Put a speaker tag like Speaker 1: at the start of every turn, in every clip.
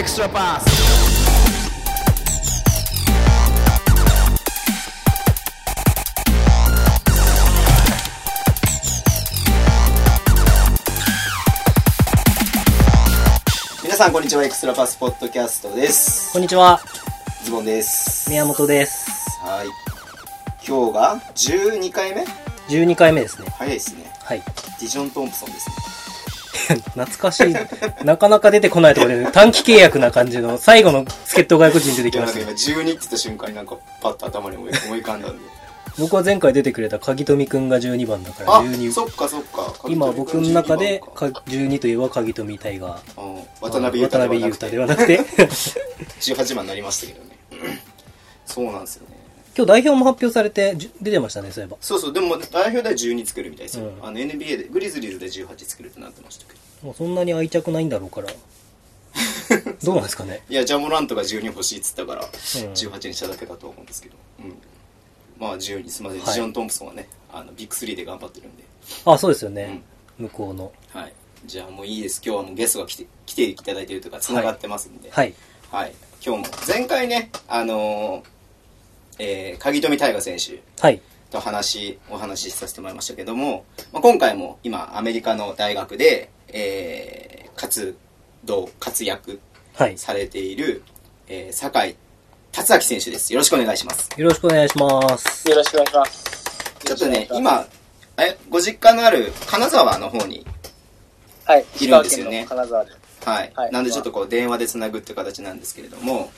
Speaker 1: extra pass.
Speaker 2: 皆さんこんにちはエクストラパスポッドキャストです
Speaker 3: こんにちは、
Speaker 2: ズボンです
Speaker 3: 宮本です。
Speaker 2: はい今日が12回目
Speaker 3: ？12回目ですね。
Speaker 2: 早いですね
Speaker 3: はい。
Speaker 2: ディジョン・トンプソンですね
Speaker 3: 懐かしい。なかなか出てこないところで、短期契約な感じの、最後の助っ人外国人出て
Speaker 2: いやなんか
Speaker 3: きました
Speaker 2: 今。12って言った瞬間になんかパッと頭に思い浮かんだんで
Speaker 3: 僕は前回出てくれた鍵富くんが12番だから
Speaker 2: あ
Speaker 3: 12。
Speaker 2: そっかそっか
Speaker 3: 今僕の中で
Speaker 2: か
Speaker 3: か12といえば鍵富タイガー。
Speaker 2: うん渡辺裕太で
Speaker 3: はなくて、
Speaker 2: 18 番になりましたけどね そうなんですよね
Speaker 3: 今日代表も発表されて、出てましたね、そういえば。
Speaker 2: そうそうでも代表では12作るみたいですよ、
Speaker 3: うん。
Speaker 2: あの NBA でグリズリーズで18作るってなってましたけど。
Speaker 3: もうそんなに愛着ないんだろうから。どうなんですかね。
Speaker 2: いやジャモラントが12欲しいっつったから、
Speaker 3: ん。
Speaker 2: 18にしただけだと思うんですけど、うん、まあ12すみません、
Speaker 3: はい。
Speaker 2: ジジョン・トンプソンはねあのビッグ3で頑張ってるんで。
Speaker 3: あ、そうですよね。向こうの。
Speaker 2: はい。じゃあもういいです。今日はもうゲストが来て来ていただいてるというか繋がってますんで。
Speaker 3: はい。
Speaker 2: はい、今日も前回ねあのーえー鍵富大河選手
Speaker 3: はい。
Speaker 2: と話お話しさせてもらいましたけども、まあ、今回も今アメリカの大学で、えー活動活躍
Speaker 3: はい。
Speaker 2: されている、えー、酒井達明選手ですよろしくお願いします
Speaker 3: よろしくお願いします。
Speaker 4: よろしくお願いします。
Speaker 2: ちょっとね今えご実家のある金沢の方に
Speaker 4: はい、
Speaker 2: いるんですよね
Speaker 4: 石川県の金沢で。
Speaker 2: はい、
Speaker 4: はい
Speaker 2: なんでちょっとこう電話でつなぐっていう形なんですけれども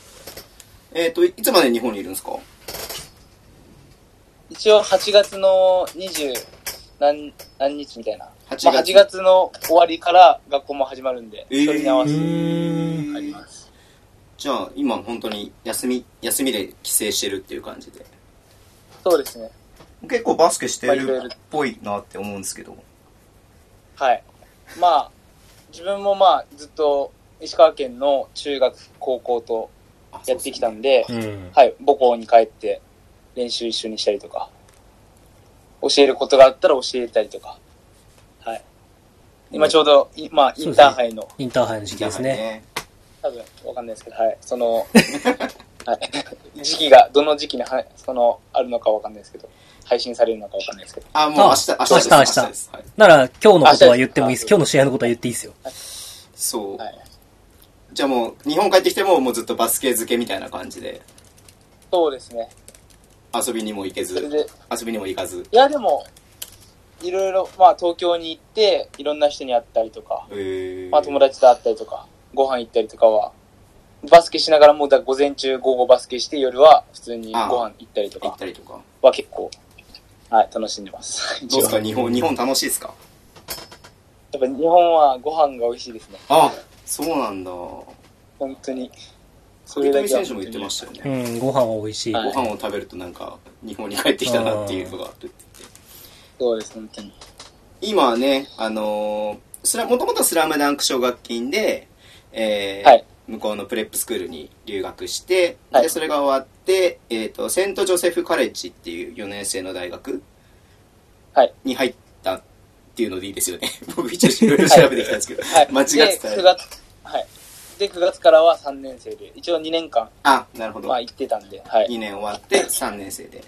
Speaker 2: えっ、といつまで日本にいるんですか？
Speaker 4: 一応8月の20何何日みたいな。
Speaker 2: 8月
Speaker 4: まあ、8月の終わりから学校も始まるんで、
Speaker 2: えー
Speaker 3: う
Speaker 4: それに合わせて。あります。
Speaker 2: じゃあ今本当に休み休みで帰省してるっていう感じで
Speaker 4: そうですね。
Speaker 2: 結構バスケしてるっぽいなって思うんですけど
Speaker 4: はい。まあ、自分もまあ、ずっと石川県の中学、高校と
Speaker 2: あ
Speaker 4: やってきたんで、
Speaker 3: うん。
Speaker 4: はい、母校に帰って練習一緒にしたりとか、教えることがあったら教えたりとか、はい。今ちょうど、いまあ、インターハイの、
Speaker 3: インターハイの時期ですね。
Speaker 4: 多分わかんないですけど、はい、その、はい、時期が、どの時期には、その、あるのかわかんないですけど、配信されるのかわかんないですけど、
Speaker 2: あもう明日
Speaker 3: あ
Speaker 2: 明日です
Speaker 3: 明日明日なら、今日のことは言ってもいいです。
Speaker 4: あ
Speaker 3: 今日の試合のことは言っていいですよ。
Speaker 2: そう、
Speaker 4: はい。
Speaker 2: じゃあもう日本帰ってきてももうずっとバスケ漬けみたいな感じで。
Speaker 4: そうですね。
Speaker 2: 遊びにも行けず。
Speaker 4: それで、
Speaker 2: 遊びにも行かず。
Speaker 4: いやでも、いろいろ、まあ東京に行って、いろんな人に会ったりとか、
Speaker 2: へえ
Speaker 4: まあ友達と会ったりとか、ご飯行ったりとかは、バスケしながらもうだから午前中午後バスケして夜は普通にご飯行ったりと
Speaker 2: 行っ
Speaker 4: か
Speaker 2: たりとか。
Speaker 4: は結構、はい、楽しんでます。
Speaker 2: どうですか？
Speaker 4: やっ
Speaker 2: 日本日本楽しいですか？
Speaker 4: ぱ日本はご飯が美味しいですね。
Speaker 2: あそうなんだ。
Speaker 4: 本当に。そ
Speaker 2: 鳥
Speaker 4: れだけ
Speaker 2: 選手も言ってましたよ
Speaker 3: う
Speaker 2: ね、
Speaker 3: ん、ご飯は美味しい。
Speaker 4: はい。
Speaker 2: ご飯を食べるとなんか日本に帰ってきたなっていうのがあるって。言って
Speaker 4: そうです、本当に。
Speaker 2: 今はねあのースラもともとスラムダンク奨学金で、えー
Speaker 4: はい。
Speaker 2: 向こうのプレップスクールに留学して、
Speaker 4: はい。
Speaker 2: でそれが終わって、えー、とセント・ジョセフ・カレッジっていう4年生の大学
Speaker 4: はい。
Speaker 2: に入ったっていうのでいいですよね。僕一応いろいろ調べてきたんですけど、
Speaker 4: はい。
Speaker 2: 間違って
Speaker 4: で、9
Speaker 2: たら
Speaker 4: 月、はい。で、9月からは3年生で、一応2年間、
Speaker 2: あなるほど、
Speaker 4: まあ行ってたんで、はい。
Speaker 2: 2年終わって3年生で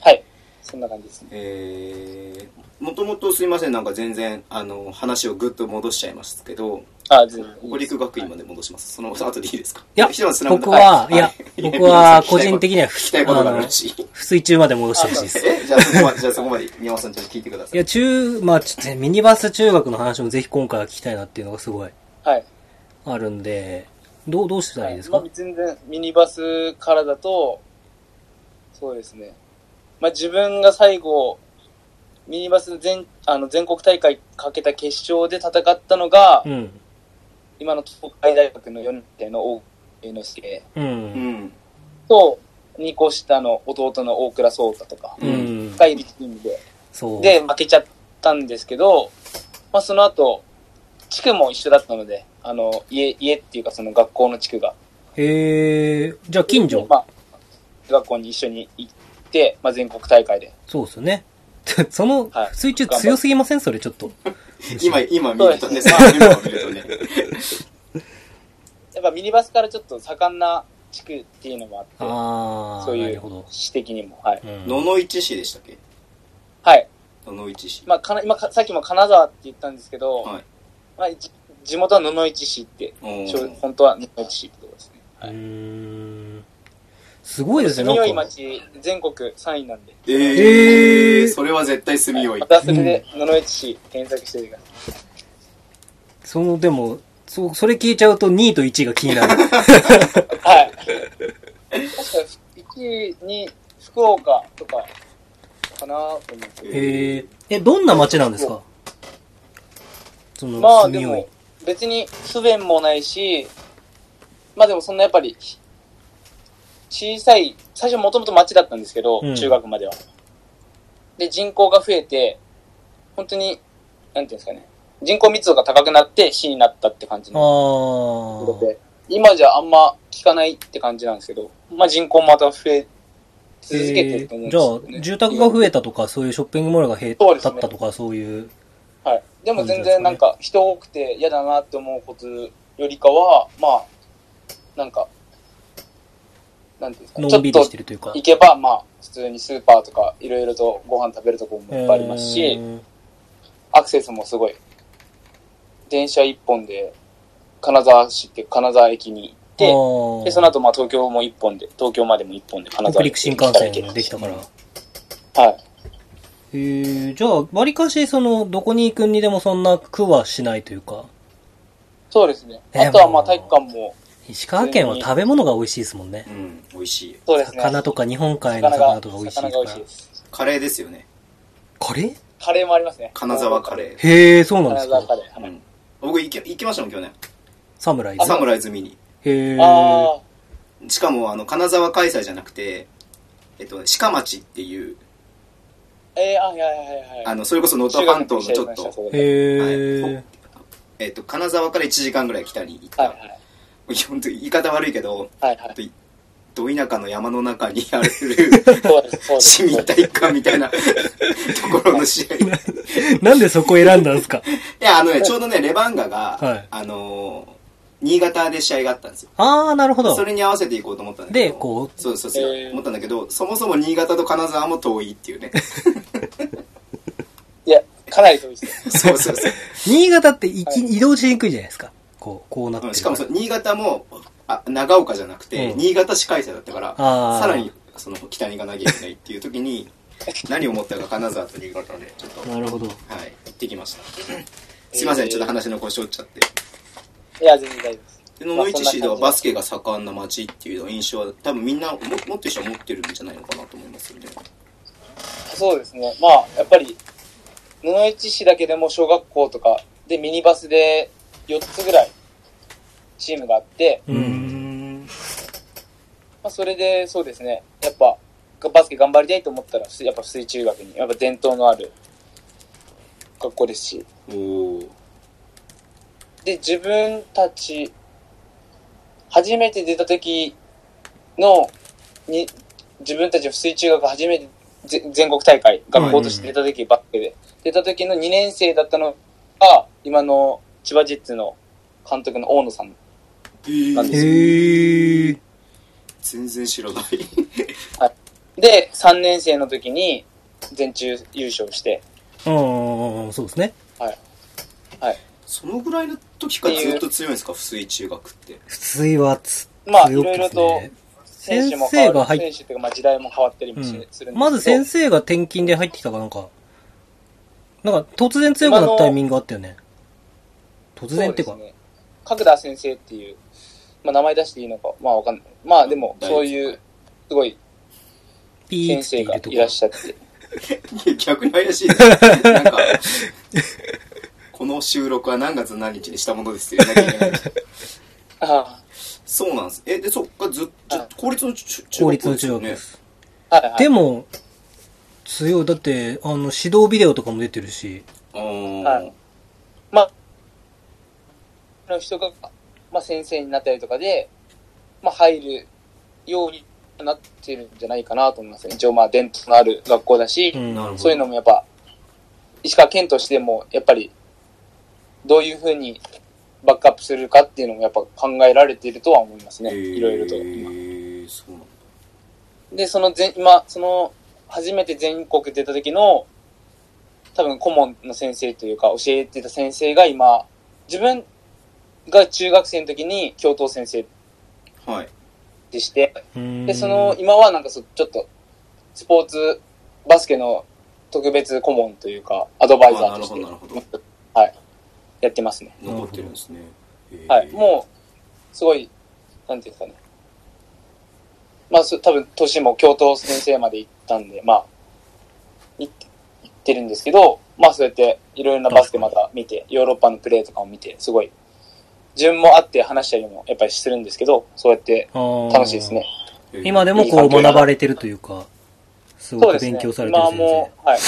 Speaker 4: はい。そんな感じですね。
Speaker 2: えー、もともとすいませんなんか全然あの話をぐっと戻しちゃいますけど
Speaker 4: あ、全然。
Speaker 2: 北陸学院まで戻します、その後でいいですか？
Speaker 3: いや 僕は、
Speaker 2: い
Speaker 3: いや、僕は 個人的には、
Speaker 2: 聞きたいことがあ。
Speaker 3: 不水中まで戻してほしいです。
Speaker 2: え、じゃあそこまで、じゃあそこまで、宮本さんちょっと聞いてください。
Speaker 3: いや、中、まあ、ちょっとねミニバス中学の話もぜひ今回は聞きたいなっていうのがすごい
Speaker 4: はい。
Speaker 3: あるんで、どう、どうしたらいいですか？
Speaker 4: まあ、全然、ミニバスからだと、そうですね。まあ、自分が最後、ミニバス全、あの、全国大会かけた決勝で戦ったのが、
Speaker 3: うん。
Speaker 4: 今の東海大学の4年生の大江之助
Speaker 3: う。
Speaker 2: うんん。
Speaker 4: と、2個下の弟の大倉壮太とか、
Speaker 3: うん。
Speaker 4: がいるチームで、
Speaker 3: そう。
Speaker 4: で、負けちゃったんですけど、まあ、その後、地区も一緒だったので、あの、家、家っていうかその学校の地区が、
Speaker 3: へえ、じゃあ近所？
Speaker 4: まあ、学校に一緒に行って、まあ、全国大会で。
Speaker 3: そうですよね。その
Speaker 4: はい、
Speaker 3: 水中強すぎません？それちょっと。
Speaker 2: 今、今見るとね、さあ、今見るとね。
Speaker 4: やっぱミニバスからちょっと盛んな地区っていうのもあって、
Speaker 3: ああ、
Speaker 4: そういう
Speaker 3: なるほど。
Speaker 4: 市的にも。はい。
Speaker 3: うん
Speaker 2: 野々市市でしたっけ？
Speaker 4: はい。
Speaker 2: 野々市市。
Speaker 4: まあ、かな今か、さっきも金沢って言ったんですけど、
Speaker 2: はい
Speaker 4: まあ、じ地元は野々市市って、本当は野々市市ってとこですね。
Speaker 3: うーん。すごいですね、
Speaker 4: 住良い
Speaker 3: なんか。
Speaker 4: 町、全国3位なんで。
Speaker 2: え
Speaker 3: えー
Speaker 2: ー、それは絶対住みよい
Speaker 4: ま。たそれで野々市市検索しておいてください。
Speaker 3: その、でも、そ、それ聞いちゃうと2位と1位が気になる。
Speaker 4: はい。確か、1位に福岡とか、かなと思うんですけど。
Speaker 3: へえ。え、どんな街なんですか？その、
Speaker 4: まあ
Speaker 3: 住みよい
Speaker 4: でも。、別に不便もないし、まあでもそんなやっぱり、小さい、最初もともと町だったんですけど、
Speaker 3: うん
Speaker 4: 中学までは。で、人口が増えて、本当に、なんていうんですかね、人口密度が高くなって市になったって感じ
Speaker 3: あ
Speaker 4: の今じゃあんま聞かないって感じなんですけど、まあ人口もまた増え続けてると思うんです
Speaker 3: じゃ
Speaker 4: よ、ね
Speaker 3: あ、住宅が増えたとか、そういうショッピングモールが減ったとか、そういう。
Speaker 4: はい。でも全然なんか人多くて嫌だなって思うことよりかは、まあ、なんか、なんていうんですかね、ちょっと。行けば、まあ、普通にスーパーとかいろいろとご飯食べるところもいっぱいありますし、
Speaker 3: えー
Speaker 4: アクセスもすごい。電車一本で、金沢市って金沢駅に行って、で、その後まあ東京も一本で、東京までも一本で金沢
Speaker 3: 北陸新幹線ができたから。
Speaker 4: はい。
Speaker 3: えー、じゃあ、わりかし、その、どこに行くにでもそんな苦はしないというか。
Speaker 4: そうですね。
Speaker 3: え
Speaker 4: あとはまあ体育館も、
Speaker 3: 石川県は食べ物が美味しいですもんね
Speaker 2: う。ん、美味しい。
Speaker 4: そうですね。
Speaker 3: 魚とか日本海の
Speaker 4: 魚
Speaker 3: とか美味しい
Speaker 4: 魚が美
Speaker 3: から。
Speaker 4: 味しいです。
Speaker 2: カレーですよね。
Speaker 3: カレー？
Speaker 4: カレーもありますね。
Speaker 2: 金沢カレー。
Speaker 3: へえ、そうなんですか。
Speaker 4: 金沢カレー。はい
Speaker 2: うん。僕行き、行きましたもん、去年。
Speaker 3: サムライズ？
Speaker 4: あ
Speaker 2: サムライズ見に。
Speaker 3: へえ。
Speaker 4: あ
Speaker 2: しかも、あの、金沢開催じゃなくて、えっと、鹿町っていう、
Speaker 4: あ、えー、あ、はいはいはいはい。
Speaker 2: あの、それこそ能登半島のちょっと。はいえっと、金沢から1時間ぐらい北に行った。
Speaker 4: はいはい。
Speaker 2: 本当言い方悪いけど、
Speaker 4: はいはい。
Speaker 2: ど田舎の山の中にある。市民体育館みたいなところの試合。い
Speaker 3: なんでそこ選んだんですか？
Speaker 2: や、あのね、ちょうどね、レバンガが、
Speaker 3: はい
Speaker 2: あのー新潟で試合があったんですよ。
Speaker 3: ああ、なるほど
Speaker 2: そ。れに合わせていこうと思ったんだけど。
Speaker 3: でこう
Speaker 2: そうそうそう、
Speaker 4: えー
Speaker 2: 思ったんだけど、そもそも新潟と金沢も遠いっていうね。
Speaker 4: いや、かなり遠いですね。
Speaker 2: そうそうそう。
Speaker 3: 新潟って行き
Speaker 4: は
Speaker 3: 移動しにくいじゃないですか。こう、こうなってる
Speaker 2: うんしかもその新潟も、あ、長岡じゃなくて、
Speaker 3: うん
Speaker 2: 新潟市開催だったから、さらにその北に行かなきゃいけないっていう時に、何を思ったか金沢と新潟で、ちょっと、はい、
Speaker 3: なるほど。
Speaker 2: 行ってきました。すいません、ちょっと話の腰折っちゃって。
Speaker 4: いや、全然大丈夫です。
Speaker 2: で野々市市ではバスケが盛んな街っていう印象は、多分みんなも持ってる人は持ってるんじゃないのかなと思いますよね。
Speaker 4: そうですね。まあ、やっぱり、野々市市だけでも小学校とかでミニバスで4つぐらいチームがあって、まあ、それで、そうですね。やっぱ、バスケ頑張りたいと思ったら、やっぱ水中学に、やっぱ伝統のある学校ですし。
Speaker 2: おー
Speaker 4: で、自分たち、初めて出た時の、に、自分たち水中学初めてぜ全国大会、学校として出た時、バスケで。出た時の2年生だったのが、今の千葉ジェッツの監督の大野さん。
Speaker 2: えー
Speaker 4: なんです
Speaker 3: へえ。
Speaker 2: 全然知らない。
Speaker 4: で、3年生の時に全中優勝して、
Speaker 3: うん、そうですね。
Speaker 4: はい。はい。
Speaker 2: そのぐらいの時からずっと強いんですか、水中学って。
Speaker 3: 普通はつ、
Speaker 4: まあ、い
Speaker 3: 強く
Speaker 4: ろいろと
Speaker 3: ね
Speaker 4: 選手も変わる。
Speaker 3: 先生が入っ
Speaker 4: 選手っていうか、まあ時代も変わったりもしするんですけど、
Speaker 3: まず先生が転勤で入ってきたかなんか、なんか突然強くなったタイミングがあったよね。突然っていうか
Speaker 4: ね。角田先生っていう、まあ名前出していいのか、まあわかんない。まあでも、
Speaker 2: 大
Speaker 4: そういう、すごい先生がい。らっしゃって。
Speaker 2: 逆に怪しいね。なんか、この収録は何月何日にしたものですって言わなきゃいけない。
Speaker 4: あ
Speaker 2: そうなんです。え、で、そっか、ずっと
Speaker 4: はい、
Speaker 2: 公立の中中
Speaker 3: 公立の中
Speaker 2: 学校で
Speaker 3: す
Speaker 4: はいはい。
Speaker 3: でも、強い。だって、あの、指導ビデオとかも出てるし。
Speaker 4: はいまあ、の人が、まあ先生になったりとかで、まあ入るようになってるんじゃないかなと思いますね。一応まあ伝統のある学校だし、
Speaker 3: うん。
Speaker 4: そういうのもやっぱ、石川県としても、やっぱり、どういうふうにバックアップするかっていうのもやっぱ考えられているとは思いますね。いろいろと今。
Speaker 2: そうなんだ。
Speaker 4: で、その全、今、その、初めて全国出た時の、多分顧問の先生というか、教えてた先生が今、自分が中学生の時に教頭先生
Speaker 2: はい。
Speaker 4: でして、
Speaker 3: うん
Speaker 4: で、その、今はなんかそ、ちょっと、スポーツ、バスケの特別顧問というか、アドバイザーとして、やってますね。
Speaker 2: 残ってるんですね。
Speaker 4: はい、
Speaker 2: う。
Speaker 4: もう、すごい、なんていうんですかね。まあ、そ多分、年も教頭先生まで行ったんで、まあ、行って行ってるんですけど、まあ、そうやって、いろいろなバスケまた見て、ヨーロッパのプレーとかも見て、すごい、自分もあって話したりもやっぱりするんですけど、そうやって楽しいですね。
Speaker 3: 今でもこう学ばれてるというか、すごく
Speaker 4: そうですね。
Speaker 3: 勉強されてる
Speaker 4: 今
Speaker 3: 先生。
Speaker 4: もう、はい、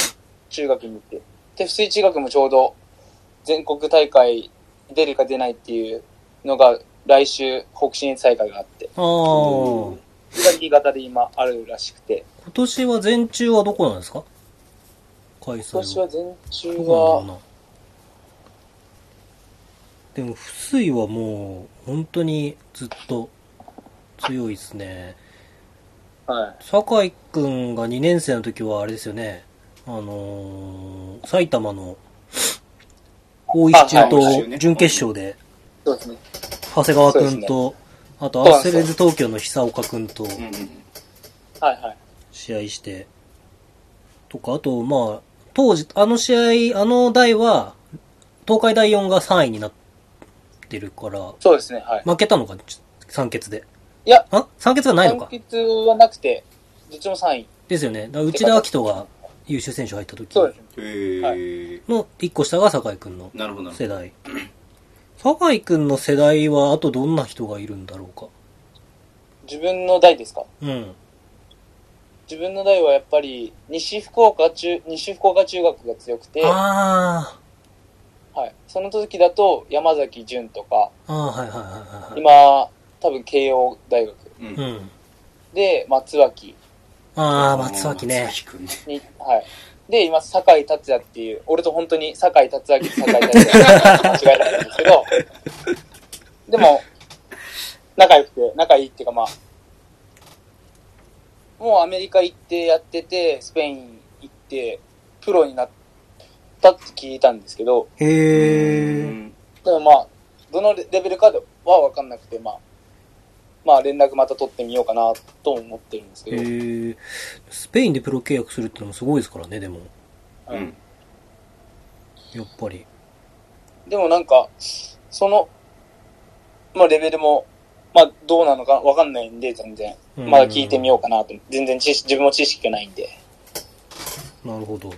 Speaker 4: 中学に行って。で、不水中学もちょうど、全国大会出るか出ないっていうのが、来週、北進大会があって、
Speaker 3: ああ、
Speaker 4: 新潟で今あるらしくて、
Speaker 3: 年は全中はどこなんですか？開催
Speaker 4: 今年は全中は、
Speaker 3: な。でも、不水はもう、本当にずっと強いですね。
Speaker 4: はい。
Speaker 3: 酒井くんが2年生の時はあれですよね。あのー、埼玉の大石中と準決勝で、
Speaker 4: そうですね。
Speaker 3: 長谷川く
Speaker 4: ん
Speaker 3: と、あとアスレズ東京の久岡くんと。試合して、とか、あと、まあ、当時、あの試合、あの代は、東海第4が3位になってるから、
Speaker 4: そうですね、はい。
Speaker 3: 負けたのか、三決で。
Speaker 4: いや、
Speaker 3: あ？三決はないのか？
Speaker 4: 判決はなくて、どっちも3位。
Speaker 3: ですよね。だから内田明人が優秀選手入った時
Speaker 4: そうですね。
Speaker 2: へえ。
Speaker 3: の1個下が酒井くんの
Speaker 2: なるほどなるほ
Speaker 3: 世代。酒井くんの世代は、あとどんな人がいるんだろうか？
Speaker 4: 自分の代ですか？
Speaker 3: うん。
Speaker 4: 自分の代はやっぱり、西福岡中、西福岡中学が強くて、
Speaker 3: あ
Speaker 4: はい。その時だと、山崎淳とか、
Speaker 3: あ、ああ、はいはいはいはいはい。
Speaker 4: 今、多分慶応大学
Speaker 2: ど。うん
Speaker 3: うん。
Speaker 4: で、松脇
Speaker 3: ああ、松脇ね。
Speaker 4: はい。で、今、酒井達也っていう、俺と本当に酒井達也、酒井達也間違えられるんですけど、でも、仲良くて、仲いいっていうかまあ、もうアメリカ行ってやってて、スペイン行って、プロになったって聞いたんですけど、
Speaker 3: へ
Speaker 4: でもまあ、どのレベルかは分かんなくて、まあ、まあ連絡また取ってみようかなと思ってるんですけど、
Speaker 3: へえ。スペインでプロ契約するってのもすごいですからね、でも。
Speaker 4: はい
Speaker 2: うん。
Speaker 3: やっぱり。
Speaker 4: でもなんか、その、まあレベルも、まあどうなのかわかんないんで、全然。
Speaker 3: うん
Speaker 4: まだ聞いてみようかなと。全然知識、自分も知識がないんで。
Speaker 3: なるほど。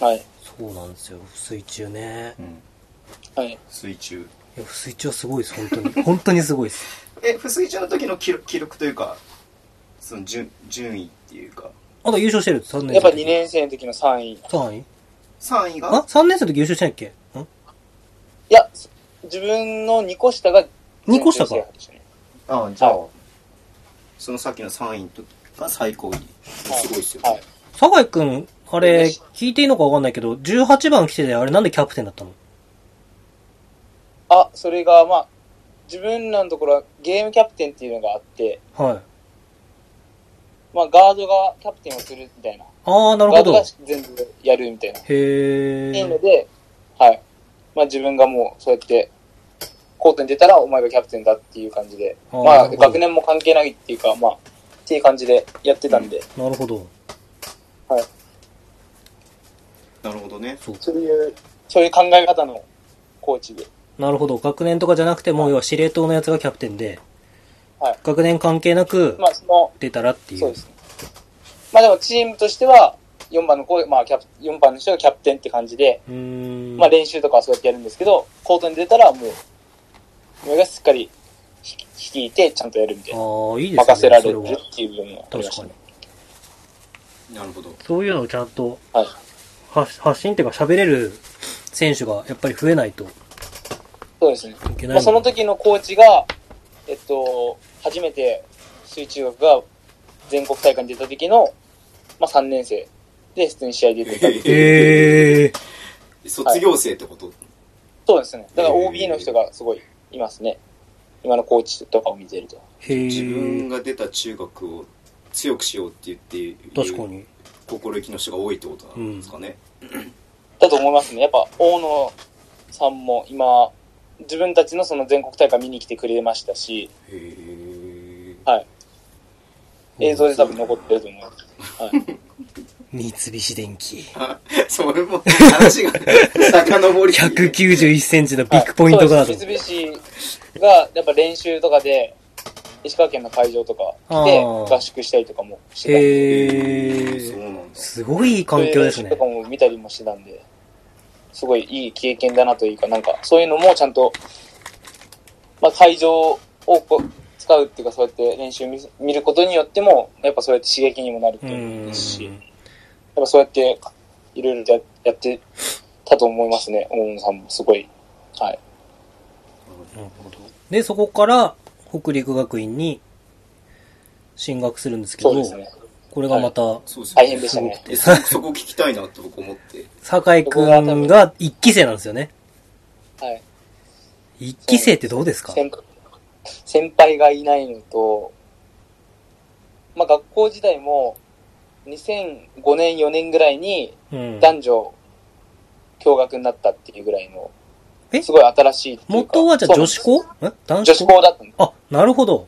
Speaker 4: はい。
Speaker 3: そうなんですよ。水中ね。
Speaker 2: うん。
Speaker 4: はい。
Speaker 2: 水中。
Speaker 3: いや、水中はすごいです、本当に。本当にすごいです。
Speaker 2: え、不水中の時の記録記録というか、その順、順位っていうか、
Speaker 3: あと優勝してる3年生。
Speaker 4: やっぱ2。年生の時の3位。い
Speaker 3: 3位
Speaker 2: ？3位が？
Speaker 3: あ ?3 年生の時優勝してないっけ？ん？
Speaker 4: や、自分の2個下が
Speaker 3: 二個下か
Speaker 4: 全然制覇でしたね
Speaker 2: ああ、じゃあ、
Speaker 4: は
Speaker 2: そのさっきの3位の時が最高位。すごいっすよ。
Speaker 4: はい。
Speaker 3: 酒井くん、あれ、聞いていいのかわかんないけど、18番来てて、あれなんでキャプテンだったの？
Speaker 4: あ、それが、まあ、自分らのところはゲームキャプテンっていうのがあって、
Speaker 3: はい。
Speaker 4: まあ、ガードがキャプテンをするみたいな。
Speaker 3: ああ、なるほど。
Speaker 4: ガードが
Speaker 3: へ
Speaker 4: 全部やるみたいな。っていうの
Speaker 3: え。
Speaker 4: で、はい。まあ自分がもうそうやって、コートに出たらお前がキャプテンだっていう感じで、
Speaker 3: あー
Speaker 4: まあ学年も関係ないっていうか、まあ、っていう感じでやってたんで、
Speaker 3: なるほど。
Speaker 4: はい。
Speaker 2: なるほどね。
Speaker 3: そう。
Speaker 4: そういう、そういう考え方のコーチで、
Speaker 3: なるほど。学年とかじゃなくても、要は司令塔のやつがキャプテンで、
Speaker 4: はい。
Speaker 3: 学年関係なく
Speaker 4: まあその、
Speaker 3: 出たらっていう。
Speaker 4: そうですね。まあでもチームとしては、4番の子、まあキャプ、4番の人がキャプテンって感じで、
Speaker 3: うーん。
Speaker 4: まあ練習とかはそうやってやるんですけど、コートに出たらもう、俺がしっかりひ率いてちゃんとやるみたいな。
Speaker 3: ああ、いいですね。
Speaker 4: 任せられるっていう部分もありましたね
Speaker 3: 確かに。。
Speaker 2: なるほど。
Speaker 3: そういうのをちゃんと
Speaker 4: はい。
Speaker 3: 発発信っていうか喋れる選手がやっぱり増えないとい
Speaker 4: そうですね。
Speaker 3: けない。
Speaker 4: まあ、その時のコーチが、えっと、初めて水中学が全国大会に出た時の、まあ、3年生で普通に試合出てたっていう。
Speaker 3: へえ。
Speaker 2: 卒業生ってこと、
Speaker 4: そうですね。だから OB の人がすごいいますね。今のコーチとかを見てると。
Speaker 2: 自分が出た中学を強くしようって言って
Speaker 3: 確かに。
Speaker 2: 心意気の人が多いってことなんですかね、
Speaker 4: だと思いますね。やっぱ大野さんも今、自分たちのその全国大会見に来てくれましたし、はい。映像で多分残ってると思います。はい。
Speaker 3: 三菱電機。
Speaker 2: それも話が遡り
Speaker 3: 191センチのビッグポイントガード。
Speaker 4: はいそうです三菱がやっぱ練習とかで、石川県の会場とかで
Speaker 3: あー
Speaker 4: 合宿したりとかもしてたんで、
Speaker 3: へえ。
Speaker 2: そうなんだ
Speaker 3: すごいいい環境ですね
Speaker 4: とか。も見たりもしてたんで、すごいいい経験だなというか、なんかそういうのもちゃんと、まあ会場をこう使うっていうか、そうやって練習見見ることによっても、やっぱそうやって刺激にもなるって
Speaker 3: う
Speaker 4: いうんですし、やっ
Speaker 3: ん。
Speaker 4: ぱそうやっていろいろややってたと思いますね、大野さんもすごい。はい。
Speaker 3: なるほど。で、そこから北陸学院に進学するんですけど、
Speaker 4: そうですね。
Speaker 3: これがまた、
Speaker 2: そうです
Speaker 4: 大変でしたね。
Speaker 2: えそそこ聞きたいなって僕思って。
Speaker 3: 酒井くんが一期生なんですよね。
Speaker 4: はい。
Speaker 3: 一期生ってどうですか？
Speaker 4: 先先輩がいないのと、まあ学校時代も2005年4年ぐらいに
Speaker 3: うん。
Speaker 4: 男女共学になったっていうぐらいの、
Speaker 3: え？
Speaker 4: すごい新しいい
Speaker 3: 元はじゃあ女子校？え？男
Speaker 4: 女子校だったんで
Speaker 3: あ、なるほど。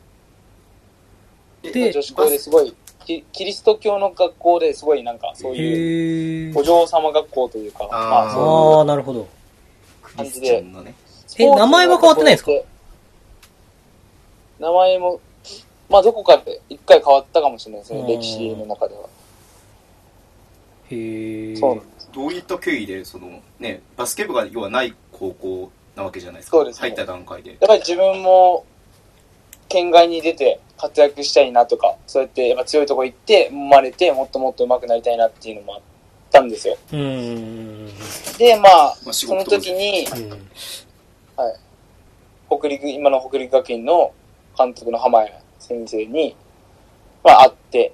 Speaker 2: え
Speaker 3: で
Speaker 4: 女子校ですごい、キキリスト教の学校ですごいなんかそういう、お嬢様学校というか、まあそう
Speaker 3: ああ、なるほど。
Speaker 2: クリスチャンのね。
Speaker 3: え名前は変わってないんですか？
Speaker 4: 名前も、まあどこかで一回変わったかもしれないですね、
Speaker 3: うん。
Speaker 4: 歴史の中では。
Speaker 3: へえ。
Speaker 4: そうなんです。
Speaker 2: どういった経緯でそのねバスケ部が要はない高校なわけじゃないですか。
Speaker 4: そうですね。
Speaker 2: 入った段階で。
Speaker 4: やっぱり自分も県外に出て活躍したいなとか、そうやってやっぱ強いとこ行って、生まれてもっともっと上手くなりたいなっていうのもあったんですよ。
Speaker 3: うーん。
Speaker 4: で、まあ、
Speaker 2: まあ仕
Speaker 4: その
Speaker 2: 事
Speaker 4: 時に、
Speaker 3: うん。
Speaker 4: 北陸、今の北陸学院の監督の浜谷先生に、まあ会って、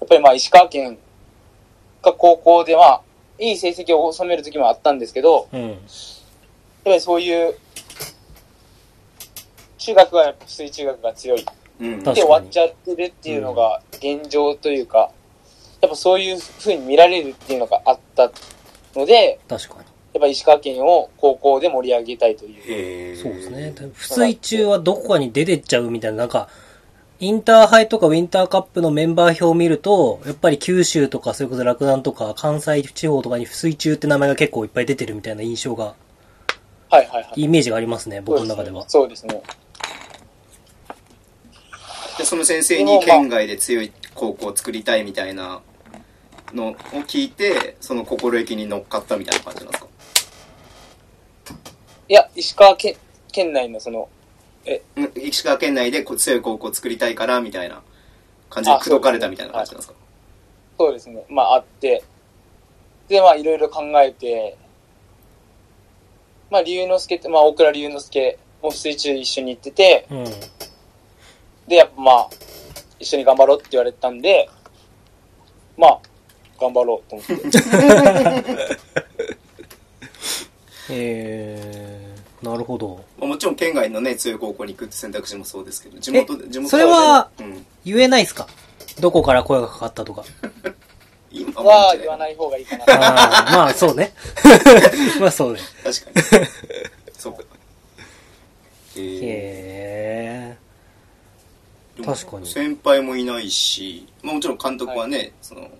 Speaker 4: やっぱりまあ石川県が高校では、いい成績を収める時もあったんですけど、
Speaker 3: うん。
Speaker 4: やっぱりそういう、中学はやっぱ水中学が強いで終わっちゃってるっていうのが現状というか、やっぱそういう風に見られるっていうのがあったので、
Speaker 3: 確かに。
Speaker 4: やっぱ石川県を高校で盛り上げたいという。
Speaker 3: そうですね。不水中はどこかに出てっちゃうみたいな、なんか、インターハイとかウィンターカップのメンバー表を見ると、やっぱり九州とか、それこそ洛南とか、関西地方とかに不水中って名前が結構いっぱい出てるみたいな印象が、
Speaker 4: はいはいはい。
Speaker 3: イメージがありますね、僕の中では。
Speaker 4: そうですね。
Speaker 2: でその先生に県外で強い高校を作りたいみたいなのを聞いてその心意気に乗っかったみたいな感じなんですか？
Speaker 4: いや、石川県県内のその、
Speaker 2: うん石川県内でこう強い高校を作りたいからみたいな感じで
Speaker 4: あ
Speaker 2: 口説かれたみたいな感じなんですか？
Speaker 4: そうですね。まああって、で、まあいろいろ考えて、まあ龍之介って、まあ大倉龍之介も水中一緒に行ってて、
Speaker 3: うん。
Speaker 4: で、やっぱまあ、一緒に頑張ろうって言われたんで、まあ、頑張ろうと思って。
Speaker 3: えー、なるほど。
Speaker 2: まあもちろん県外のね強い高校に行くって選択肢もそうですけど地元で地元
Speaker 3: それは
Speaker 2: うん
Speaker 3: 言えないですか？どこから声がかかったとか。
Speaker 2: 今
Speaker 4: は言わない方がいいかな。
Speaker 3: あーまあ、そうね。まあ、そうね。
Speaker 2: 確かにそうかえー
Speaker 3: へ
Speaker 2: でも
Speaker 3: 確かに。
Speaker 2: 先輩もいないし、まあ、もちろん監督はね、その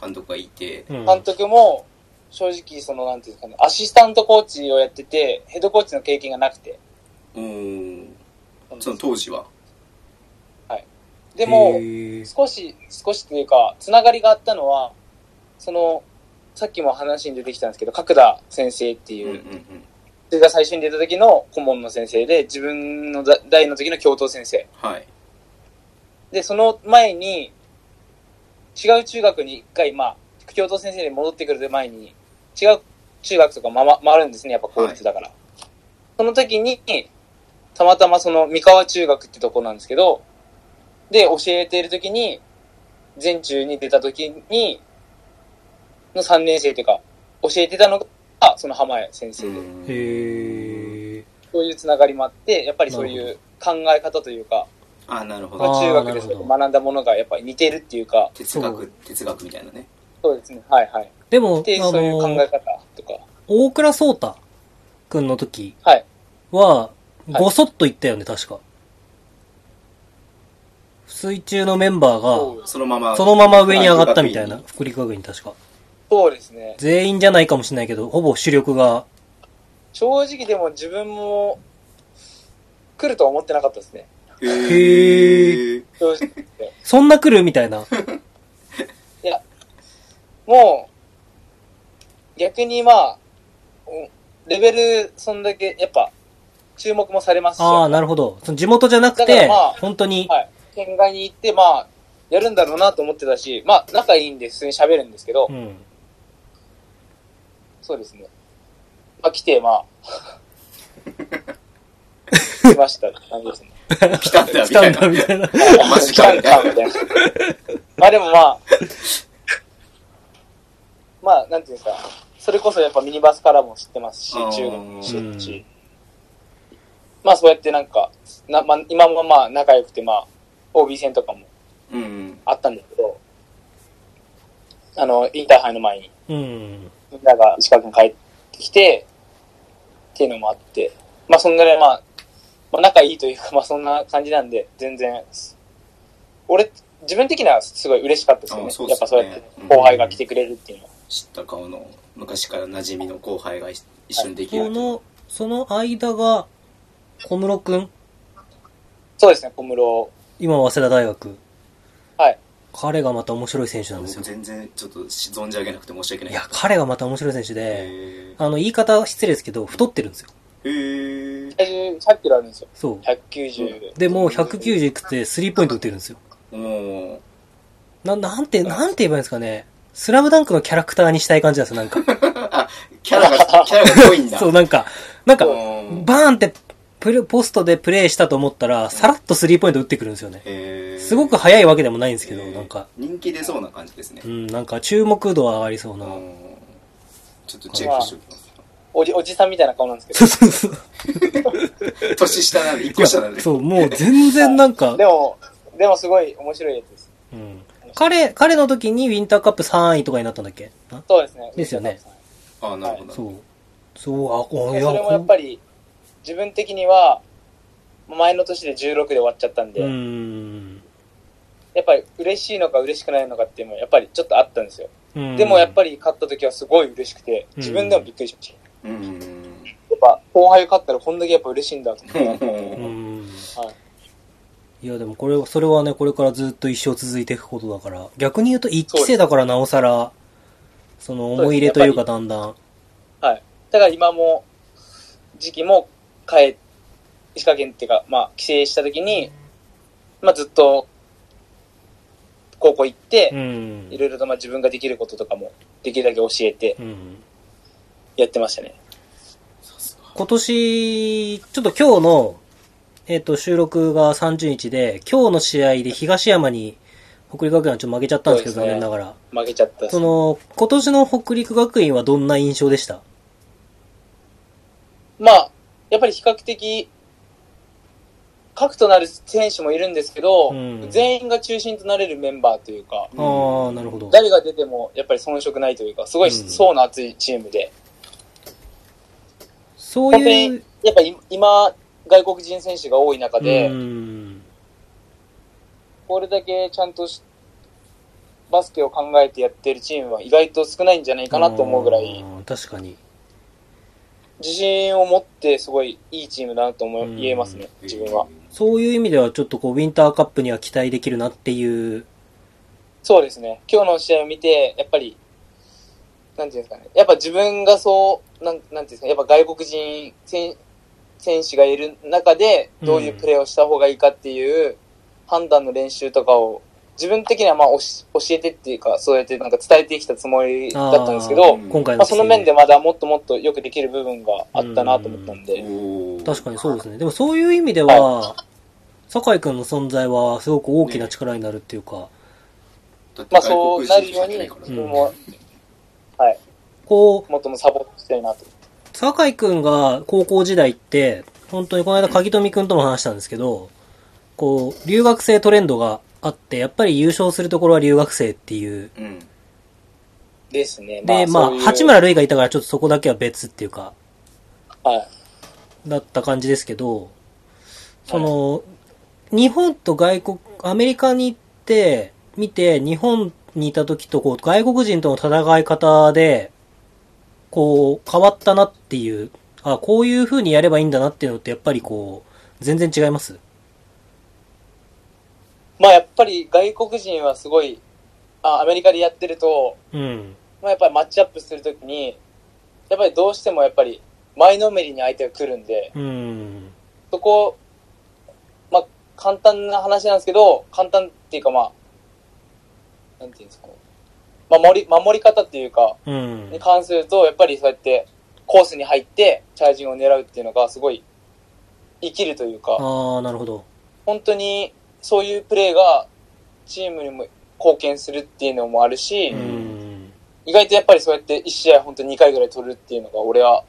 Speaker 2: 監督がいて、
Speaker 3: ー。うん。
Speaker 4: 監督も、正直、その、なんていうんですかね、アシスタントコーチをやってて、ヘッドコーチの経験がなくて。
Speaker 2: うーん。その当時は。
Speaker 4: でも
Speaker 3: へ、ー。
Speaker 4: 少し、少しというか、つながりがあったのは、その、さっきも話に出てきたんですけど、角田先生っていう、
Speaker 2: うんうんうん。
Speaker 4: それが最初に出た時の顧問の先生で、自分の代の時の教頭先生。
Speaker 2: はい
Speaker 4: で、その前に、違う中学に一回、まあ、教頭先生に戻ってくる前に、違う中学とか回回るんですね、やっぱ公立だから。その時に、たまたまその三河中学ってとこなんですけど、で、教えている時に、全中に出た時に、の3年生というか、教えてたのその浜谷先生で、
Speaker 2: うん
Speaker 3: へえ。
Speaker 4: そういうつながりもあって、やっぱりそういう考え方というか、
Speaker 2: あ、なるほ
Speaker 3: あ
Speaker 2: ど。
Speaker 4: まあ、中学で学んだものがやっぱり似てるっていうか、
Speaker 3: そ
Speaker 2: 哲学
Speaker 3: う、
Speaker 2: 哲学みたいなね。
Speaker 4: そうですね、はいはい。
Speaker 3: でも、
Speaker 4: そういう考え
Speaker 3: の、
Speaker 4: 方とか、
Speaker 3: 大倉壮太くんの時
Speaker 4: はい。
Speaker 3: は、ごそっと言ったよね、確か。水中のメンバーが、
Speaker 2: そのまま。
Speaker 3: そのまま上に上がったみたいな、福利学院確か。
Speaker 4: そうですね。
Speaker 3: 全員じゃないかもしれないけど、ほぼ主力が、
Speaker 4: 正直でも自分も来るとは思ってなかったですね。
Speaker 2: へ
Speaker 3: へ
Speaker 2: ー。
Speaker 3: そんな来るみたいな。
Speaker 4: いや、もう、逆にまあ、おレベル、そんだけ、やっぱ、注目もされますし、
Speaker 3: ああ、なるほど。その地元じゃなくて
Speaker 4: まあ、
Speaker 3: 本当に、
Speaker 4: はい。県外に行って、まあ、やるんだろうなと思ってたし、まあ、仲いいんで普通に喋るんですけど、
Speaker 3: うん。
Speaker 4: そうですね。まあ、来て、まあ、来ましたって感じですね。
Speaker 2: 来たんだ、みたいな。
Speaker 4: 来たん
Speaker 2: かみたいな
Speaker 4: かみたいな。まあでもまあ、まあ、なんていうんですか、それこそやっぱミニバスからも知ってますし、中学も知ってる
Speaker 3: う
Speaker 4: し、まあそうやってなんか、なまあ、今もまあ仲良くて、まあ、OB 戦とかも
Speaker 2: うん。
Speaker 4: あったんですけど、あの、インターハイの前に、
Speaker 3: うん。
Speaker 4: みんなが石川県帰ってきて、っていうのもあって、まあそんぐらいまあ、まあ仲いいというか、まあそんな感じなんで、全然、俺、自分的にはすごい嬉しかったですよね。
Speaker 2: ね
Speaker 4: やっぱそうやって後輩が来てくれるっていうのは。
Speaker 2: 知った顔の昔から馴染みの後輩が一緒にできる
Speaker 3: その、その間が、小室くん？
Speaker 4: そうですね、小室。
Speaker 3: 今、早稲田大学。
Speaker 4: はい。
Speaker 3: 彼がまた面白い選手なんですよ
Speaker 2: 僕。全然ちょっと存じ上げなくて申し訳ない
Speaker 3: いや、彼がまた面白い選手で、
Speaker 2: へ
Speaker 3: あの、言い方失礼ですけど、太ってるんですよ。
Speaker 2: ーへー
Speaker 4: 100キロあるんですよ。
Speaker 3: そう。
Speaker 4: 190。
Speaker 3: で、もう190いくつでスリーポイント打ってるんですよ。
Speaker 2: もう
Speaker 3: な、なんて、なんて言えばいいんですかね。スラムダンクのキャラクターにしたい感じなんですよ、なんか。
Speaker 2: あ キャラがキャラが濃いんだ
Speaker 3: そう、なんか、なんか、
Speaker 2: うん
Speaker 3: バーンってプレ、ポストでプレイしたと思ったら、さらっとスリーポイント打ってくるんですよね。すごく速いわけでもないんですけど、なんか、
Speaker 2: 人気出そうな感じですね
Speaker 3: うん、なんか注目度は上がりそうな。
Speaker 2: うんちょっとチェックしておきます
Speaker 4: おじ、おじさんみたいな顔なんですけ
Speaker 3: そうそうそう。
Speaker 2: 年下なんで一個下なんで
Speaker 3: そう、もう全然なんか
Speaker 4: ど。でも、でもすごい面白いやつです。
Speaker 3: うん。彼、彼の時にウィンターカップ3位とかになったんだっけ？な？
Speaker 4: そうですね。
Speaker 3: ですよね
Speaker 2: あなるほど
Speaker 3: そう。そう、あ、こ
Speaker 4: でそれもやっぱり、自分的には、前の年で16で終わっちゃったんで、
Speaker 3: ん。
Speaker 4: やっぱり嬉しいのか嬉しくないのかっていうのもやっぱりちょっとあったんですよ。
Speaker 3: うん
Speaker 4: でもやっぱり勝った時はすごい嬉しくて、自分でもびっくりしました。
Speaker 2: うん
Speaker 4: やっぱ後輩が勝ったらこんだけやっぱ嬉しいんだと思って。
Speaker 3: う
Speaker 2: うん
Speaker 3: ん。
Speaker 4: はい。
Speaker 3: いや、でもこれ、それはね、これからずっと一生続いていくことだから、逆に言うと一期生だからなおさら、その思い入れというかだんだん、
Speaker 4: はい。だから今も、時期も変え、石川県っていうか、まあ、帰省した時に、まあずっと、高校行って
Speaker 3: う、ん
Speaker 4: い。ろいろとまあ自分ができることとかも、できるだけ教えて
Speaker 3: うん。
Speaker 4: やってましたね。
Speaker 3: 今年、ちょっと今日の、えっ、と、収録が30日で、今日の試合で東山に、北陸学院はちょっと負けちゃったんですけど、
Speaker 4: ね。
Speaker 3: 残念ながら。
Speaker 4: 負けちゃった
Speaker 3: その、今年の北陸学院はどんな印象でした？
Speaker 4: まあ、やっぱり比較的、核となる選手もいるんですけど、
Speaker 3: うん。
Speaker 4: 全員が中心となれるメンバーというか、
Speaker 3: ああ、なるほど。
Speaker 4: 誰が出てもやっぱり遜色ないというか、すごい
Speaker 3: うん。
Speaker 4: 層の厚いチームで、
Speaker 3: そういう、
Speaker 4: やっぱり今、外国人選手が多い中で、
Speaker 3: うん。
Speaker 4: これだけちゃんとしバスケを考えてやってるチームは意外と少ないんじゃないかなと思うぐらい、
Speaker 3: 確かに。
Speaker 4: 自信を持ってすごいいいチームだなと思言えますね、自分は。
Speaker 3: そういう意味ではちょっとこう、ウィンターカップには期待できるなっていう、
Speaker 4: そうですね。今日の試合を見て、やっぱり、なんていうんですかね。やっぱ自分がそう、なんなんていうんですか、やっぱ外国人選選手がいる中で、どういうプレーをした方がいいかっていう判断の練習とかを、自分的にはまあ教教えてっていうか、そうやってなんか伝えてきたつもりだったんですけど、
Speaker 3: 今回の
Speaker 4: まあ、その面でまだもっともっとよくできる部分があったなと思ったんで、
Speaker 3: 確かにそうですね。でもそういう意味では、酒井くんの存在はすごく大きな力になるっていうか、
Speaker 4: まあそうなるように、
Speaker 2: うん。
Speaker 3: こう、
Speaker 4: もっともサポートしたいなと。
Speaker 3: 酒井くんが高校時代って、本当にこの間鍵富くんとも話したんですけど、こう、留学生トレンドがあって、やっぱり優勝するところは留学生っていう。
Speaker 2: うん。
Speaker 4: ですね。
Speaker 3: で、まあ、
Speaker 4: そういう
Speaker 3: 八村塁がいたからちょっとそこだけは別っていうか、
Speaker 4: はい。
Speaker 3: だった感じですけど、その、日本と外国、アメリカに行って、見て、日本にいた時と、こう、外国人との戦い方で、こう、変わったなっていう、あ、こういう風にやればいいんだなっていうのって、やっぱりこう、全然違います？
Speaker 4: まあやっぱり外国人はすごい、あアメリカでやってると、
Speaker 3: うん。
Speaker 4: まあやっぱりマッチアップするときに、やっぱりどうしてもやっぱり前のめりに相手が来るんで、
Speaker 3: うん。
Speaker 4: そこ、まあ簡単な話なんですけど、簡単っていうかまあ、なんていうんですかね。守り、守り方っていうか、
Speaker 3: うん
Speaker 4: に。関すると、やっぱりそうやってコースに入ってチャージングを狙うっていうのがすごい生きるというか、
Speaker 3: ああ、なるほど。
Speaker 4: 本当にそういうプレーがチームにも貢献するっていうのもあるし、
Speaker 3: うん。
Speaker 4: 意外とやっぱりそうやって1試合本当に2回ぐらい取るっていうのが俺は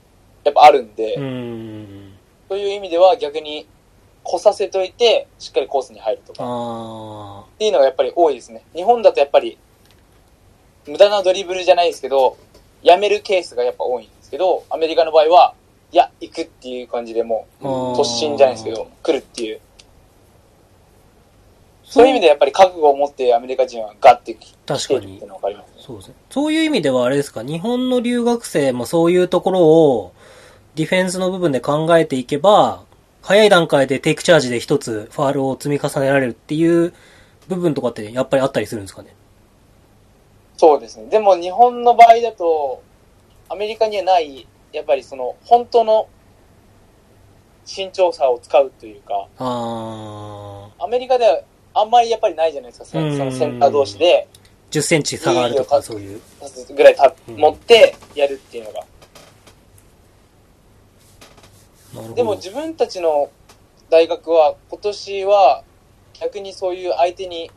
Speaker 4: やっぱあるんで、
Speaker 3: うん。
Speaker 4: そういう意味では逆に来させといてしっかりコースに入るとか
Speaker 3: あ
Speaker 4: っていうのがやっぱり多いですね。日本だとやっぱり無駄なドリブルじゃないですけど、やめるケースがやっぱ多いんですけど、アメリカの場合は、いや、行くっていう感じでもう突進じゃないですけど、来るっていう。そういう意味でやっぱり覚悟を持ってアメリカ人はガッて来てるっていうのが分かりますね。
Speaker 3: そうですね。そういう意味ではあれですか、日本の留学生もそういうところをディフェンスの部分で考えていけば、早い段階でテイクチャージで一つファールを積み重ねられるっていう部分とかってやっぱりあったりするんですかね？
Speaker 4: そうですね。でも日本の場合だと、アメリカにはない、やっぱりその、本当の身長差を使うというか、
Speaker 3: あ
Speaker 4: アメリカではあんまりやっぱりないじゃないですか、そ
Speaker 3: うん
Speaker 4: のセンター同士で、
Speaker 3: ー、10センチ差があるとかそういう。
Speaker 4: ぐらいた
Speaker 3: うん
Speaker 4: 持ってやるっていうのが。でも自分たちの大学は今年は逆にそういう相手に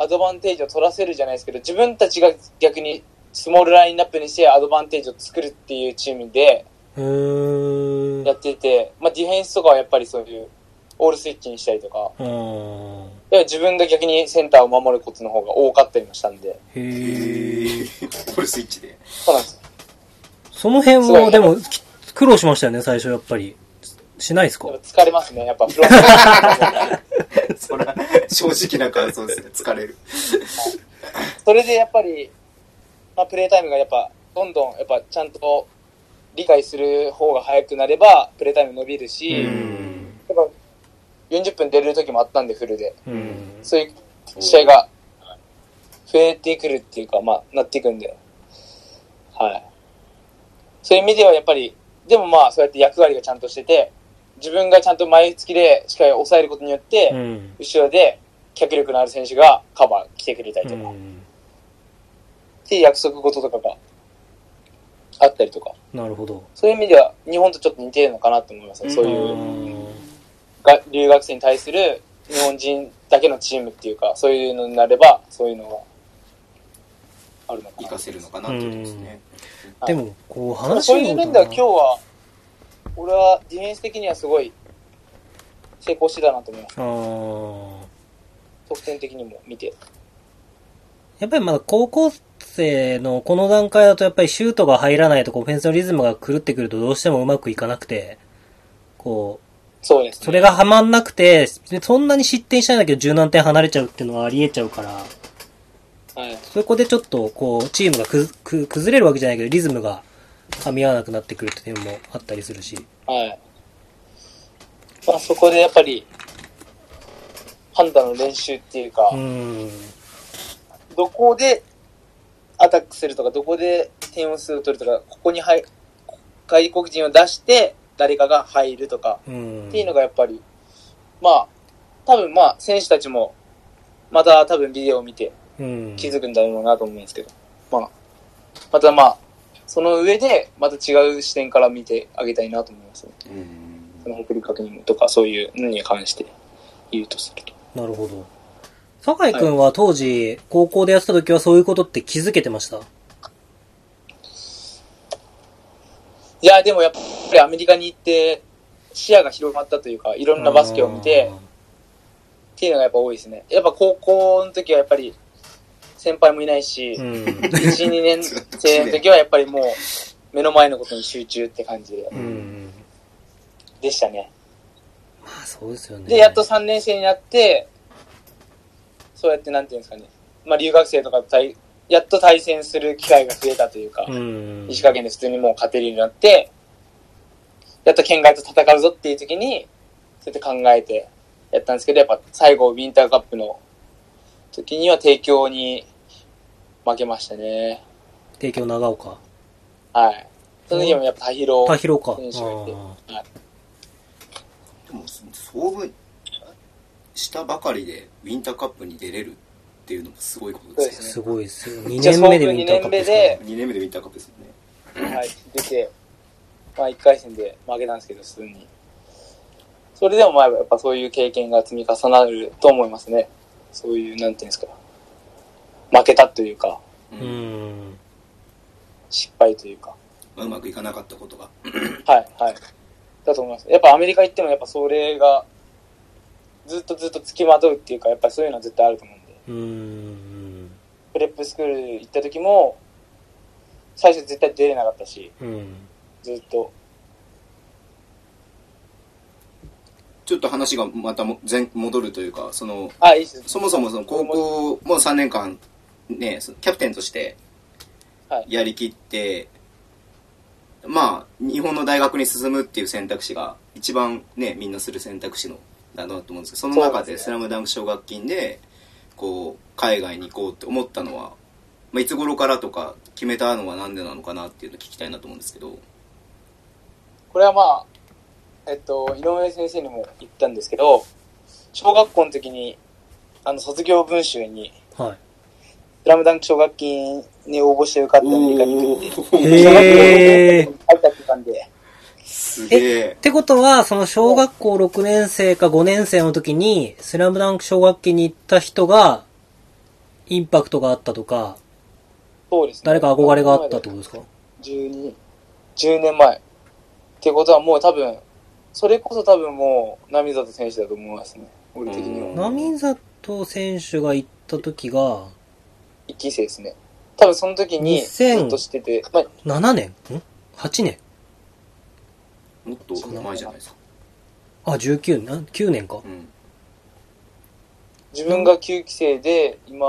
Speaker 4: アドバンテージを取らせるじゃないですけど、自分たちが逆にスモールラインナップにしてアドバンテージを作るっていうチームで。やってて、まあディフェンスとかはやっぱりそういうオールスイッチにしたりとか、自分が逆にセンターを守ることの方が多かったりもしたんで、
Speaker 3: へ
Speaker 2: へ
Speaker 3: ー。
Speaker 2: ー。これスイッチで。
Speaker 4: そうなんですよ。
Speaker 3: その辺
Speaker 4: すご
Speaker 3: はいでもき苦労しましたよね、最初やっぱり。しないですか？
Speaker 4: 疲れますね、やっぱフロント
Speaker 2: そら、正直な感想ですね。疲れる。
Speaker 4: それでやっぱり、まあ、プレータイムがやっぱ、どんどんやっぱちゃんと理解する方が早くなれば、プレータイム伸びるし、
Speaker 3: う
Speaker 4: やっ
Speaker 3: ん。
Speaker 4: ぱ40分出れる時もあったんで、フルで。
Speaker 3: うん。
Speaker 4: そういう試合が増えてくるっていうか、まあ、なっていくんで。はい。そういう意味ではやっぱり、でもまあ、そうやって役割がちゃんとしてて、自分がちゃんと前付きでしっかり抑えることによって、
Speaker 3: うん。
Speaker 4: 後ろで脚力のある選手がカバー来てくれたりとか、
Speaker 3: うん。
Speaker 4: っていう約束事とかがあったりとか、
Speaker 3: なるほど。
Speaker 4: そういう意味では日本とちょっと似てるのかなと思いますね。そういう
Speaker 3: うん
Speaker 4: が留学生に対する日本人だけのチームっていうか、そういうのになれば、そういうのがあるのかな。
Speaker 2: 活かせるのかなってことですね。
Speaker 3: でも、こう
Speaker 4: そう
Speaker 3: 話を
Speaker 4: そういう面では今日は、俺はディフェンス的にはすごい成功してたなと思います。得点的にも見て。
Speaker 3: やっぱりまだ高校生のこの段階だとやっぱりシュートが入らないとオフェンスのリズムが狂ってくるとどうしてもうまくいかなくて、こう、
Speaker 4: そうです、ね。
Speaker 3: それがはまんなくて、そんなに失点しないんだけど十何点離れちゃうっていうのはあり得ちゃうから、
Speaker 4: はい。
Speaker 3: そこでちょっとこう、チームがくく崩れるわけじゃないけど、リズムが噛み合わなくなってくるっていうのもあったりするし。
Speaker 4: はい。まあそこでやっぱり、判断の練習っていうか、
Speaker 3: うーん。
Speaker 4: どこでアタックするとか、どこで点を数を取るとか、ここに入外国人を出して、誰かが入るとか、
Speaker 3: うん。
Speaker 4: っていうのがやっぱり、まあ、多分まあ、選手たちも、また多分ビデオを見て
Speaker 3: うん。
Speaker 4: 気づくんだろうなと思うんですけど、まあ、またまあ、その上で、また違う視点から見てあげたいなと思いますね。
Speaker 2: うん。
Speaker 4: その送り確認とか、そういうのに関して言うとすると。
Speaker 3: なるほど。酒井くんは当時、高校でやってた時はそういうことって気づけてました？
Speaker 4: いや、でもやっぱりアメリカに行って、視野が広まったというか、いろんなバスケを見て、っていうのがやっぱ多いですね。やっぱ高校の時はやっぱり、先輩もいないし、
Speaker 3: うん。
Speaker 4: 1、2年生の時はやっぱりもう、目の前のことに集中って感じで、
Speaker 3: うん。
Speaker 4: でしたね。
Speaker 3: まあそうですよね。
Speaker 4: で、やっと3年生になって、そうやってなんていうんですかね、まあ留学生とかと対、やっと対戦する機会が増えたというか、
Speaker 3: うん。
Speaker 4: 石川県で普通にもう勝てるようになって、やっと県外と戦うぞっていう時に、そうやって考えてやったんですけど、やっぱ最後ウィンターカップの時には提供に負けましたね。
Speaker 3: 帝京長岡。
Speaker 4: はい。その時もやっぱ田広
Speaker 3: 田広か。
Speaker 4: 選手がいて、
Speaker 3: あ
Speaker 4: はい
Speaker 2: でも、総分したばかりでウィンターカップに出れるっていうのもすごいことですよね。
Speaker 3: ーすごいですよ。2
Speaker 4: 一応
Speaker 3: 年目でウィンターカップですね
Speaker 2: 2年目でウィンターカップですよね。
Speaker 4: はい、出て、まあ1回戦で負けたんですけど、普通に。それでもまあやっぱそういう経験が積み重なると思いますね。そういう、なんていうんですか。負けたというか、
Speaker 2: う
Speaker 3: うん。
Speaker 4: 失敗というか。
Speaker 2: まあうまくいかなかったことが。
Speaker 4: はい、はい。だと思います。やっぱアメリカ行ってもやっぱそれが、ずっとずっと付きまとうっていうか、やっぱりそういうのは絶対あると思うんで。
Speaker 3: うん。
Speaker 4: プレップスクール行った時も、最初絶対出れなかったし、
Speaker 3: うん。
Speaker 4: ずっと。
Speaker 2: ちょっと話がまたも前戻るというか、その、
Speaker 4: あ、いい。
Speaker 2: そもそもその高校も3年間、ね、キャプテンとして
Speaker 4: はい。
Speaker 2: やりきって、まあ、日本の大学に進むっていう選択肢が一番ね、みんなする選択肢のだなと思うんですけど、その中でスラムダンク奨学金で、こう、海外に行こうって思ったのは、まあ、いつ頃からとか決めたのはなんでなのかなっていうのを聞きたいなと思うんですけど、
Speaker 4: これはまあ、えっと、井上先生にも言ったんですけど、小学校の時に、あの、卒業文集に、
Speaker 3: はい。
Speaker 4: スラムダンク奨学金に応募して受かってアメリカに行くって、
Speaker 3: へー。
Speaker 4: 書いてあってたんで、
Speaker 2: すげえ
Speaker 3: っ。てことは、その小学校6年生か5年生の時に、スラムダンク奨学金に行った人が、インパクトがあったとか、
Speaker 4: そうですね。
Speaker 3: 誰か憧れがあったってことですか
Speaker 4: ？12、10年前。ってことはもう多分、それこそ多分もう、波里選手だと思いますね。俺的に
Speaker 2: うん
Speaker 4: は。
Speaker 3: 波里選手が行った時が、
Speaker 4: 一期生ですね。多分その時に、ずっとしてて、まあ、
Speaker 3: 7年ん ?8 年
Speaker 2: もっと前じゃないですか。
Speaker 3: あ、19年、9年か。
Speaker 2: うん。
Speaker 4: 自分が9期生で、今、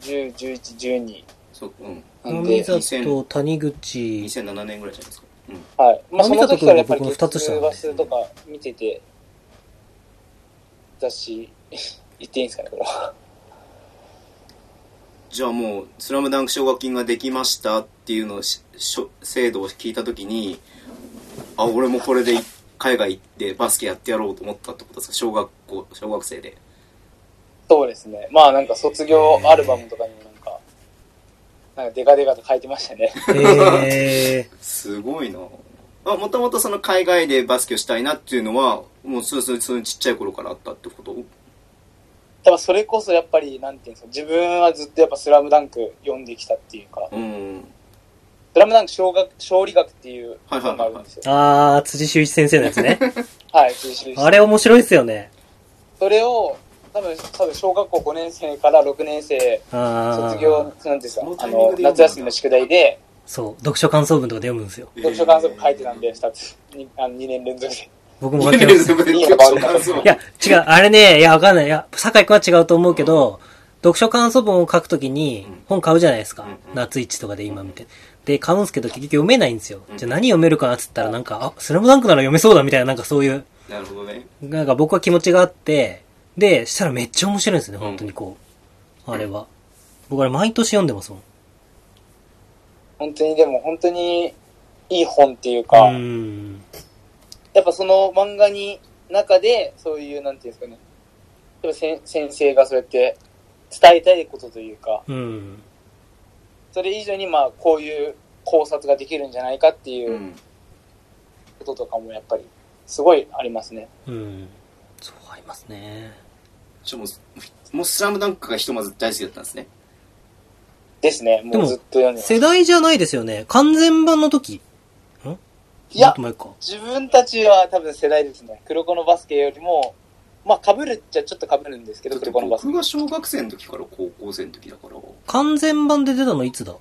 Speaker 4: 10、11、12
Speaker 2: そう、うん。
Speaker 4: なんで、
Speaker 3: 里、谷口、
Speaker 2: 2007年ぐらいじゃないですか。うん。
Speaker 4: はい。まあ、その時からやっぱり
Speaker 3: 波里君僕の二つ下なんで
Speaker 4: バスとか見てて、雑誌、言っていいんですかね、これは。
Speaker 2: じゃあもう、スラムダンク奨学金ができましたっていうのをし、制度を聞いたときに、あ、俺もこれでい海外行ってバスケやってやろうと思ったってことですか？小学校、小学生で。
Speaker 4: そうですね。まあなんか卒業アルバムとかにもなんか、なんかデカデカと書いてましたね。
Speaker 3: へ
Speaker 2: すごいなあ、もともとその海外でバスケをしたいなっていうのは、もうそうそうそうちっちゃい頃からあったってこと？
Speaker 4: 多分それこそやっぱり、なんていうんですか、自分はずっとやっぱスラムダンク読んできたっていうか、
Speaker 2: うん。
Speaker 4: スラムダンク小学、小理学っていう
Speaker 2: はいはいはい
Speaker 4: 本があるんですよ。
Speaker 3: ー。あー、辻修一先生のやつね。
Speaker 4: はい、推奨して
Speaker 3: あれ面白いっすよね。
Speaker 4: それを、多分、多分小学校5年生から6年生。卒業、なんていうんですかあの夏休みの宿題で、
Speaker 3: そう、読書感想文とかで読むんですよ。
Speaker 4: 読書感想文書いてたんで、2つ、にあの2年連続で。
Speaker 3: 僕も書きます。
Speaker 2: い
Speaker 3: や、違う、あれね、いや、わかんない。いや、酒井くんは違うと思うけど、読書感想文を書くときに
Speaker 2: うん
Speaker 3: 本買うじゃないですか。夏一とかで今見て。で、買うんすけど結局読めないんですよ。
Speaker 2: うん
Speaker 3: じゃあ何読めるかなっつったらなんか、あ、スラムダンクなら読めそうだみたいな、なんかそういう、
Speaker 2: なるほどね。
Speaker 3: なんか僕は気持ちがあって、で、したらめっちゃ面白いんですね、本当にこう。あれは。僕あれ毎年読んでますもん。
Speaker 4: 本当に、でも本当にいい本っていうか、
Speaker 3: うーん。
Speaker 4: やっぱその漫画に、中で、そういう、なんていうんですかね。やっぱ先先生がそうやって伝えたいことというか、
Speaker 3: うん。
Speaker 4: それ以上にまあこういう考察ができるんじゃないかっていううんこととかもやっぱりすごいありますね。
Speaker 3: うん。そう、ありますね。
Speaker 2: じゃあもう、もうスラムダンクがひとまず大好きだったんですね。
Speaker 4: ですね。
Speaker 3: でも
Speaker 4: もうずっと読んでます。
Speaker 3: 世代じゃないですよね。完全版の時。ん
Speaker 4: いや。自分たちは多分世代ですね。黒子のバスケよりも、まあ被るっちゃちょっと被るんですけど、黒子のバスケ
Speaker 2: 僕。が小学生の時から高校生の時だから、
Speaker 3: 完全版で出たのいつだ？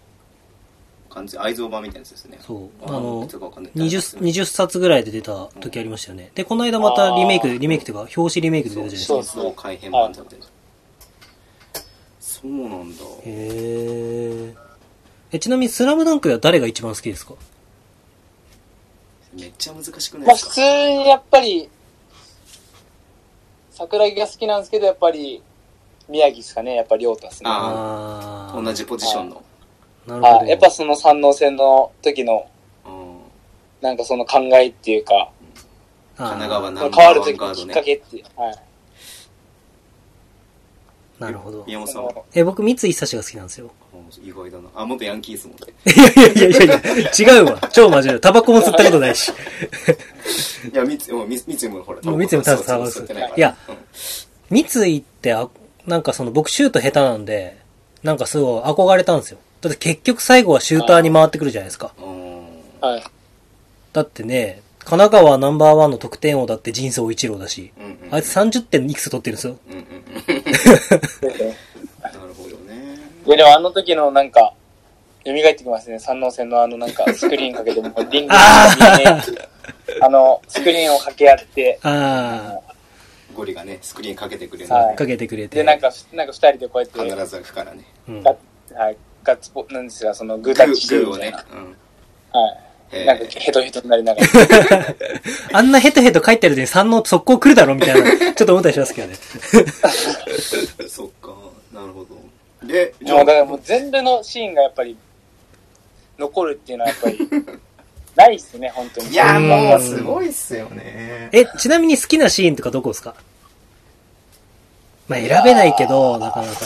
Speaker 2: 完全愛蔵版みたいなやつですね。
Speaker 3: そう。あ
Speaker 2: あ
Speaker 3: の
Speaker 2: いつかわかんない
Speaker 3: 20, 20冊ぐらいで出た時ありましたよね。で、この間またリメイクで、リメイクっていうか、表紙リメイクで出たじゃないですか。
Speaker 4: そう
Speaker 2: そう改編版だみた。そうなんだ。
Speaker 3: へーえ、ちなみにスラムダンクでは誰が一番好きですか？
Speaker 2: めっちゃ難しくない
Speaker 4: まあ普
Speaker 2: ですか
Speaker 4: 通にやっぱり、桜木が好きなんですけど、やっぱり、宮城ですかね。やっぱ亮太ですね。
Speaker 2: あ
Speaker 3: あー
Speaker 2: 同じポジションの。
Speaker 3: なるほど。
Speaker 4: はい。やっぱその三能戦の時の、
Speaker 2: うん
Speaker 4: なんかその考えっていうか、
Speaker 2: 神奈川ナンバー
Speaker 4: 変わる時
Speaker 2: ワンガード
Speaker 4: のきっか
Speaker 2: ね。
Speaker 4: けっていう。はい。
Speaker 3: なるほど。
Speaker 2: 宮本さんは？
Speaker 3: え、僕、三井久志が好きなんですよ。
Speaker 2: うん意外だな。あ、元ヤンキースもんね。
Speaker 3: いやいやいやいや、違うわ。超真面目。タバコも吸ったことないし。
Speaker 2: いや、三つ、もう三三つもほら、
Speaker 3: タバコ吸って
Speaker 2: ないから。
Speaker 3: いや
Speaker 2: うん
Speaker 3: 三井って、あなんかその、僕シュート下手なんで、なんかすごい憧れたんですよ。だって結局最後はシューターに回ってくるじゃないですか。
Speaker 2: うん
Speaker 4: はい。
Speaker 3: だってね、神奈川ナンバーワンの得点王だって人相一郎だし、
Speaker 2: うんうん
Speaker 3: あいつ30点いくつ取ってるんですよ。
Speaker 2: うんうんうん。なるほどね。
Speaker 4: いやでもあの時のなんか、蘇ってきますね。三能戦のあのなんかスクリーンかけて、もうリングが見えねえ あの、スクリーンを掛け合って、
Speaker 3: あ
Speaker 2: ゴリがね、スクリーンかけてくれる
Speaker 3: あ、
Speaker 4: はい
Speaker 3: かけてくれて。
Speaker 4: で、なんか、なんか二人でこうやって、
Speaker 2: 必ず開くからね。
Speaker 3: うん
Speaker 4: ガッ、はい、ガッツポ、なんですか、そのグータッチ
Speaker 2: グーをね
Speaker 4: みたいな。。
Speaker 2: うん
Speaker 4: はい。
Speaker 2: へ
Speaker 4: なんかヘトヘトになりながら。
Speaker 3: あんなヘトヘト書いてるのに3の速攻来るだろみたいな、ちょっと思ったりしますけどね。
Speaker 2: え そっか、なるほど。で、じ
Speaker 4: もう
Speaker 2: ゃあ、
Speaker 4: だからもう全部のシーンがやっぱり、残るっていうのはやっぱり、ないっすね、本当に。
Speaker 2: いや、
Speaker 3: うん
Speaker 2: もうすごいっすよね。
Speaker 3: え、ちなみに好きなシーンとかどこですか？まあ選べないけど、なかなか。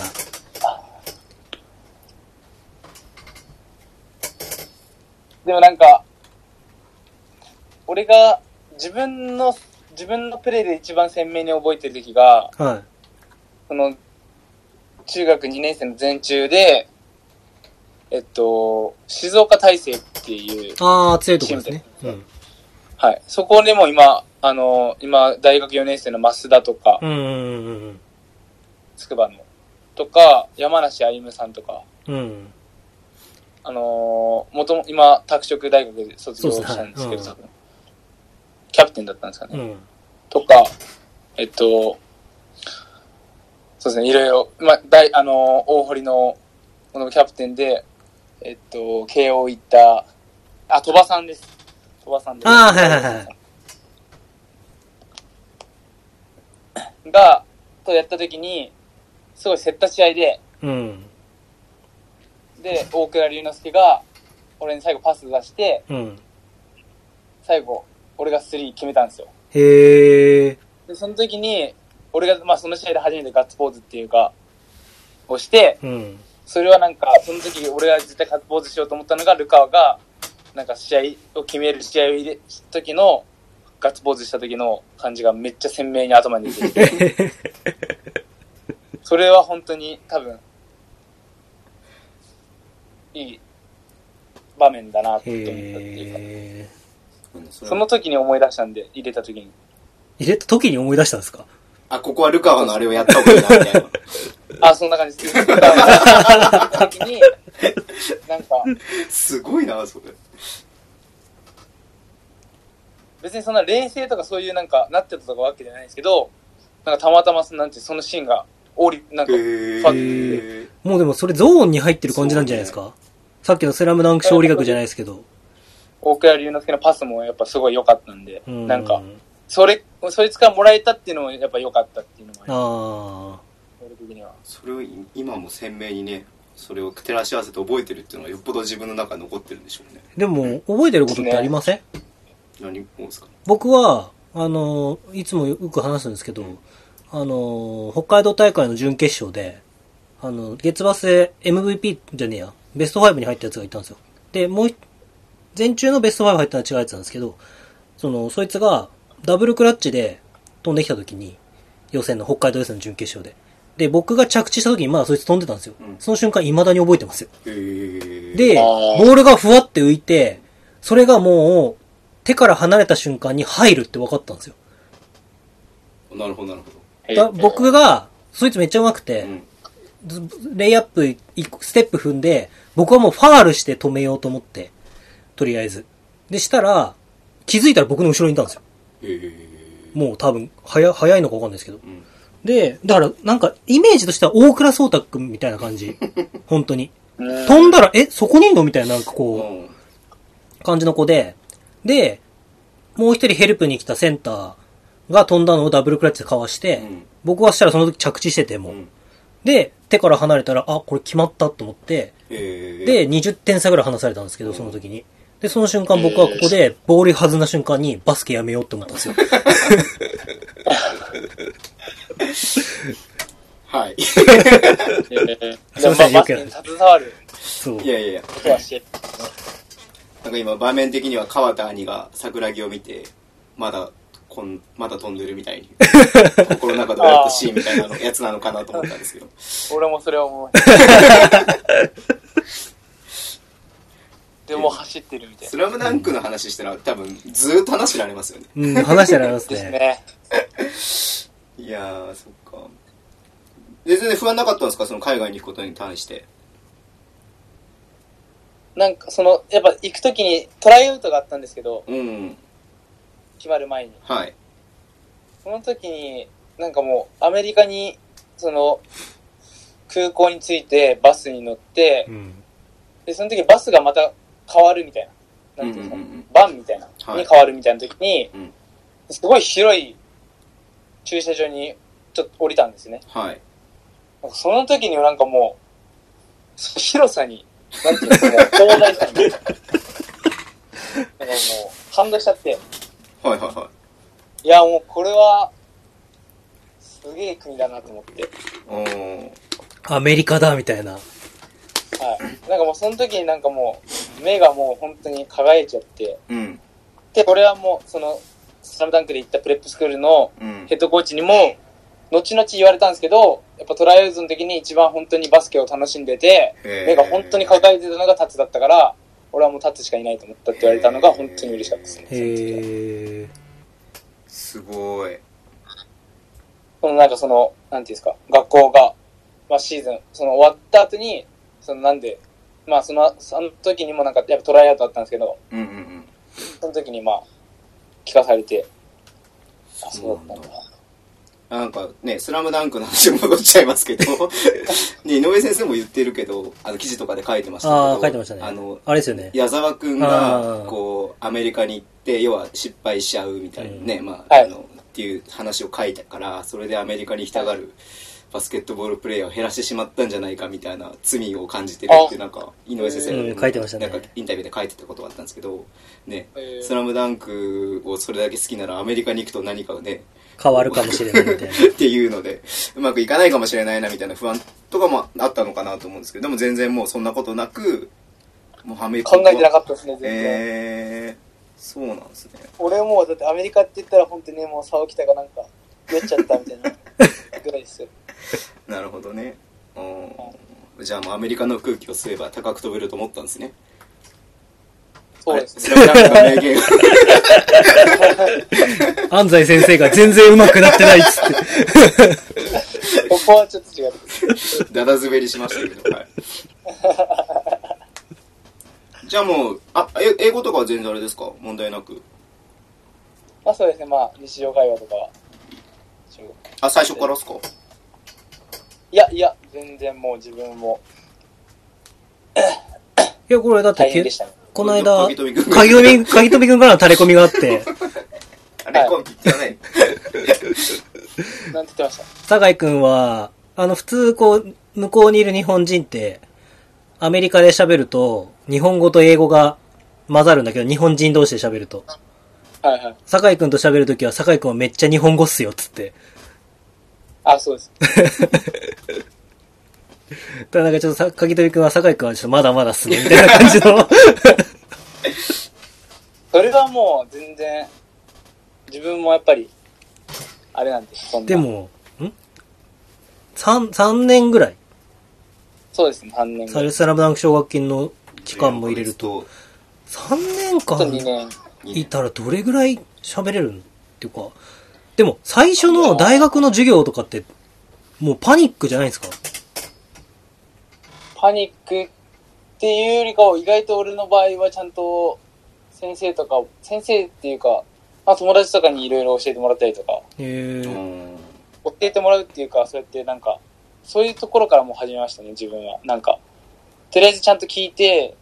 Speaker 4: でもなんか、俺が自分の、自分のプレイで一番鮮明に覚えてる時が、
Speaker 3: はい。
Speaker 4: その、中学2年生の前中で、えっと、静岡大生っていう、
Speaker 3: ああ、強いところですね。うん。
Speaker 4: はい。そこでも今、あの、今、大学4年生の増田とか、
Speaker 3: うんうん
Speaker 4: 筑波の、とか、山梨歩夢さんとか、
Speaker 3: うんうん。うん。
Speaker 4: あのー、もとも、今、拓殖大学で卒業したんですけど、
Speaker 3: ね
Speaker 4: 多分キャプテンだったんですかね。
Speaker 3: うん。
Speaker 4: とか、えっと、そうですね、いろいろ、まあ、大、あのー、大堀の、このキャプテンで、えっと、慶応行った、あ、鳥羽さんです。鳥羽さんです。
Speaker 3: あーはいはいはい
Speaker 4: が、とやった時に、すごい競った試合で、
Speaker 3: うん。
Speaker 4: で、大倉龍之介が、俺に最後パス出して、
Speaker 3: うん。
Speaker 4: 最後、俺がスリー決めたんですよ。
Speaker 3: へえ。
Speaker 4: で、その時に、俺が、まあその試合で初めてガッツポーズっていうか、をして、
Speaker 3: うん。
Speaker 4: それはなんか、その時俺が絶対ガッツポーズしようと思ったのが、ルカワが、なんか試合を決める試合を入れ、時の、ガッツポーズした時の感じがめっちゃ鮮明に頭に出てきて、それは本当に多分、いい場面だなって思ったっていうか、
Speaker 2: そ
Speaker 4: の時に思い出したんで、入れた時に。
Speaker 3: 入れた時に思い出したんですか？
Speaker 2: あ、ここはルカワのあれをやった方がいいな、みたいな。
Speaker 4: あ、そんな感じです。ルカワが時に、なんか、
Speaker 2: すごいな、それ。
Speaker 4: 別にそんな冷静とかそういうなんか、なってたとかわけじゃないんですけど、なんかたまたまなんてそのシーンが、おり、なんか、
Speaker 2: へ
Speaker 4: ファ。
Speaker 3: もうでもそれゾーンに入ってる感じなんじゃないですか、さっきのスラムダンク勝利学じゃないですけど。
Speaker 4: 大倉龍之介のパスもやっぱすごい良かったんで、
Speaker 3: う
Speaker 4: なんか、それ、そいつからもらえたっていうのもやっぱ良かったっていうのもあります。
Speaker 3: あ
Speaker 4: 俺的には。
Speaker 2: それをい今も鮮明にね、それを照らし合わせて覚えてるっていうのはよっぽど自分の中に残ってるんでしょうね。
Speaker 3: あ。でも、覚えてることってありません？
Speaker 2: 何？もですか？
Speaker 3: 僕は、あの、いつもよく話すんですけど、あの、北海道大会の準決勝で、あの、月バスで MVP じゃねえや、ベスト5に入ったやつがいたんですよ。で、もう一、前中のベスト5入ったのは違うやつなんですけど、その、そいつが、ダブルクラッチで飛んできた時に、予選の、北海道予選の準決勝で。で、僕が着地した時にまだそいつ飛んでたんですよ。
Speaker 2: うん
Speaker 3: その瞬間未だに覚えてますよ。
Speaker 2: へー。
Speaker 3: で、ボールがふわって浮いて、それがもう、手から離れた瞬間に入るって分かったんですよ。
Speaker 2: なるほど、なるほど。
Speaker 3: だ僕が、そいつめっちゃ上手くて、
Speaker 2: うん。
Speaker 3: ずレイアップステップ踏んで、僕はもうファールして止めようと思って、とりあえず。で、したら、気づいたら僕の後ろにいたんですよ。もう多分、早、早いのかわかんないですけど。
Speaker 2: ん
Speaker 3: で、だから、なんか、イメージとしては大倉壮太くんみたいな感じ。本当に。
Speaker 4: うん
Speaker 3: 飛んだら、え、そこにいんのみたいな、なんか
Speaker 2: う
Speaker 3: こ
Speaker 2: ん。
Speaker 3: う、感じの子で、で、もう一人ヘルプに来たセンターが飛んだのをダブルクラッチでかわして、
Speaker 2: うん
Speaker 3: 僕はしたらその時着地しててもう、
Speaker 2: うん
Speaker 3: で、手から離れたら、あ、これ決まったと思って。で、20点差ぐらい離されたんですけど、その時に。で、その瞬間僕はここで、ボール弾んだ瞬間にバスケやめようって思ったんですよ。
Speaker 2: はい。
Speaker 4: えー
Speaker 3: すいません
Speaker 4: バスケ
Speaker 3: よく
Speaker 4: に携わる
Speaker 3: そう
Speaker 2: い。やいやいや。
Speaker 4: ことはしてる。
Speaker 2: なんか今場面的には川田兄が桜木を見て、まだ、こん、まだ飛んでるみたいに、心の中で笑ったシーンみたいなのやつなのかなと思ったんですけど。
Speaker 4: 俺もそれは思いました。でも走ってるみたい
Speaker 2: スラムダンクの話したら多分ずーっと話してられますよね。
Speaker 3: うん、話してられます
Speaker 4: です
Speaker 3: ね。
Speaker 4: ね。
Speaker 2: いやー、そっか。で、全然不安なかったんですか？その海外に行くことに対して。
Speaker 4: なんかその、やっぱ行くときにトライアウトがあったんですけど、
Speaker 2: うん。
Speaker 4: 決まる前に。
Speaker 2: はい。
Speaker 4: その時に、なんかもうアメリカに、その、空港に着いてバスに乗って
Speaker 3: う、ん。
Speaker 4: で、その時バスがまた変わるみたいな。なんていうんですか、バンみたいな。
Speaker 2: はい
Speaker 4: に変わるみたいな時に、
Speaker 2: うん
Speaker 4: すごい広い駐車場にちょっと降りたんですね。
Speaker 2: はい。
Speaker 4: その時にはなんかもう、広さに、なんていうんですか、もう広大さに。なんかもう、感動しちゃって。
Speaker 2: はいはいはい
Speaker 4: や、もうこれは、すげえ国だなと思って。
Speaker 3: アメリカだ、みたいな。
Speaker 4: はい。なんかもうその時になんかもう、目がもう本当に輝いちゃって。
Speaker 2: うん。
Speaker 4: で、これはもう、その、スラムダンクで行ったプレップスクールの
Speaker 2: うん
Speaker 4: ヘ。ッドコーチにも、後々言われたんですけど、やっぱトライアウトの時に一番本当にバスケを楽しんでて、目が本当に輝いてたのがタツだったから、俺はもうタツしかいないと思ったって言われたのが本当に嬉しかったですね。
Speaker 3: へー。
Speaker 2: すごい。
Speaker 4: そのなんかその、なんていうんですか、学校が、まあシーズン、その終わった後に、そのなんで、まあその、その時にもなんかやっぱトライアウトあったんですけど、
Speaker 2: うんうんうん。
Speaker 4: その時にまあ、聞かされて、あ、そうだったんだ。
Speaker 2: なんかね、スラムダンクの話に戻っちゃいますけど、ね、井上先生も言ってるけど、あの記事とかで書いてましたけど、
Speaker 3: ああ、書いてましたね。
Speaker 2: あの、
Speaker 3: あれですよね。
Speaker 2: 矢沢くん
Speaker 3: あ
Speaker 2: が
Speaker 3: ー、
Speaker 2: こう、アメリカに行って、要は失敗しちゃうみたいなね、
Speaker 3: う
Speaker 2: まあ、
Speaker 4: はい
Speaker 2: あの、っていう話を書いたから、それでアメリカに行きたがるバスケットボールプレイヤーを減らしてしまったんじゃないかみたいな罪を感じてるって、なんか、井上先生
Speaker 3: うん書いてましたね
Speaker 2: なんかインタビューで書いてたことがあったんですけど、ね、
Speaker 4: えー
Speaker 2: スラムダンクをそれだけ好きならアメリカに行くと何かをね、
Speaker 3: 変わるかもしれないみたいな。
Speaker 2: っていうので、うまくいかないかもしれないなみたいな不安とかもあったのかなと思うんですけど、でも全然もうそんなことなく、もうアメリカ
Speaker 4: 考えてなかったですね、全然。
Speaker 2: えー、そうなんですね。
Speaker 4: 俺もうだってアメリカって言ったら本当にね、もう沢北がなんか、酔っちゃったみたいなぐらいですよ。
Speaker 2: なるほどね。うんじゃあもうアメリカの空気を吸えば高く飛べると思ったんですね。
Speaker 4: そうです
Speaker 2: あれ？スラムダンクの名言。
Speaker 3: 安西先生が全然上手くなってないっつって。
Speaker 4: ここはちょっと違う。
Speaker 2: だだ滑りしましたけど、はい。じゃあもう、あ、え英語とかは全然あれですか？問題なく。
Speaker 4: まあそうですね、まあ日常会話とかは。
Speaker 2: あ、最初からですか？
Speaker 4: いや、いや、全然もう自分も。
Speaker 3: いや、これだってけ
Speaker 4: 大変でしたね。
Speaker 3: この間、
Speaker 2: 鍵富君が。
Speaker 3: 鍵富、鍵富くんからの垂れ込みがあって、
Speaker 2: あれ、コンビ言ってない。
Speaker 4: なんて言ってました？
Speaker 3: 酒井くんは、あの、普通、こう、向こうにいる日本人って、アメリカで喋ると、日本語と英語が混ざるんだけど、日本人同士で喋ると。
Speaker 4: はいはい。
Speaker 3: 酒井くんと喋るときは、酒井くんはめっちゃ日本語っすよ、つって。
Speaker 4: あ、そうです。
Speaker 3: ただなんかちょっとさ、鍵富くんは酒井くんはちょっとまだまだっすね、みたいな感じの。
Speaker 4: それがもう全然、自分もやっぱり、あれなんです、そんな。
Speaker 3: で、も、ん？三、三年ぐらい
Speaker 4: そうですね、3年ぐらい。
Speaker 3: サルスラムダンク奨学金の期間も入れると。
Speaker 2: と。
Speaker 3: 3年
Speaker 4: ちょっと2
Speaker 3: 間
Speaker 4: 年。
Speaker 3: いたらどれぐらい喋れるんっていうか、でも最初の大学の授業とかって、もうパニックじゃないですか？
Speaker 4: パニックっていうよりかは、意外と俺の場合はちゃんと先生とか、先生っていうか、まあ友達とかにいろいろ教えてもらったりとか、
Speaker 3: へえ。
Speaker 2: うん。
Speaker 4: 教えてもらうっていうか、そうやってなんか、そういうところからもう始めましたね、自分は。なんか、とりあえずちゃんと聞いて、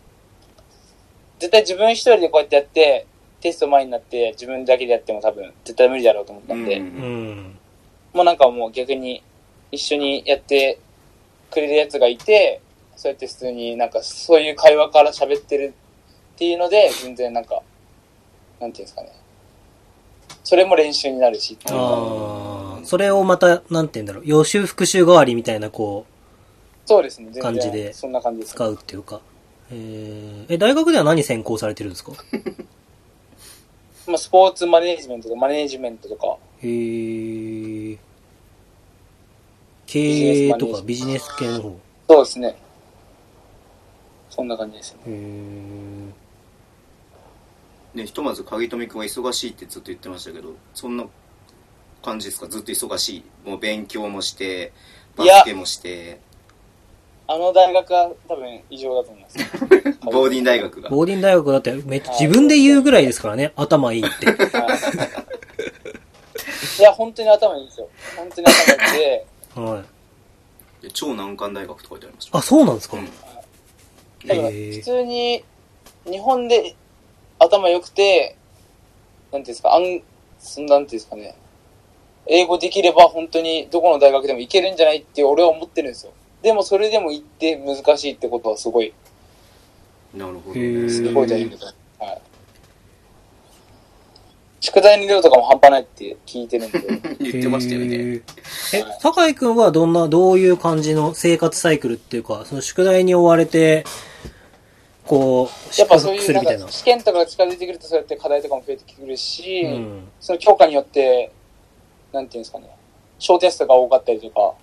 Speaker 4: 絶対自分一人でこうやってやって、テスト前になって自分だけでやっても多分絶対無理だろうと思ったんで、
Speaker 2: うん
Speaker 3: うん。
Speaker 4: もうなんかもう逆に一緒にやってくれるやつがいて、そうやって普通になんかそういう会話から喋ってるっていうので、全然なんか、なんていうんですかね。それも練習になるしっていうか
Speaker 3: ああ、それをまた、なんて言うんだろう、予習復習代わりみたいな、こ
Speaker 4: そうですね、全然。
Speaker 3: 感じで
Speaker 4: そんな感じ
Speaker 3: う、
Speaker 4: です、
Speaker 3: 使うっていうか。えー、え、大学では何専攻されてるんですか？
Speaker 4: まあ、スポーツマネージメントとかマネージメントとか、
Speaker 3: へー。経営とかビジネス系の方。
Speaker 4: そうですね。そんな感じですね。
Speaker 3: へー。
Speaker 2: ね、ひとまず鍵富君は忙しいってずっと言ってましたけどそんな感じですか？ずっと忙しいもう勉強もしてバスケもして
Speaker 4: あの大学は多分異常だと思います。
Speaker 2: ボーディン大学が
Speaker 3: ボーディン大学だってめっちゃ自分で言うぐらいですからね、頭いいって。
Speaker 4: はいいや、本当に頭いいんですよ。本当に頭いいんで、
Speaker 3: はい。
Speaker 2: で超難関大学とか書いてありました
Speaker 3: あ、そうなんですか、
Speaker 2: うん
Speaker 4: だから普通に日本で頭良くて、なんていうんですか、あん、そんなんていうんですかね、英語できれば本当にどこの大学でも行けるんじゃないって俺は思ってるんですよ。でもそれでも行って難しいってことはすごい、
Speaker 2: なるほどね
Speaker 4: すごい大変です。はい。宿題の量とかも半端ないって聞いてるんで、
Speaker 2: 言ってましたよね
Speaker 3: え、酒井くんはどんな、どういう感じの生活サイクルっていうか、その宿題に追われて、こう、
Speaker 4: やっぱそういうなんか。試験とかが近づいてくるとそうやって課題とかも増えてくるし、
Speaker 3: うん。
Speaker 4: その教科によって、なんていうんですかね、小テストが多かったりとか、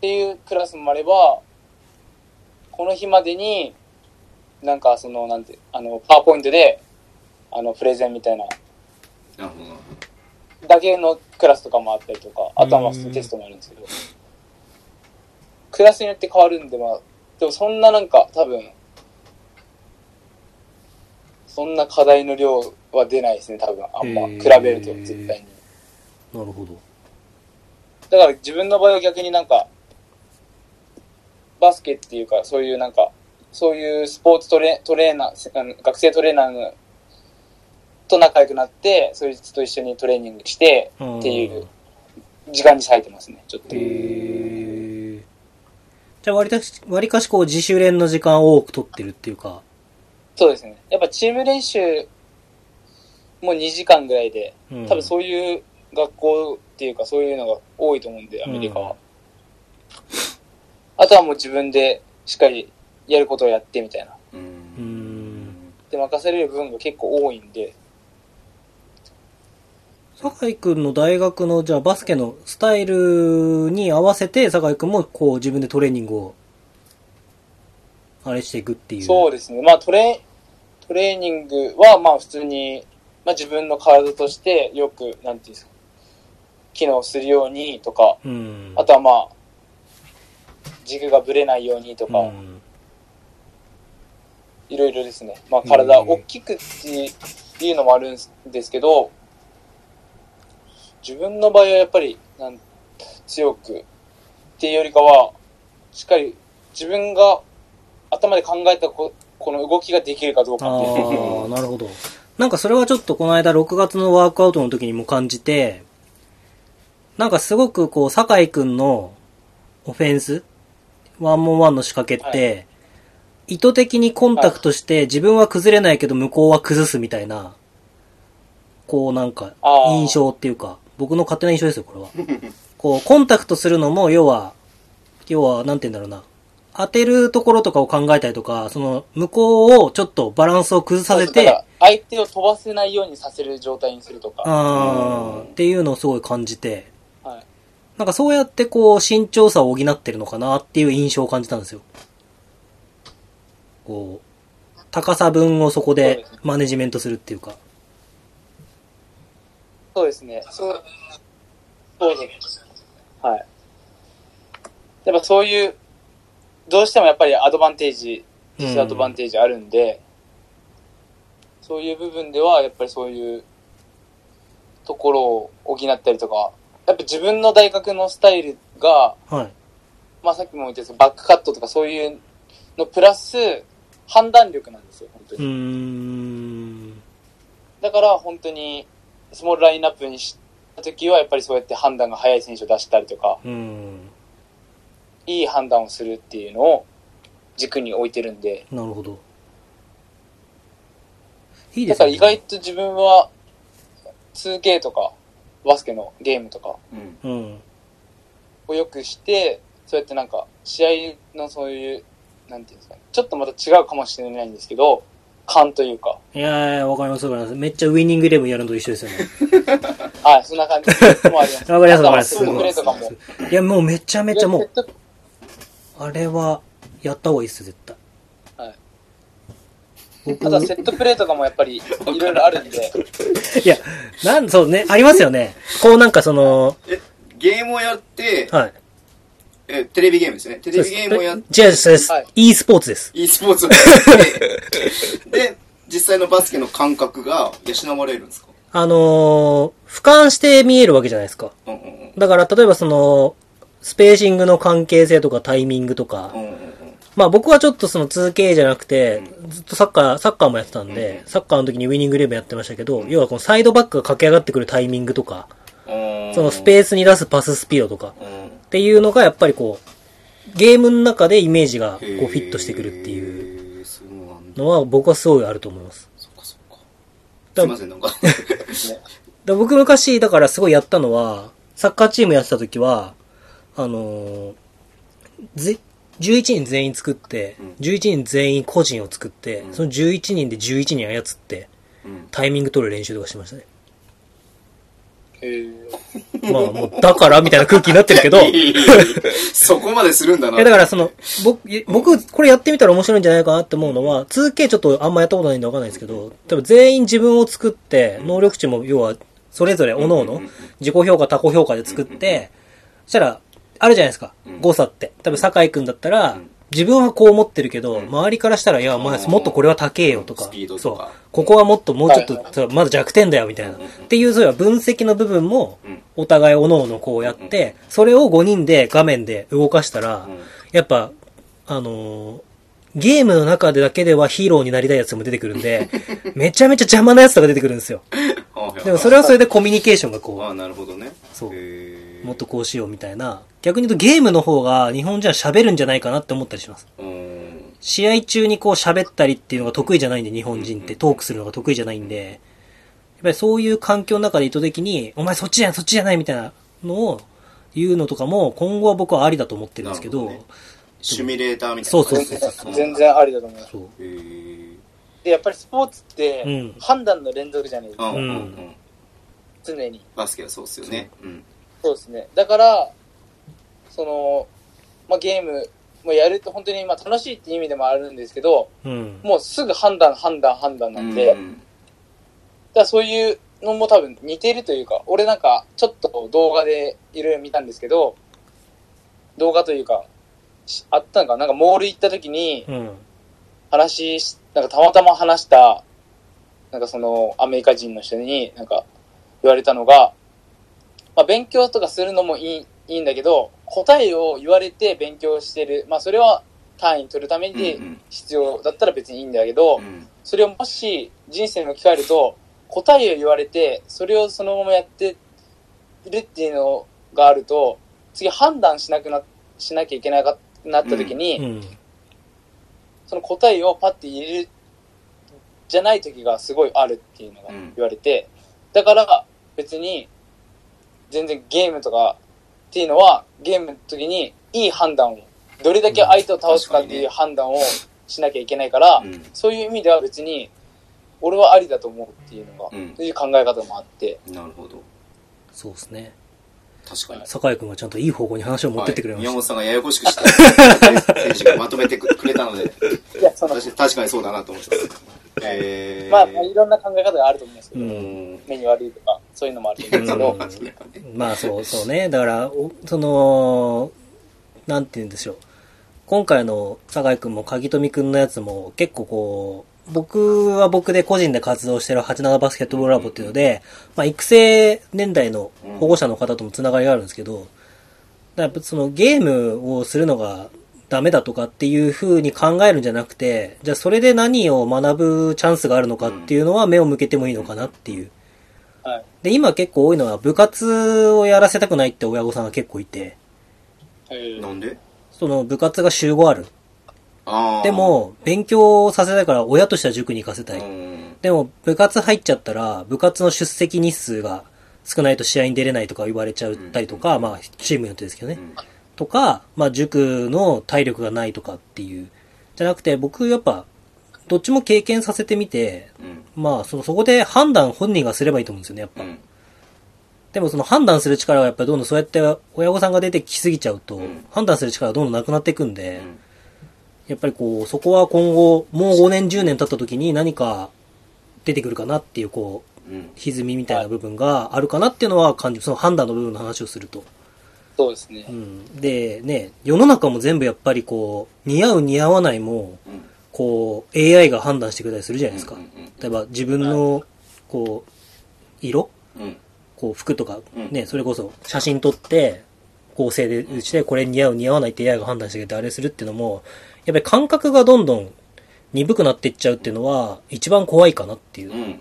Speaker 4: っていうクラスもあれば、この日までに、なんかその、なんて、あの、パワーポイントで、あの、プレゼンみたいな、
Speaker 2: なるほど
Speaker 4: だけのクラスとかもあったりとか、あとはまあ
Speaker 3: うん
Speaker 4: テストもあるんですけど、クラスによって変わるんで、まあ、でもそんななんか多分、そんな課題の量は出ないですね、多分、あんま、比べると絶対に。
Speaker 3: なるほど。
Speaker 4: だから自分の場合は逆になんか、バスケっていうか、そういうなんか、そういうスポーツトレトレーナー、学生トレーナーと仲良くなって、そいつと一緒にトレーニングして、っていう時間に割いてますね、ちょっと。
Speaker 3: へーじゃあ割かし、割かしこう自主練の時間を多く取ってるっていうか。
Speaker 4: そうですね。やっぱチーム練習も2時間ぐらいで、
Speaker 3: うん
Speaker 4: 多分そういう学校っていうかそういうのが多いと思うんで、アメリカは。
Speaker 3: うん
Speaker 4: あとはもう自分でしっかりやることをやってみたいな。
Speaker 2: う
Speaker 3: うんん。
Speaker 4: で、任せれる部分が結構多いんで、
Speaker 3: 酒井くんの大学の、じゃあバスケのスタイルに合わせて、酒井くんもこう自分でトレーニングを、あれしていくっていう。
Speaker 4: そうですね。まあトレ、トレーニングはまあ普通に、まあ自分の体としてよく、なんていうんですか、機能するようにとか、
Speaker 3: うん。
Speaker 4: あとはまあ、軸がぶれないようにとか、
Speaker 3: うん。
Speaker 4: いろいろですね。まあ体
Speaker 3: うん
Speaker 4: 大きくっていうのもあるんですけど、自分の場合はやっぱり、なん強くっていうよりかは、しっかり自分が頭で考えたここの動きができるかどうかっていう。
Speaker 3: ああ、なるほど。なんかそれはちょっとこの間6月のワークアウトの時にも感じて、なんかすごくこう、酒井くんのオフェンス、ワンモンワンの仕掛けって、意図的にコンタクトして自分は崩れないけど向こうは崩すみたいな、こうなんか印象っていうか、僕の勝手な印象ですよ、これは。こう、コンタクトするのも、要は、要は、なんて言うんだろうな。当てるところとかを考えたりとか、その、向こうをちょっとバランスを崩させて
Speaker 4: 相手を飛ばせないようにさせる状態にするとか。
Speaker 3: あーっていうのをすごい感じて、
Speaker 4: はい。
Speaker 3: なんかそうやってこう、身長差を補ってるのかなっていう印象を感じたんですよ。こう、高さ分をそこでマネジメントするっていうか。
Speaker 4: そうですね。そう、そうです。はい。やっぱそういう、どうしてもやっぱりアドバンテージ、ディスアドバンテージあるんで、そういう部分では、やっぱりそういうところを補ったりとか、やっぱ自分の大学のスタイルが、
Speaker 3: はい。
Speaker 4: まあさっきも言ったんですけど、バックカットとかそういうのプラス、判断力なんですよ、本当に。
Speaker 3: ん。
Speaker 4: だから本当に、スモールラインナップにした時は、やっぱりそうやって判断が早い選手を出したりとか、
Speaker 3: うん。
Speaker 4: いい判断をするっていうのを軸に置いてるんで、
Speaker 3: なるほど。いいですね。
Speaker 4: だから意外と自分は 2K とかバスケのゲームとか
Speaker 2: うん。
Speaker 3: うん。
Speaker 4: をよくして、そうやってなんか試合のそういう、なんていうんですかね、ちょっとまた違うかもしれないんですけど、勘というか、
Speaker 3: いやいや、わかりますわかります。めっちゃウィニングイレブンやるのと一緒ですよね。
Speaker 4: はい、そんな感じもあります。
Speaker 3: わかりますわかります。いや、もうめちゃめちゃもう、あれは、やった方がいいっす、絶対。
Speaker 4: はい。
Speaker 3: 僕
Speaker 4: あとはセットプレーとかもやっぱりいろいろあるんで、
Speaker 3: いや、なん、そうね、ありますよね。こうなんかその、
Speaker 2: え、ゲームをやって、
Speaker 3: はい。
Speaker 2: え、テレビゲームですね。テレビゲームをやって、
Speaker 3: 違うです、です
Speaker 4: はい。
Speaker 3: e スポーツです。
Speaker 2: e スポーツをやって、で、実際のバスケの感覚が養われるんですか？
Speaker 3: あのー、俯瞰して見えるわけじゃないですか。
Speaker 2: うんうんうん。
Speaker 3: だから、例えばその、スペーシングの関係性とかタイミングとか、
Speaker 2: うんうんうん。
Speaker 3: まあ僕はちょっとその 2K じゃなくて、ずっとサッカー、サッカーもやってたんで、サッカーの時にウィニングイレブンやってましたけど、要はこのサイドバックが駆け上がってくるタイミングとか、そのスペースに出すパススピードとか、
Speaker 2: うん。
Speaker 3: っていうのがやっぱりこう、ゲームの中でイメージがこうフィットしてくるっていう。のは僕はすごいあると思います。
Speaker 2: すいません、なんか。
Speaker 3: だ僕昔、だからすごいやったのは、サッカーチームやってた時は、あのーぜ、11人全員作って
Speaker 2: うん、
Speaker 3: 11人全員個人を作って、
Speaker 2: うん。
Speaker 3: その11人で11人操って、
Speaker 2: うん。
Speaker 3: タイミング取る練習とかしてましたね。
Speaker 4: へー。
Speaker 3: まあもう、だからみたいな空気になってるけど、
Speaker 2: そこまでするんだな。
Speaker 3: やだからその、僕、い僕、これやってみたら面白いんじゃないかなって思うのは、2K ちょっとあんまやったことないんでわかんないですけど、多分全員自分を作って、能力値も要は、それぞれ各々自己評価、他己評価で作って、そしたら、あるじゃないですか。
Speaker 2: うん。
Speaker 3: 誤差って。多分、酒井くんだったら
Speaker 2: うん、
Speaker 3: 自分はこう思ってるけど、
Speaker 2: うん。
Speaker 3: 周りからしたら、いや、お前、もっとこれは高えよとか。
Speaker 2: スピード、と
Speaker 3: そう。
Speaker 2: か。
Speaker 3: ここはもっと、もうちょっとまだ弱点だよ、みたいな。っていう、そういう分析の部分も
Speaker 2: うん、
Speaker 3: お互い各々こうやって、それを5人で画面で動かしたら
Speaker 2: うん、
Speaker 3: やっぱ、あのーゲームの中でだけではヒーローになりたいやつも出てくるんで、めちゃめちゃ邪魔なやつとか出てくるんですよ。でもそれはそれでコミュニケーションがこ
Speaker 2: ああ、なるほどね。
Speaker 3: そう、もっとこうしようみたいな。逆に言うとゲームの方が日本人は喋るんじゃないかなって思ったりします。
Speaker 2: うん。
Speaker 3: 試合中にこう喋ったりっていうのが得意じゃないんで、日本人ってトークするのが得意じゃないんで、やっぱりそういう環境の中で意図的に、お前そっちじゃない、そっちじゃないみたいなのを言うのとかも今後は僕はありだと思ってるんですけど、
Speaker 2: なるほシミュレーターみたいな。
Speaker 3: そうそう
Speaker 4: 全然全然ありだと思います。
Speaker 3: そう。
Speaker 4: で、やっぱりスポーツって
Speaker 3: うん、
Speaker 4: 判断の連続じゃないですか、
Speaker 2: うんうんう
Speaker 3: うん
Speaker 2: ん。
Speaker 4: 常に。
Speaker 2: バスケはそうっすよね。うん。
Speaker 4: そうですね。だから、その、まあ、ゲームもやると本当にまあ楽しいっていう意味でもあるんですけど、
Speaker 3: うん。
Speaker 4: もうすぐ判断、判断、判断なんで、だか
Speaker 2: うん
Speaker 4: らそういうのも多分似てるというか、俺なんかちょっと動画でいろいろ見たんですけど、動画というか、しあったのかな？なんかモール行った時に
Speaker 3: うん。
Speaker 4: 話し、なんかたまたま話した、なんかそのアメリカ人の人になんか言われたのが、まあ勉強とかするのもいい、いいんだけど、答えを言われて勉強してる。まあそれは単位取るために
Speaker 2: うん
Speaker 4: 必要だったら別にいいんだけど、
Speaker 2: うん
Speaker 4: それをもし人生に置き換えると、答えを言われて、それをそのままやってるっていうのがあると、次判断しなくな、しなきゃいけなかなった時に、
Speaker 3: うん。
Speaker 4: その答えをパッて言える、じゃない時がすごいあるっていうのが
Speaker 2: うん
Speaker 4: 言われて、だから別に全然ゲームとかっていうのはゲームの時にいい判断を、どれだけ相手を倒すかっていう判断をしなきゃいけないから、
Speaker 2: うん
Speaker 4: そういう意味では別に俺はありだと思うっていうのが、
Speaker 2: うん
Speaker 4: そういう考え方もあって、
Speaker 2: なるほど。
Speaker 3: そうですね。
Speaker 2: 確かに。
Speaker 3: 酒井くんがちゃんといい方向に話を持ってってくれました。
Speaker 2: はい宮本さんがややこしくした 選手がまとめてくれたので、
Speaker 4: いや、その、
Speaker 2: 確か確かにそうだなと思ってます。えー、
Speaker 4: まあ、まあいろんな考え方があると思うんですけど、
Speaker 2: うん。
Speaker 4: 目に悪いとか、そういうのもあると思うんですけど、
Speaker 3: うんまあそうそうね。だから、おその、なんて言うんでしょう。今回の酒井くんも鍵富くんのやつも結構こう、僕は僕で個人で活動してる87バスケットボールラボっていうので、まあ育成年代の保護者の方ともつながりがあるんですけど、やっぱそのゲームをするのがダメだとかっていう風に考えるんじゃなくて、じゃあそれで何を学ぶチャンスがあるのかっていうのは目を向けてもいいのかなっていう。
Speaker 4: はい。
Speaker 3: で、今結構多いのは部活をやらせたくないって親御さんが結構いて、
Speaker 4: えー
Speaker 2: なんで？
Speaker 3: その部活が週5ある。
Speaker 2: ああ。
Speaker 3: で、も、勉強させたいから親としては塾に行かせたい。
Speaker 2: うん。
Speaker 3: でも、部活入っちゃったら、部活の出席日数が少ないと試合に出れないとか言われちゃったりとか、まあ、チームによってですけどね。
Speaker 2: うん
Speaker 3: とか、まあ、塾の体力がないとかっていう。じゃなくて、僕やっぱ、どっちも経験させてみて、
Speaker 2: うん。
Speaker 3: まあ、その、そこで判断本人がすればいいと思うんですよね、やっぱ。
Speaker 2: うん。
Speaker 3: でもその判断する力がやっぱりどんどんそうやって親御さんが出てきすぎちゃうと、
Speaker 2: うん
Speaker 3: 判断する力がどんどんなくなっていくんで、
Speaker 2: うん
Speaker 3: やっぱりこう、そこは今後、もう5年10年経った時に何か出てくるかなっていうこう、
Speaker 2: うん。
Speaker 3: 歪みみたいな部分があるかなっていうのは感じ、その判断の部分の話をすると。
Speaker 4: そうですね
Speaker 3: う。ん。で、ね、世の中も全部やっぱりこう、似合う似合わないも、
Speaker 2: うん。
Speaker 3: こう、AI が判断してくれたりするじゃないですか。
Speaker 2: うんうん
Speaker 3: 例えば自分の、こう、色？
Speaker 2: うん。
Speaker 3: こう服とか
Speaker 2: うん
Speaker 3: ね、それこそ写真撮って、合成で打ちて、これ似合う似合わないって AI が判断してくれてあれするっていうのも、やっぱり感覚がどんどん鈍くなっていっちゃうっていうのは、一番怖いかなっていうう。
Speaker 2: ん。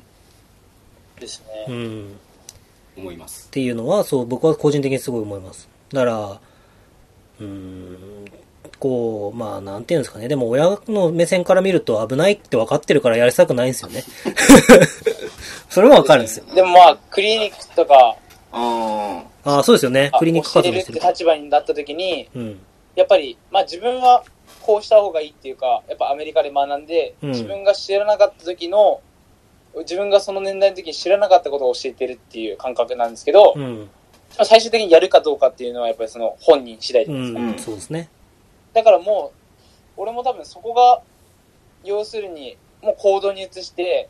Speaker 4: です
Speaker 3: う
Speaker 4: ね。
Speaker 3: ん。っ
Speaker 2: 思います。
Speaker 3: ていうのは、そう、僕は個人的にすごい思います。だから、うーん、こう、まあ、なんていうんですかね。でも親の目線から見ると危ないって分かってるからやりたくないんですよね。それは分かるんですよ。
Speaker 4: でもまあ、クリニックとか、
Speaker 2: あ
Speaker 3: ああ、そうですよね。
Speaker 4: あ
Speaker 3: クリニック活動してる。
Speaker 4: て立場になった時に、
Speaker 3: うん。
Speaker 4: やっぱり、まあ自分はこうした方がいいっていうか、やっぱアメリカで学んで、
Speaker 3: うん
Speaker 4: 自分が知らなかった時の、自分がその年代の時に知らなかったことを教えてるっていう感覚なんですけど、
Speaker 3: うん。
Speaker 4: 最終的にやるかどうかっていうのはやっぱりその本人次第じ
Speaker 3: う
Speaker 4: ゃないですか。
Speaker 3: ん、
Speaker 2: うん
Speaker 3: そうですね。
Speaker 4: だからもう、俺も多分そこが、要するに、もう行動に移して、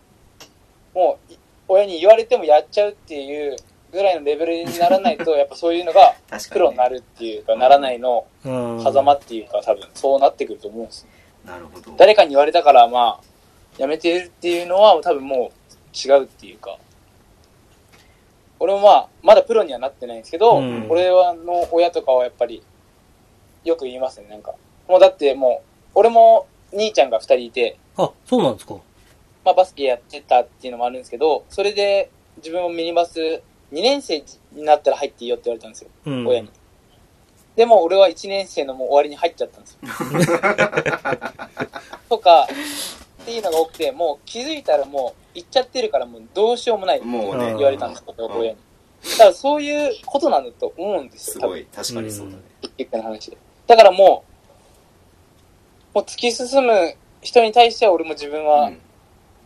Speaker 4: もうい、親に言われてもやっちゃうっていうぐらいのレベルにならないと、やっぱそういうのがプロになるっていうか、ならないの
Speaker 3: うん。
Speaker 4: 狭間っていうか、多分そうなってくると思うんですよ
Speaker 2: なるほど。
Speaker 4: 誰かに言われたから、まあ、やめてるっていうのは多分もう違うっていうか、俺もまあ、まだプロにはなってないんですけど、
Speaker 3: うん
Speaker 4: 俺はの親とかはやっぱり、よく言いますね、なんか。もうだってもう、俺も兄ちゃんが二人いて、
Speaker 3: あ、そうなんですか。
Speaker 4: まあバスケやってたっていうのもあるんですけど、それで自分もミニバス2年生になったら入っていいよって言われたんですよ、
Speaker 3: うん。
Speaker 4: 親に。でも俺は1年生のもう終わりに入っちゃったんですよ。とか、っていうのが多くて、もう気づいたらもう行っちゃってるからもうどうしようもないって
Speaker 2: もうね。
Speaker 3: うん
Speaker 4: 言われたんですよ、
Speaker 2: うん
Speaker 4: 親に。だからそういうことなんだと思うんですよ、
Speaker 2: すごい。確かにそうだね。
Speaker 4: 一個の話で。だからもう、もう突き進む人に対しては俺も自分は
Speaker 2: うん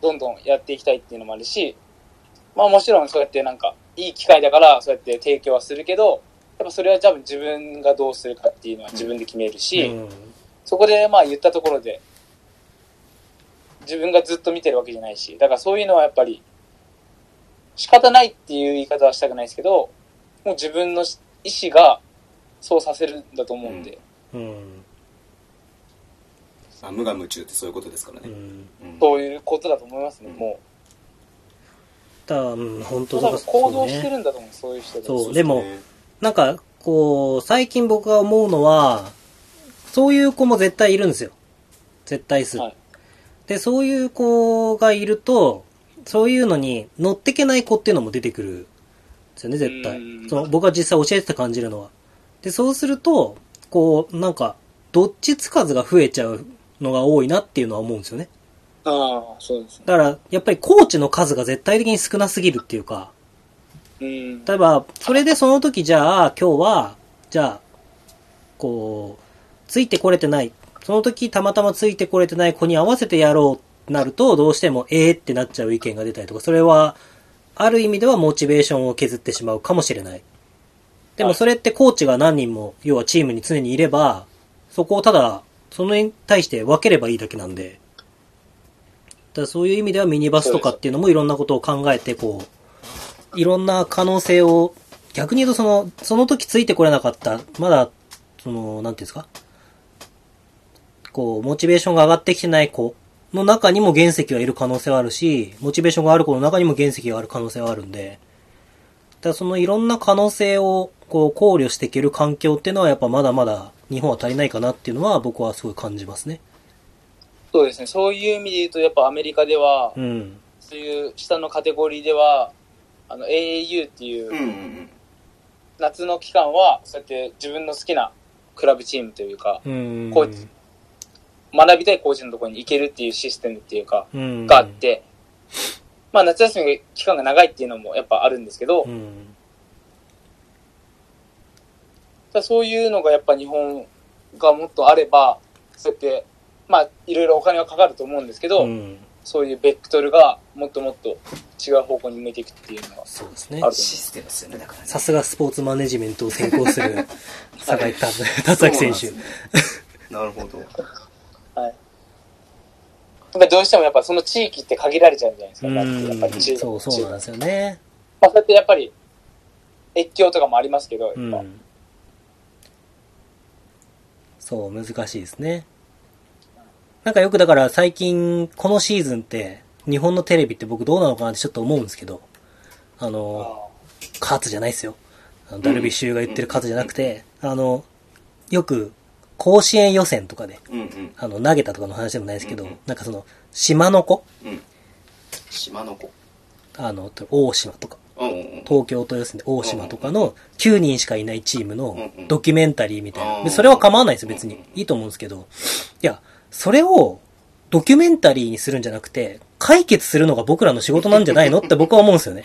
Speaker 4: どんどんやっていきたいっていうのもあるし、まあもちろんそうやってなんか、いい機会だからそうやって提供はするけど、やっぱそれは多分自分がどうするかっていうのは自分で決めるし、
Speaker 3: うん。
Speaker 4: そこでまあ言ったところで、自分がずっと見てるわけじゃないし、だからそういうのはやっぱり、仕方ないっていう言い方はしたくないですけど、もう自分の意思がそうさせるんだと思うんで、
Speaker 3: うん。
Speaker 2: まあ無我夢中ってそういうことですからね。
Speaker 3: うん。
Speaker 2: うん
Speaker 4: そういうことだと思いますね、
Speaker 2: うん
Speaker 4: も
Speaker 3: だうん、本
Speaker 4: う。
Speaker 3: 当
Speaker 4: 多分行動して
Speaker 3: ね。
Speaker 4: るんだと思う、そういう人。
Speaker 3: そうでもなんか、こう、最近僕が思うのは、そういう子も絶対いるんですよ。絶対数。
Speaker 4: はい
Speaker 3: で、そういう子がいると、そういうのに乗ってけない子っていうのも出てくるんですよね、絶対
Speaker 4: うん。
Speaker 3: その僕が実際教えてて感じるのは。で、そうすると、こう、なんか、どっちつかずが増えちゃうのが多いなっていうのは思うんですよね。
Speaker 4: ああ、そうですね。
Speaker 3: だから、やっぱりコーチの数が絶対的に少なすぎるっていうか、
Speaker 4: うん。
Speaker 3: 例えば、それでその時じゃあ、今日は、じゃあ、こう、ついてこれてない、その時たまたまついてこれてない子に合わせてやろうってなると、どうしてもえーってなっちゃう意見が出たりとか、それは、ある意味ではモチベーションを削ってしまうかもしれない。でもそれってコーチが何人も、要はチームに常にいれば、そこをただ、そのに対して分ければいいだけなんで、だそういう意味ではミニバスとかっていうのもいろんなことを考えて、こう、いろんな可能性を、逆に言うとその、その時ついてこれなかった、まだ、その、なんていうんですか？こう、モチベーションが上がってきてない子の中にも原石はいる可能性はあるし、モチベーションがある子の中にも原石がある可能性はあるんで、だからそのいろんな可能性をこう考慮していける環境っていうのはやっぱまだまだ日本は足りないかなっていうのは僕はすごい感じますね。
Speaker 4: そうですね。そういう意味で言うと、やっぱアメリカでは、
Speaker 3: うん。
Speaker 4: そういう下のカテゴリーでは、あの、AAU っていう、夏の期間は、そうやって自分の好きなクラブチームというか、
Speaker 3: うん。
Speaker 4: コーチ学びたいコーチのところに行けるっていうシステムっていうか、
Speaker 3: うん。
Speaker 4: があって、まあ夏休み期間が長いっていうのもやっぱあるんですけど、
Speaker 3: うん。
Speaker 4: ただそういうのがやっぱ日本がもっとあれば、そうやって、まあいろいろお金はかかると思うんですけど、
Speaker 3: うん。
Speaker 4: そういうベクトルがもっともっと違う方向に向いていくっていうのが
Speaker 3: そうですね
Speaker 2: システムですよね、だからね。
Speaker 3: さすがスポーツマネジメントを専攻する 酒井達達明選手。
Speaker 2: なるほど。
Speaker 4: やっぱりどうしてもやっぱその地域って限られちゃうじゃないですか。やっぱり中
Speaker 3: ん。そうそうなんですよね。
Speaker 4: まあそうやってやっぱり越境とかもありますけど、やっぱ
Speaker 3: うん。そう、難しいですね。なんかよくだから最近、このシーズンって、日本のテレビって僕どうなのかなってちょっと思うんですけど、あの、勝つじゃないですよ。ダルビッシュが言ってる勝つじゃなくて、あの、よく、甲子園予選とかで、
Speaker 2: うんうん。
Speaker 3: あの、投げたとかの話でもないですけど
Speaker 2: うんうん、
Speaker 3: なんかその、島の子？
Speaker 2: うん。島の子。
Speaker 3: あの、大島とか、
Speaker 2: うんうんうん。
Speaker 3: 東京と予選で大島とかの9人しかいないチームの
Speaker 2: うんうん
Speaker 3: ドキュメンタリーみたいな。
Speaker 2: うん
Speaker 3: でそれは構わないですよ、別に。いいと思うんですけど。いや、それをドキュメンタリーにするんじゃなくて、解決するのが僕らの仕事なんじゃないのって僕は思うんですよね。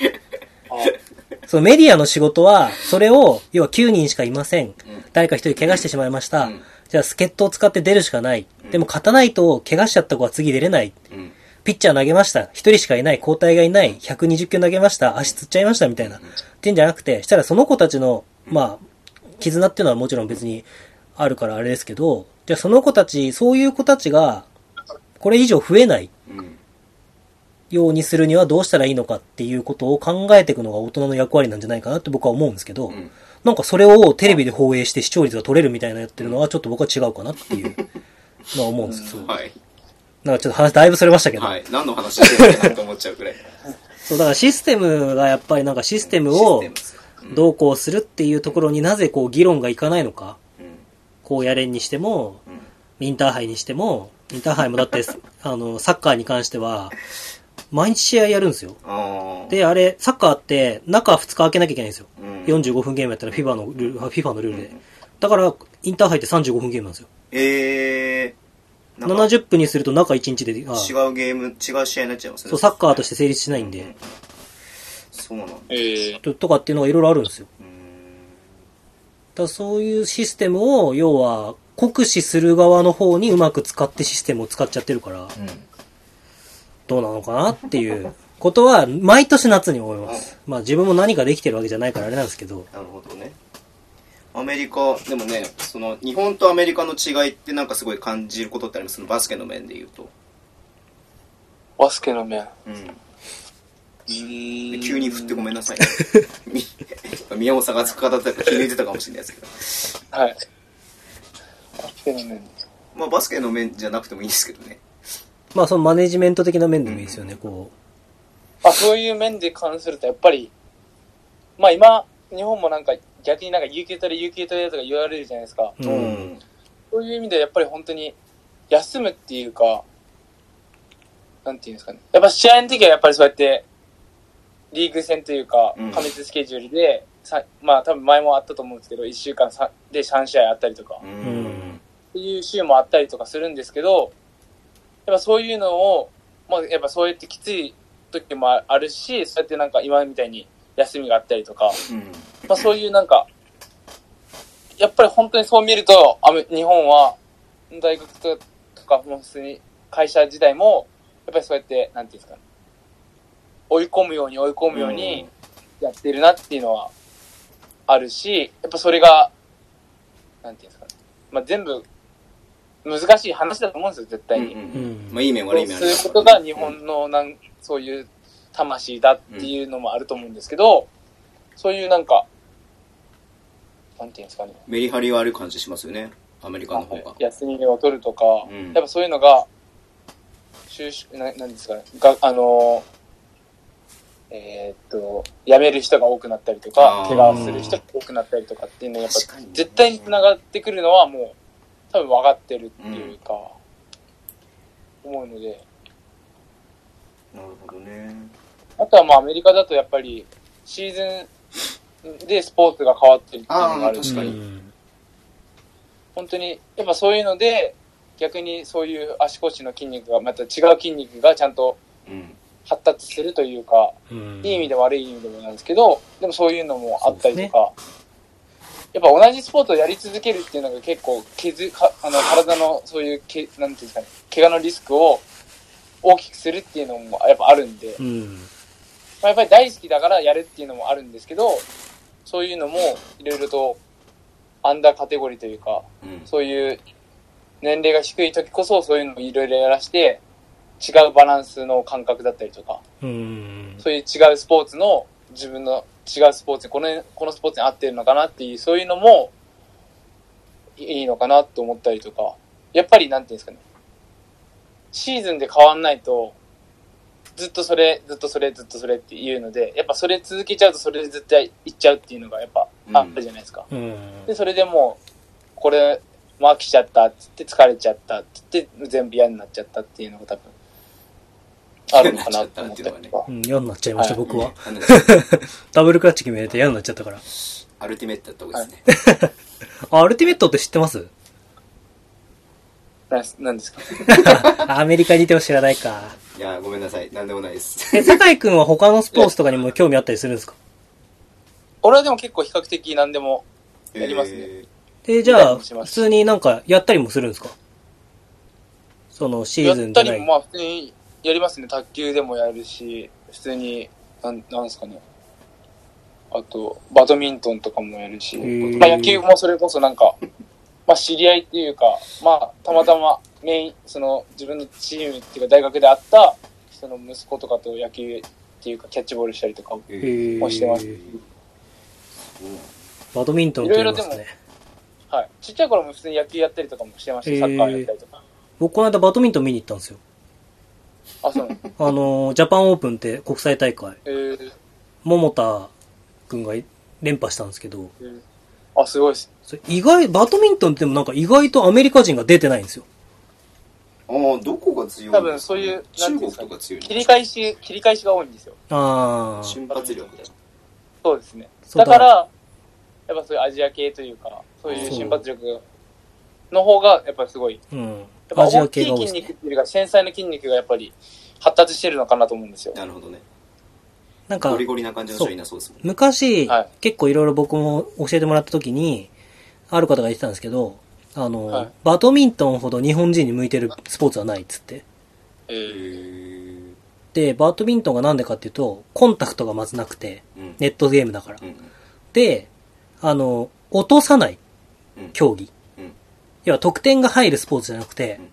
Speaker 3: そのメディアの仕事は、それを、要は9人しかいません。誰か一人怪我してしまいました。
Speaker 2: うん
Speaker 3: じゃあ助っ人を使って出るしかない。でも勝たないと怪我しちゃった子は次出れない。
Speaker 2: うん。
Speaker 3: ピッチャー投げました。一人しかいない。交代がいない。120球投げました。足つっちゃいました。みたいな。ってんじゃなくて、したらその子たちの、まあ、絆っていうのはもちろん別にあるからあれですけど、じゃあその子たち、そういう子たちが、これ以上増えない
Speaker 2: うん。
Speaker 3: ようにするにはどうしたらいいのかっていうことを考えていくのが大人の役割なんじゃないかなって僕は思うんですけど、
Speaker 2: うん。
Speaker 3: なんかそれをテレビで放映して視聴率が取れるみたいなやってるのはちょっと僕は違うかなっていう のは思うんですよ。
Speaker 2: はい。
Speaker 3: なんかちょっと話だいぶそれましたけど、
Speaker 2: はい。何の話してるのかなと思っちゃうくらい。
Speaker 3: そう、だからシステムがやっぱりなんかシステムをどうこうするっていうところになぜこう議論がいかないのか。
Speaker 2: うん。
Speaker 3: こうやれんにしても、
Speaker 2: うん。
Speaker 3: インターハイにしても、インターハイもだって、あの、サッカーに関しては、毎日試合やるんですよ。で、あれ、サッカーって中2日空けなきゃいけないんですよ。
Speaker 2: うん、
Speaker 3: 45分ゲームやったら FIFA のルール、FIFA のルールで。だから、インターハイって35分ゲームなんですよ。
Speaker 2: えー。なんか
Speaker 3: 70分にすると中1日で、あ
Speaker 2: 違うゲーム、違う試合になっちゃいますね。
Speaker 3: そう、サッカーとして成立しないんで、
Speaker 2: そうなんだ。
Speaker 4: ええ
Speaker 3: ととかっていうのがいろいろあるんですよ。
Speaker 2: うーん。
Speaker 3: だからそういうシステムを、要は、酷使する側の方にうまく使ってシステムを使っちゃってるから、どうなのかなっていうことは、毎年夏に思います。まあ自分も何かできてるわけじゃないからあれなんですけど、
Speaker 2: なるほどね。アメリカ、でもね、その、日本とアメリカの違いってなんかすごい感じることってあります？そのバスケの面で言うと。
Speaker 4: バスケの面。
Speaker 2: うん。で
Speaker 4: 急
Speaker 2: 急に振ってごめんなさい、宮本さんが語ったから気抜いてたかもしれないですけど。
Speaker 4: はい。バスケの面。
Speaker 2: まあバスケの面じゃなくてもいいんですけどね。
Speaker 3: まあそのマネジメント的な面でもいいですよね、こ
Speaker 4: あ、そういう面で関すると、やっぱり、まあ今、日本もなんか逆になんか有給取れ、有給取れとか言われるじゃないですか。
Speaker 3: う。
Speaker 2: う
Speaker 3: うん。。
Speaker 4: そういう意味でやっぱり本当に休むっていうか、なんていうんですかね。やっぱ試合の時はやっぱりそうやって、リーグ戦というか
Speaker 2: うん、
Speaker 4: 過密スケジュールで、さまあ多分前もあったと思うんですけど、1週間さで3試合あったりとか、
Speaker 2: う
Speaker 4: っ
Speaker 3: うん
Speaker 2: ん。
Speaker 4: ていう週もあったりとかするんですけど、やっぱそういうのを、まあやっぱそうやってきつい時もあるし、そうやってなんか今みたいに休みがあったりとか、
Speaker 2: うん。
Speaker 4: まあそういうなんか、やっぱり本当にそう見ると、日本は、大学とか、もう普通に会社時代も、やっぱりそうやって、なんていうんですかね、追い込むように追い込むようにやってるなっていうのはあるし、やっぱそれが、なんていうんですかね。まあ、全部、難しい話だと思うんですよ、絶対に。
Speaker 2: うんうん
Speaker 3: うん
Speaker 2: まあいい面悪い面あ
Speaker 4: そういうことが日本のなん、そういう魂だっていうのもあると思うんですけど、そういうなんか、なんていうんですかね。
Speaker 2: メリハリがある感じしますよね。アメリカの方が。
Speaker 4: 休みを取るとか、
Speaker 2: うん
Speaker 4: やっぱそういうのが、収縮、ななんですかね。が、あのー、えーっと、辞める人が多くなったりとか怪我をする人が多くなったりとかっていうのはやっぱ絶対に繋がってくるのはもう多分分かってるっていうか、思うので、
Speaker 2: なるほどね。
Speaker 4: あとはまあアメリカだとやっぱりシーズンでスポーツが変わってるっていうのがある
Speaker 2: 確かに。
Speaker 3: うん
Speaker 4: 本当にやっぱそういうので逆にそういう足腰の筋肉がまた違う筋肉がちゃんと
Speaker 2: うん。
Speaker 4: 発達するというか、
Speaker 3: うん。
Speaker 4: いい意味でも悪い意味でもなんですけど、でもそういうのもあったりとか、やっぱ同じスポーツをやり続けるっていうのが結構削かあの体のそういうけなんていうんですかね怪我のリスクを大きくするっていうのもやっぱあるんで、
Speaker 3: うん。
Speaker 4: まあ、やっぱり大好きだからやるっていうのもあるんですけど、そういうのもいろいろとアンダーカテゴリーというか、
Speaker 2: うん。
Speaker 4: そういう年齢が低い時こそそういうのをいろいろやらして、違うバランスの感覚だったりとか、
Speaker 3: うん。
Speaker 4: そういう違うスポーツの自分の違うスポーツにこの、このスポーツに合ってるのかなっていう、そういうのもいいのかなと思ったりとか、やっぱりなんていうんですかね、シーズンで変わんないと、ずっとそれ、ずっとそれ、ずっとそれっていうので、やっぱそれ続けちゃうとそれで絶対行っちゃうっていうのがやっぱあるじゃないですか。
Speaker 3: うん。
Speaker 4: で、それでもう、これ、もう飽きちゃったっつって疲れちゃったっつって全部嫌になっちゃったっていうのが多分、あるのかなと思ったりとか。
Speaker 3: うん、嫌になっちゃいました、
Speaker 4: はい
Speaker 3: 僕は。ダブルクラッチ決めれて嫌になっちゃったから。
Speaker 2: アルティメットやった方がいいですね。
Speaker 3: あ、アルティメットって知ってます？
Speaker 4: ななんですか？
Speaker 3: アメリカにいても知らないか。
Speaker 2: いや、ごめんなさい。なんでもないです。
Speaker 3: え、酒井くんは他のスポーツとかにも興味あったりするんですか？
Speaker 4: 俺はでも結構比較的何でもやりますね。
Speaker 2: え
Speaker 3: え、じゃあ、普通になんかやったりもするんですか？そのシーズンじゃない。
Speaker 4: やったりもまあ普通にやりますね。卓球でもやるし、普通に、なん、なんですかね。あと、バドミントンとかもやるし、
Speaker 3: ー
Speaker 4: まあ野球もそれこそなんか、まあ知り合いっていうか、まあたまたまメイン、その自分のチームっていうか大学で会った人の息子とかと野球っていうかキャッチボールしたりとかもしてます。
Speaker 3: バドミントンって言います
Speaker 4: いろいろ
Speaker 3: ね。
Speaker 4: はい。ちっちゃい頃も普通に野球やったりとかもしてました。サッカーやったりとか。
Speaker 3: 僕この間バドミントン見に行ったんですよ。
Speaker 4: あ、そう
Speaker 3: あのー、ジャパンオープンって国際大会。
Speaker 4: えー、
Speaker 3: 桃田くんが連覇したんですけど、
Speaker 4: えーあ、すごいです。
Speaker 3: 意外、バドミントンってでもなんか意外とアメリカ人が出てないんですよ。
Speaker 2: ああ、どこが強い
Speaker 4: 多分そういう、
Speaker 2: 中国とか強いの
Speaker 4: 切り返し、切り返しが多いんですよ。
Speaker 3: あー。
Speaker 2: 瞬発力だ。
Speaker 4: そうですね。だから、やっぱそういうアジア系というか、そういう瞬発力の方が、やっぱりすごい、
Speaker 3: うん。
Speaker 4: やっぱ
Speaker 3: アジア
Speaker 4: 大きい
Speaker 3: 系が多いですね。
Speaker 4: 筋肉っていうか、繊細な筋肉がやっぱり発達してるのかなと思うんですよ。
Speaker 2: なるほどね。
Speaker 3: なんか
Speaker 2: ゴリ、ゴリな感じの人いなそうですもんね。
Speaker 3: 昔、
Speaker 4: はい
Speaker 3: 結構いろいろ僕も教えてもらった時に、ある方が言ってたんですけど、あの、
Speaker 4: はい
Speaker 3: バドミントンほど日本人に向いてるスポーツはないっつって。
Speaker 4: え
Speaker 2: へ
Speaker 4: ー
Speaker 2: ー
Speaker 3: で、バドミントンがなんでかっていうと、コンタクトがまずなくて、
Speaker 2: うん。
Speaker 3: ネットゲームだから。
Speaker 2: うんうん。
Speaker 3: で、あの、落とさない
Speaker 2: うん
Speaker 3: 競技。
Speaker 2: うん
Speaker 3: 要は得点が入るスポーツじゃなくて、
Speaker 2: うん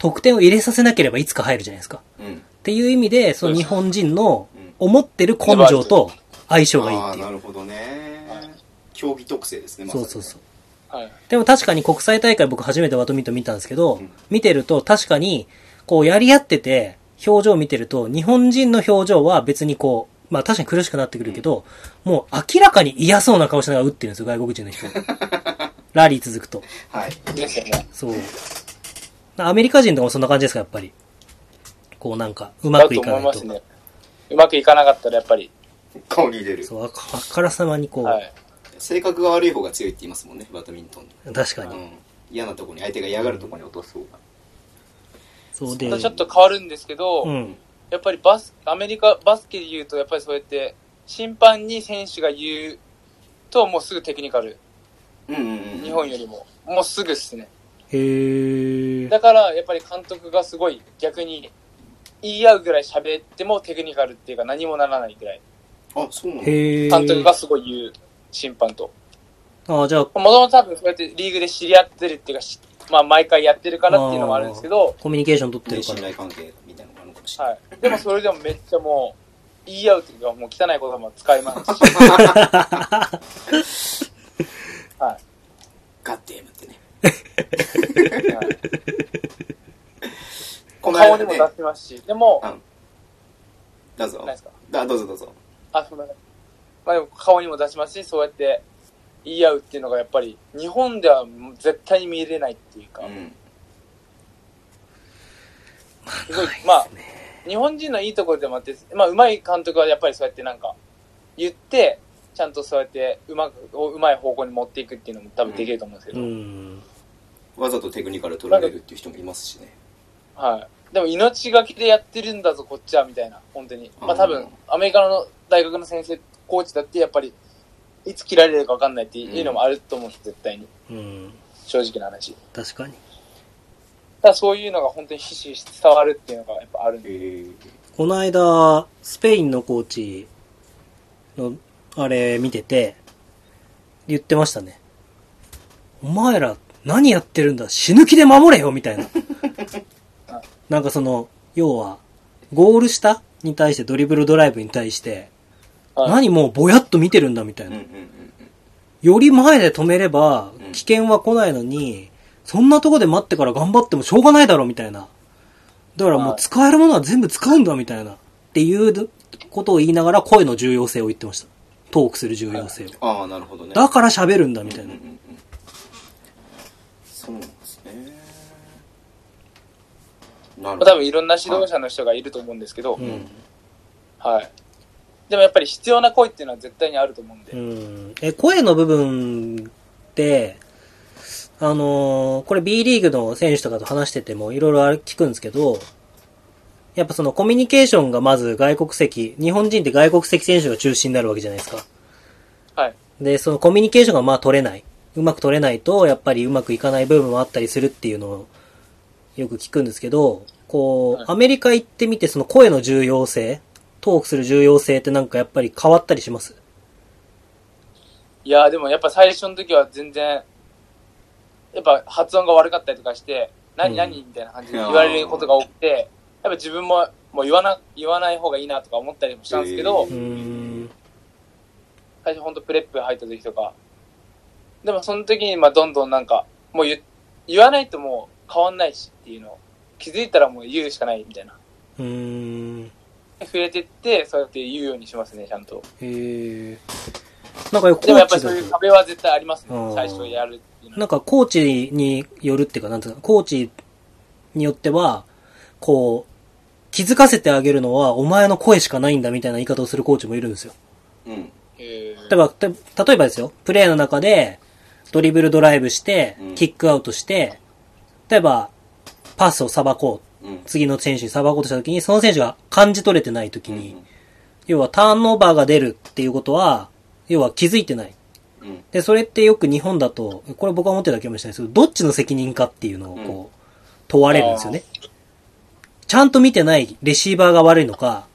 Speaker 3: 得点を入れさせなければいつか入るじゃないですか。
Speaker 2: うん。
Speaker 3: っていう意味で、その日本人の
Speaker 2: うん
Speaker 3: 思ってる根性と相性がいい
Speaker 2: ああ、
Speaker 3: っていう。
Speaker 2: なるほどね
Speaker 4: はい。
Speaker 2: 競技特性ですね、まさに。
Speaker 3: そうそうそう。
Speaker 4: はい。
Speaker 3: でも確かに国際大会僕初めてバドミントン見たんですけど、
Speaker 2: うん
Speaker 3: 見てると確かに、こうやり合ってて、表情を見てると、日本人の表情は別にこう、まあ確かに苦しくなってくるけど、もう明らかに嫌そうな顔しながら打ってるんですよ、外国人の人。ラリー続くと。
Speaker 2: はい。
Speaker 4: ですよね。
Speaker 3: そう。アメリカ人とかもそんな感じですか、やっぱり。こうなんか、うまくいかないと。
Speaker 4: 思いますね。うまくいかなかったらやっぱり、
Speaker 2: 顔に出る。
Speaker 3: そう、あかあからさまにこう、
Speaker 4: はい。
Speaker 2: 性格が悪い方が強いって言いますもんね、バドミントン。
Speaker 3: 確かに。
Speaker 2: うん。嫌なとこに、相手が嫌がるとこに落とす方が。
Speaker 3: そうで、
Speaker 4: またちょっと変わるんですけど、
Speaker 3: うん。
Speaker 4: やっぱりバス、アメリカ、バスケで言うと、やっぱりそうやって、審判に選手が言うと、もうすぐテクニカル。
Speaker 2: うんうんうん。
Speaker 4: 日本よりも。もうすぐっすね。
Speaker 3: へー。
Speaker 4: だから、やっぱり監督がすごい逆に言い合うぐらい喋ってもテクニカルっていうか何もならないぐらい。
Speaker 2: あ、そうなん。
Speaker 4: 監督がすごい言う審判と。
Speaker 3: ああ、じゃあ、
Speaker 4: もともと多分そうやってリーグで知り合ってるっていうか、しまあ毎回やってるからっていうのもあるんですけど、
Speaker 3: コミュニケーション取って
Speaker 2: ね
Speaker 3: るから。
Speaker 2: 信頼関係みたいなのがあるのかもしれない。
Speaker 4: はい。でもそれでもめっちゃもう、言い合うというか、もう汚い言葉も使いますし、は
Speaker 2: ガッテームってね。こ の
Speaker 4: 顔にも
Speaker 2: 間ね
Speaker 4: 出しますし、でも、
Speaker 2: どうぞ
Speaker 4: 何。ですか？
Speaker 2: あ、どうぞどうぞ。
Speaker 4: あ、すみません。まあでも顔にも出しますし、そうやって言い合うっていうのがやっぱり、日本では絶対に見れないっていうか、
Speaker 2: うん。
Speaker 4: すごい、まあ、日本人のいいところでもあって、まあ、うまい監督はやっぱりそうやってなんか、言って、ちゃんとそうやってうまく、うまい方向に持っていくっていうのも多分できると思うんですけ
Speaker 3: う
Speaker 4: ど、
Speaker 3: ん。
Speaker 2: わざとテクニカル取られるっていう人もいますしね。
Speaker 4: はい。でも命がけでやってるんだぞ、こっちは、みたいな、本当に。まあ多分
Speaker 2: うん、
Speaker 4: アメリカの大学の先生、コーチだってやっぱり、いつ切られるか分かんないっていうのもあると思うんです、絶対に。
Speaker 3: うん。
Speaker 4: 正直な話。
Speaker 3: 確かに。
Speaker 4: ただそういうのが本当にひしひし伝わるっていうのがやっぱあるんで。
Speaker 2: えー、
Speaker 3: この間、スペインのコーチの、あれ見てて、言ってましたね。お前ら、何やってるんだ死ぬ気で守れよみたいな。なんかその、要は、ゴール下に対してドリブルドライブに対して、
Speaker 4: はい
Speaker 3: 何もうぼやっと見てるんだみたいな。より前で止めれば
Speaker 2: うん
Speaker 3: 危険は来ないのに、そんなとこで待ってから頑張ってもしょうがないだろみたいな。だからもう
Speaker 4: はい
Speaker 3: 使えるものは全部使うんだみたいな。っていうことを言いながら声の重要性を言ってました。トークする重要性を。
Speaker 2: うん。ああ、なるほどね。
Speaker 3: だから喋るんだみたいな
Speaker 2: うんうん。うんそうなんですね。なるほど。
Speaker 4: まあ多分いろんな指導者の人がいると思うんですけど、
Speaker 3: うん。
Speaker 4: はい。でもやっぱり必要な声っていうのは絶対にあると思うんで。
Speaker 3: うん。え、声の部分って、あのーこれ B リーグの選手とかと話しててもいろいろ聞くんですけど、やっぱそのコミュニケーションがまず外国籍、日本人って外国籍選手が中心になるわけじゃないですか。
Speaker 4: はい。
Speaker 3: で、そのコミュニケーションがまあ取れない。うまく取れないと、やっぱりうまくいかない部分もあったりするっていうのをよく聞くんですけど、こ
Speaker 4: はいう
Speaker 3: アメリカ行ってみてその声の重要性、トークする重要性ってなんかやっぱり変わったりします？
Speaker 4: いやーでもやっぱ最初の時は全然、やっぱ発音が悪かったりとかして、何
Speaker 3: うん
Speaker 4: 何みたいな感じで言われることが多くて、やっぱ自分ももう言わな、言わない方がいいなとか思ったりもしたんですけど、
Speaker 3: うーん。
Speaker 4: 最初ほんとプレップ入った時とか。でもその時にまあどんどんなんか、もう言言わないともう変わんないしっていうのを気づいたらもう言うしかないみたいな。
Speaker 3: うーん。
Speaker 4: 触れてって、そうやって言うようにしますね、ちゃんと。
Speaker 3: へえ。なんかよくコ
Speaker 4: でもやっぱりそういう壁は絶対ありますね
Speaker 3: うん、
Speaker 4: 最初やる。
Speaker 3: なんかコーチによるっていうか、なんていうか、コーチによっては、こう、気づかせてあげるのはお前の声しかないんだみたいな言い方をするコーチもいるんですよ。
Speaker 2: うん。
Speaker 4: え
Speaker 3: 例えば、た例えばですよ、プレーの中で、ドリブルドライブして
Speaker 2: うん、
Speaker 3: キックアウトして、例えば、パスをさばこう。
Speaker 2: うん。
Speaker 3: 次の選手にさばこうとした時に、その選手が感じ取れてない時に、
Speaker 2: うん
Speaker 3: 要はターンオーバーが出るっていうことは、要は気づいてない。
Speaker 2: うん。
Speaker 3: で、それってよく日本だと、これ僕は思ってるだけかもしれないですけど、どっちの責任かっていうのをこう、問われるんですよね。ちゃんと見てないレシーバーが悪いのか、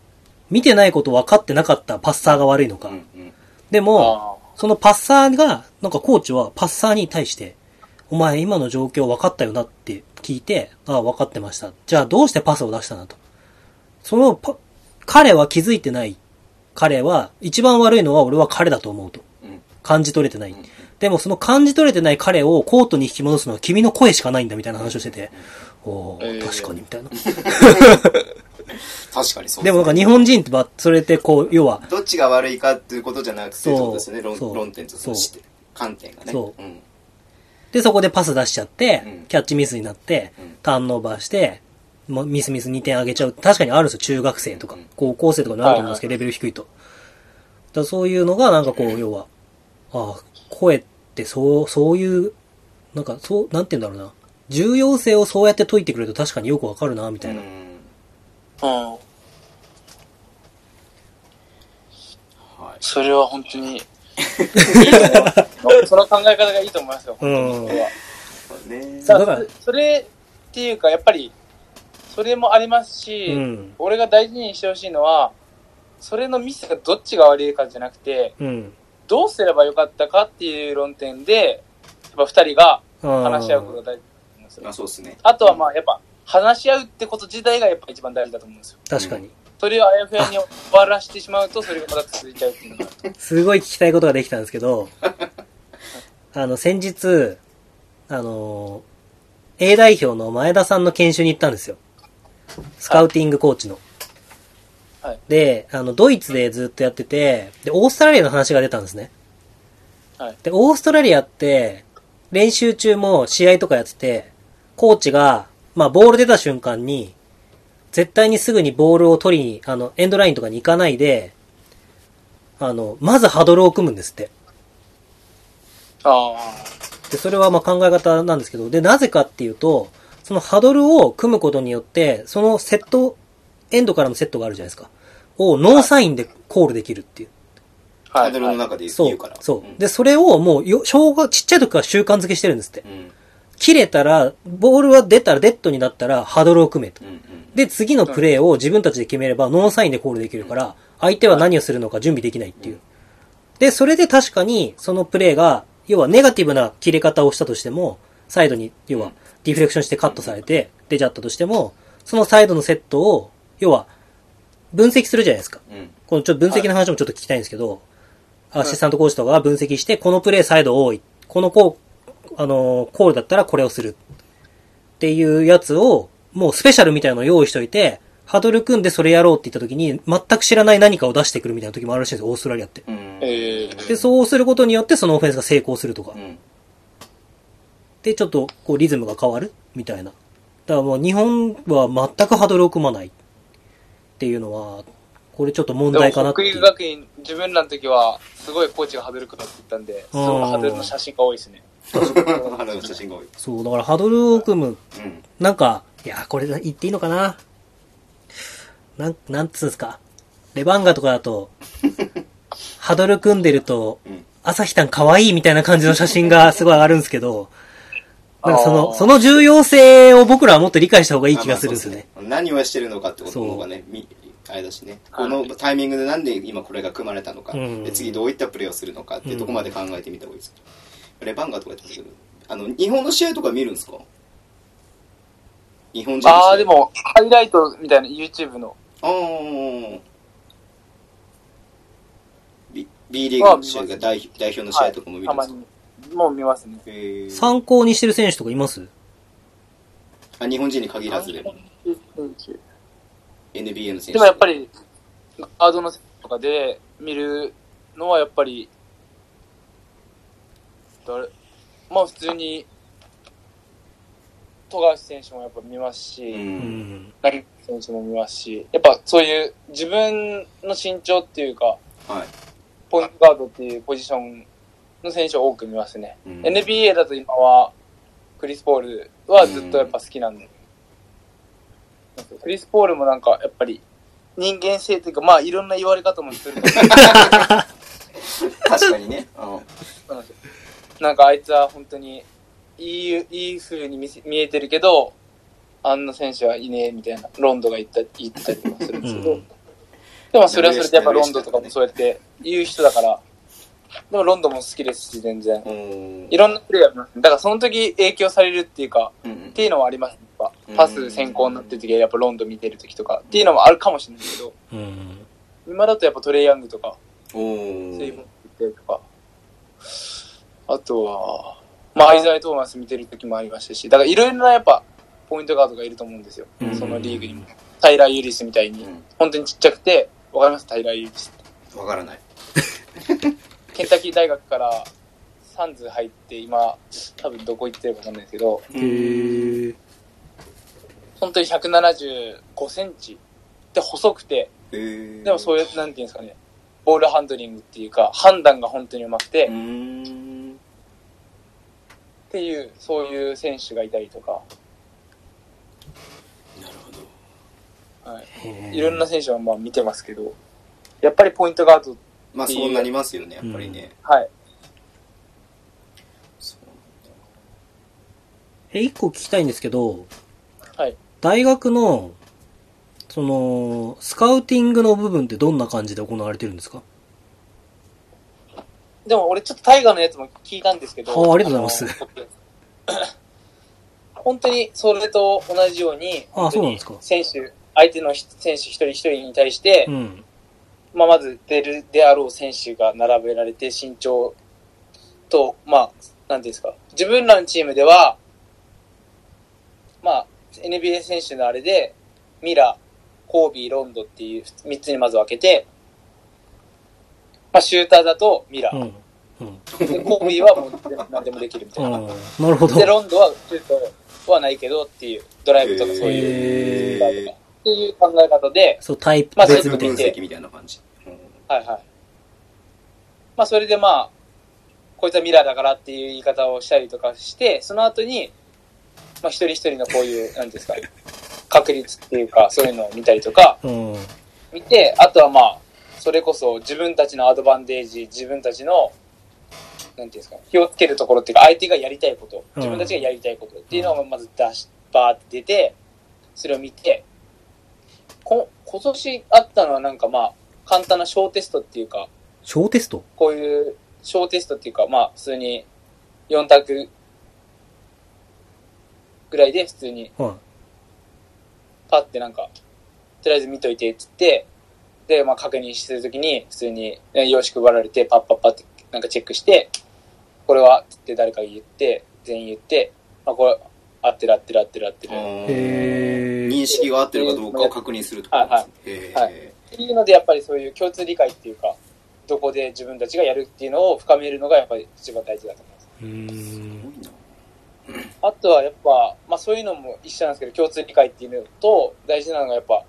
Speaker 3: 見てないこと分かってなかったパッサーが悪いのか。
Speaker 2: うん。うん。
Speaker 3: でも、
Speaker 4: あ
Speaker 3: そのパッサーが、なんかコーチはパッサーに対して、お前今の状況分かったよなって聞いて、ああ、分かってました。じゃあどうしてパスを出したなと。そのパ、彼は気づいてない。彼は、一番悪いのは俺は彼だと思うと。
Speaker 2: うん。
Speaker 3: 感じ取れてない。
Speaker 2: ん
Speaker 3: でもその感じ取れてない彼をコートに引き戻すのは君の声しかないんだみたいな話をしてて、おー、
Speaker 4: えー
Speaker 3: 確かにみたいな。
Speaker 2: 確かにそう
Speaker 3: でもなんか日本人ってば、それってこう、要は、
Speaker 2: どっちが悪いかっていうことじゃなくて、
Speaker 3: そう
Speaker 2: ですね。論論点とそして、観点がね。
Speaker 3: そう
Speaker 2: うん。
Speaker 3: で、そこでパス出しちゃって、
Speaker 2: うん
Speaker 3: キャッチミスになって、
Speaker 2: うん
Speaker 3: ターンオーバーして、ミスミス2点上げちゃう。確かにあるんですよ。中学生とか、
Speaker 2: うん
Speaker 3: 高校生とかにあると思うんですけど、レベル低いと。だそういうのがなんかこう、要は、ああ、声ってそう、そういう、なんかそう、なんて言うんだろうな。重要性をそうやって解いてくれると確かによくわかるな、みたいな。
Speaker 2: うん。はい。
Speaker 4: それは本当に、いいと思います。その考え方がいいと思いますよ。
Speaker 3: うん
Speaker 4: 本当にそれは
Speaker 2: ね。
Speaker 4: さ
Speaker 3: だから
Speaker 4: それっていうか、やっぱり、それもありますし、
Speaker 3: うん。
Speaker 4: 俺が大事にしてほしいのは、それのミスがどっちが悪いかじゃなくて、
Speaker 3: うん。
Speaker 4: どうすればよかったかっていう論点で、やっぱ二人が
Speaker 3: うん
Speaker 4: 話し合うことが大事ですよ。
Speaker 2: あ、そうですね。
Speaker 4: あとはまあやっぱ話し合うってこと自体がやっぱ一番大事だと思うんですよ。
Speaker 3: 確かに。
Speaker 4: それをあやふやに終わらしてしまうと、それがまた続いちゃうっていうのが。
Speaker 3: すごい聞きたいことができたんですけど、あの、先日、あの、A 代表の前田さんの研修に行ったんですよ。スカウティングコーチの。
Speaker 4: はい
Speaker 3: で、あの、ドイツでずっとやってて、で、オーストラリアの話が出たんですね。
Speaker 4: はい
Speaker 3: で、オーストラリアって、練習中も試合とかやってて、コーチが、まあ、ボール出た瞬間に、絶対にすぐにボールを取りに、あの、エンドラインとかに行かないで、あの、まずハドルを組むんですって。
Speaker 4: あ
Speaker 3: で、それはまあ考え方なんですけど、で、なぜかっていうと、そのハドルを組むことによって、そのセット、エンドからのセットがあるじゃないですか。をノーサインでコールできるっていう。
Speaker 4: あ。はい。
Speaker 2: ハードルの中で
Speaker 3: そう
Speaker 2: 言うから。。
Speaker 3: そう。で、それをもうよ、小学、ちっちゃい時から習慣づけしてるんですって
Speaker 2: う。ん。
Speaker 3: 切れたら、ボールは出たらデッドになったらハドルを組めと。
Speaker 2: うん。うん。
Speaker 3: で、次のプレーを自分たちで決めれば、ノーサインでコールできるから、相手は何をするのか準備できないっていう。で、それで確かに、そのプレーが、要はネガティブな切れ方をしたとしても、サイドに、要は、ディフレクションしてカットされて、出ちゃったとしても、そのサイドのセットを、要は、分析するじゃないですか。
Speaker 2: うん。
Speaker 3: このちょっと分析の話もちょっと聞きたいんですけど、アシスタントコーチとかが分析して、このプレーサイド多い。このこう、あのーコールだったらこれをする。っていうやつを、もうスペシャルみたいなのを用意しといて、ハドル組んでそれやろうって言った時に、全く知らない何かを出してくるみたいな時もあるらしいんですよ、オーストラリアって。で、そうすることによってそのオフェンスが成功するとか
Speaker 2: う。ん。
Speaker 3: で、ちょっと、こう、リズムが変わるみたいな。だからもう、日本は全くハドルを組まない。っていうのは、これちょっと問題かなって。
Speaker 4: 北陸学院、自分らの時は、すごいコーチがハドル組むって言ったんで、すごいハドルの写真が多いですね。
Speaker 3: そう、だからハドルを組む
Speaker 2: うん。
Speaker 3: なんか、いや、これ言っていいのかな？なん、なんつうんすか？レバンガとかだと、ハドル組んでると
Speaker 2: うん、
Speaker 3: 朝日たん可愛いみたいな感じの写真がすごい上がるんですけど、なんかその、その重要性を僕らはもっと理解した方がいい気がするんですよね。
Speaker 2: ね何をしてるのかってことの方がね、みあれだしね。このタイミングでなんで今これが組まれたのか、
Speaker 3: うん
Speaker 2: で次どういったプレーをするのかっていうところまで考えてみた方がいいです。レバンガとか言ってたけど、あの、日本の試合とか見るんですか？日本人の試合。
Speaker 4: ああ、で。も、ハイライトみたいな YouTube の。
Speaker 2: あー。B, B リーグの試合が代代表の試合とかも見るんですか、
Speaker 4: に。もう見ますね。
Speaker 3: 参考にしてる選手とかいます？
Speaker 2: あ日本人に限らずでも。NBA の選手。
Speaker 4: でもやっぱり、ガードの選手とかで見るのはやっぱり、誰まあ普通に、富樫選手もやっぱ見ますし、
Speaker 2: う
Speaker 3: うん
Speaker 4: 選手も見ますし、やっぱそういう自分の身長っていうか、
Speaker 2: はい、
Speaker 4: ポイントガードっていうポジションの選手を多く見ますね。
Speaker 2: うん。
Speaker 4: NBA だと今は、クリス・ポールはずっとやっぱ好きなんで。クリス・ポールもなんかやっぱり人間性っていうか、まあいろんな言われ方もする。
Speaker 2: 確かにね、
Speaker 4: なんかあいつは本当にいい、いい風に見せ見えてるけど、あんな選手はいねえみたいな、ロンドが言った言ってたりとかするんですけど、
Speaker 3: うん
Speaker 4: でもそれはそれでやっぱロンドとかもそうやって言う人だから、でもロンドも好きですし、全然。
Speaker 2: うん
Speaker 4: いろんなプレーやります。だからその時影響されるっていうか、
Speaker 2: うん
Speaker 4: っていうのはあります。やっ
Speaker 2: うん
Speaker 4: ぱパス先行になってる時はやっぱロンド見てる時とかっていうのもあるかもしれないけど、
Speaker 3: うん。
Speaker 4: 今だとやっぱトレイヤングとか、
Speaker 2: お
Speaker 4: そういう
Speaker 2: ー
Speaker 4: の見てるとか、あとは、まあアイザイ・トーマス見てる時もありましたし、だからいろいろなやっぱポイントガードがいると思うんですよ。
Speaker 3: うん
Speaker 4: そのリーグにも。タイラー・ユリスみたいに、
Speaker 2: うん
Speaker 4: 本当にちっちゃくて、わかります？タイラー・ユリスって。
Speaker 2: わからない。
Speaker 4: ケンタッキー大学からサンズ入って今、多分どこ行ってるかわかんないですけど。本当に175センチで細くて、でもそういう、なんていうんですかね、ボールハンドリングっていうか、判断が本当にうまくて、っ
Speaker 2: ん。
Speaker 4: ていう、そういう選手がいたりとか、
Speaker 2: なるほど。
Speaker 4: はい、いろんな選手はまあ見てますけど、やっぱりポイントガード、
Speaker 2: まあそうなりますよね、やっぱりね。
Speaker 4: はい。
Speaker 2: そう
Speaker 3: え、一個聞きたいんですけど、
Speaker 4: はい。
Speaker 3: 大学の、その、スカウティングの部分ってどんな感じで行われてるんですか？
Speaker 4: でも俺ちょっとタイガーのやつも聞いたんですけど。
Speaker 3: あありがとうございます。
Speaker 4: 本当にそれと同じように、
Speaker 3: あそうなんですか
Speaker 4: 選手、相手の選手一人一人に対して、
Speaker 3: うん。
Speaker 4: まあ、まず出るであろう選手が並べられて、身長と、まあ、なんていうんですか、自分らのチームでは、まあ、NBA 選手のあれで、ミラ、コービー、ロンドっていう3つにまず分けて、まあ、シューターだとミラ、
Speaker 3: うん。うん。
Speaker 4: でコービーはもう何でもできるみたいな。
Speaker 3: うん。なるほど。
Speaker 4: で、ロンドはシュートはないけどっていう、ドライブとかそういう、
Speaker 3: へ
Speaker 2: ー
Speaker 4: っていう考え方で、
Speaker 3: そう、タイプ
Speaker 4: まあ
Speaker 3: 別みたいな。
Speaker 2: 分析みたいな感じ。うん
Speaker 4: はいはい。まあ、それでまあ、こいつはミラーだからっていう言い方をしたりとかして、その後に、まあ、一人一人のこういう、なんですか、確率っていうか、そういうのを見たりとか、
Speaker 3: うん。
Speaker 4: 見て、あとはまあ、それこそ自分たちのアドバンテージ、自分たちの、なんていうんですか、気をつけるところっていうか、相手がやりたいこと、
Speaker 3: うん。
Speaker 4: 自分たちがやりたいことっていうのをまず出し、バーって出て、それを見て、こ今年あったのはなんかまあ、簡単な小テストっていうか、
Speaker 3: 小テスト？
Speaker 4: こういう小テストっていうか、まあ、普通に4択ぐらいで普通に
Speaker 3: は
Speaker 4: パッてなんか、とりあえず見といてっつって、で、まあ確認するときに普通にね用紙配られてパッパッパってなんかチェックして、これはって誰かが言って、全員言って、まあこれ合ってる合ってる合ってる合ってる。
Speaker 2: 認識が合ってるかどうかを確認するところですね。へー
Speaker 4: はいていうのでやっぱりそういう共通理解っていうか、どこで自分たちがやるっていうのを深めるのがやっぱり一番大事だと思います。
Speaker 3: うーん。
Speaker 2: すごいな。
Speaker 4: あとはやっぱ、まあそういうのも一緒なんですけど、共通理解っていうのと、大事なのがやっぱ、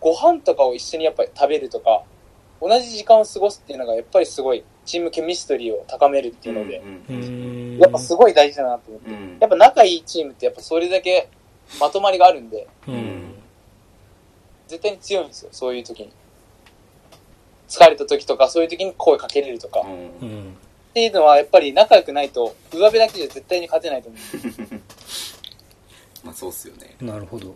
Speaker 4: ご飯とかを一緒にやっぱり食べるとか、同じ時間を過ごすっていうのがやっぱりすごい、チームケミストリーを高めるっていうので、
Speaker 3: う
Speaker 2: うんうん。
Speaker 4: やっぱすごい大事だなと思って。
Speaker 2: うん
Speaker 4: やっぱ仲いいチームってやっぱそれだけまとまりがあるんで、
Speaker 3: うん。
Speaker 4: 絶対に強いんですよ、そういう時に。疲れた時とか、そういう時に声かけれるとか。っ
Speaker 2: うん
Speaker 3: うん。
Speaker 4: ていうのはやっぱり仲良くないと、上辺だけじゃ絶対に勝てないと思う。
Speaker 2: まあそうっすよね。
Speaker 3: なるほど。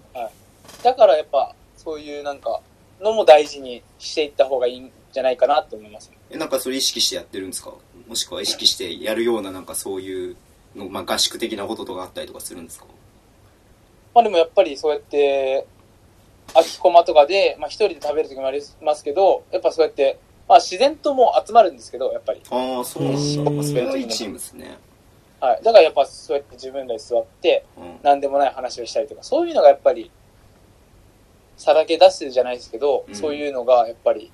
Speaker 4: だからやっぱ、そういうなんか、のも大事にしていった方がいいんじゃないかなと思います。
Speaker 2: え、なんかそれ意識してやってるんですか？もしくは意識してやるようななんかそういうの、まあ合宿的なこととかあったりとかするんですか？
Speaker 4: まあでもやっぱりそうやって、空きコマとかで、まあ一人で食べる時もありますけど、やっぱそうやって、まあ自然ともう集まるんですけど、やっぱり。
Speaker 2: ああ、そうなんです
Speaker 3: うん
Speaker 2: か。それはいいチームですね。
Speaker 4: はい。だからやっぱそうやって自分らで座って、
Speaker 2: うん
Speaker 4: 何でもない話をしたりとか、そういうのがやっぱり、さらけ出すじゃないですけど、
Speaker 2: うん
Speaker 4: そういうのがやっぱり、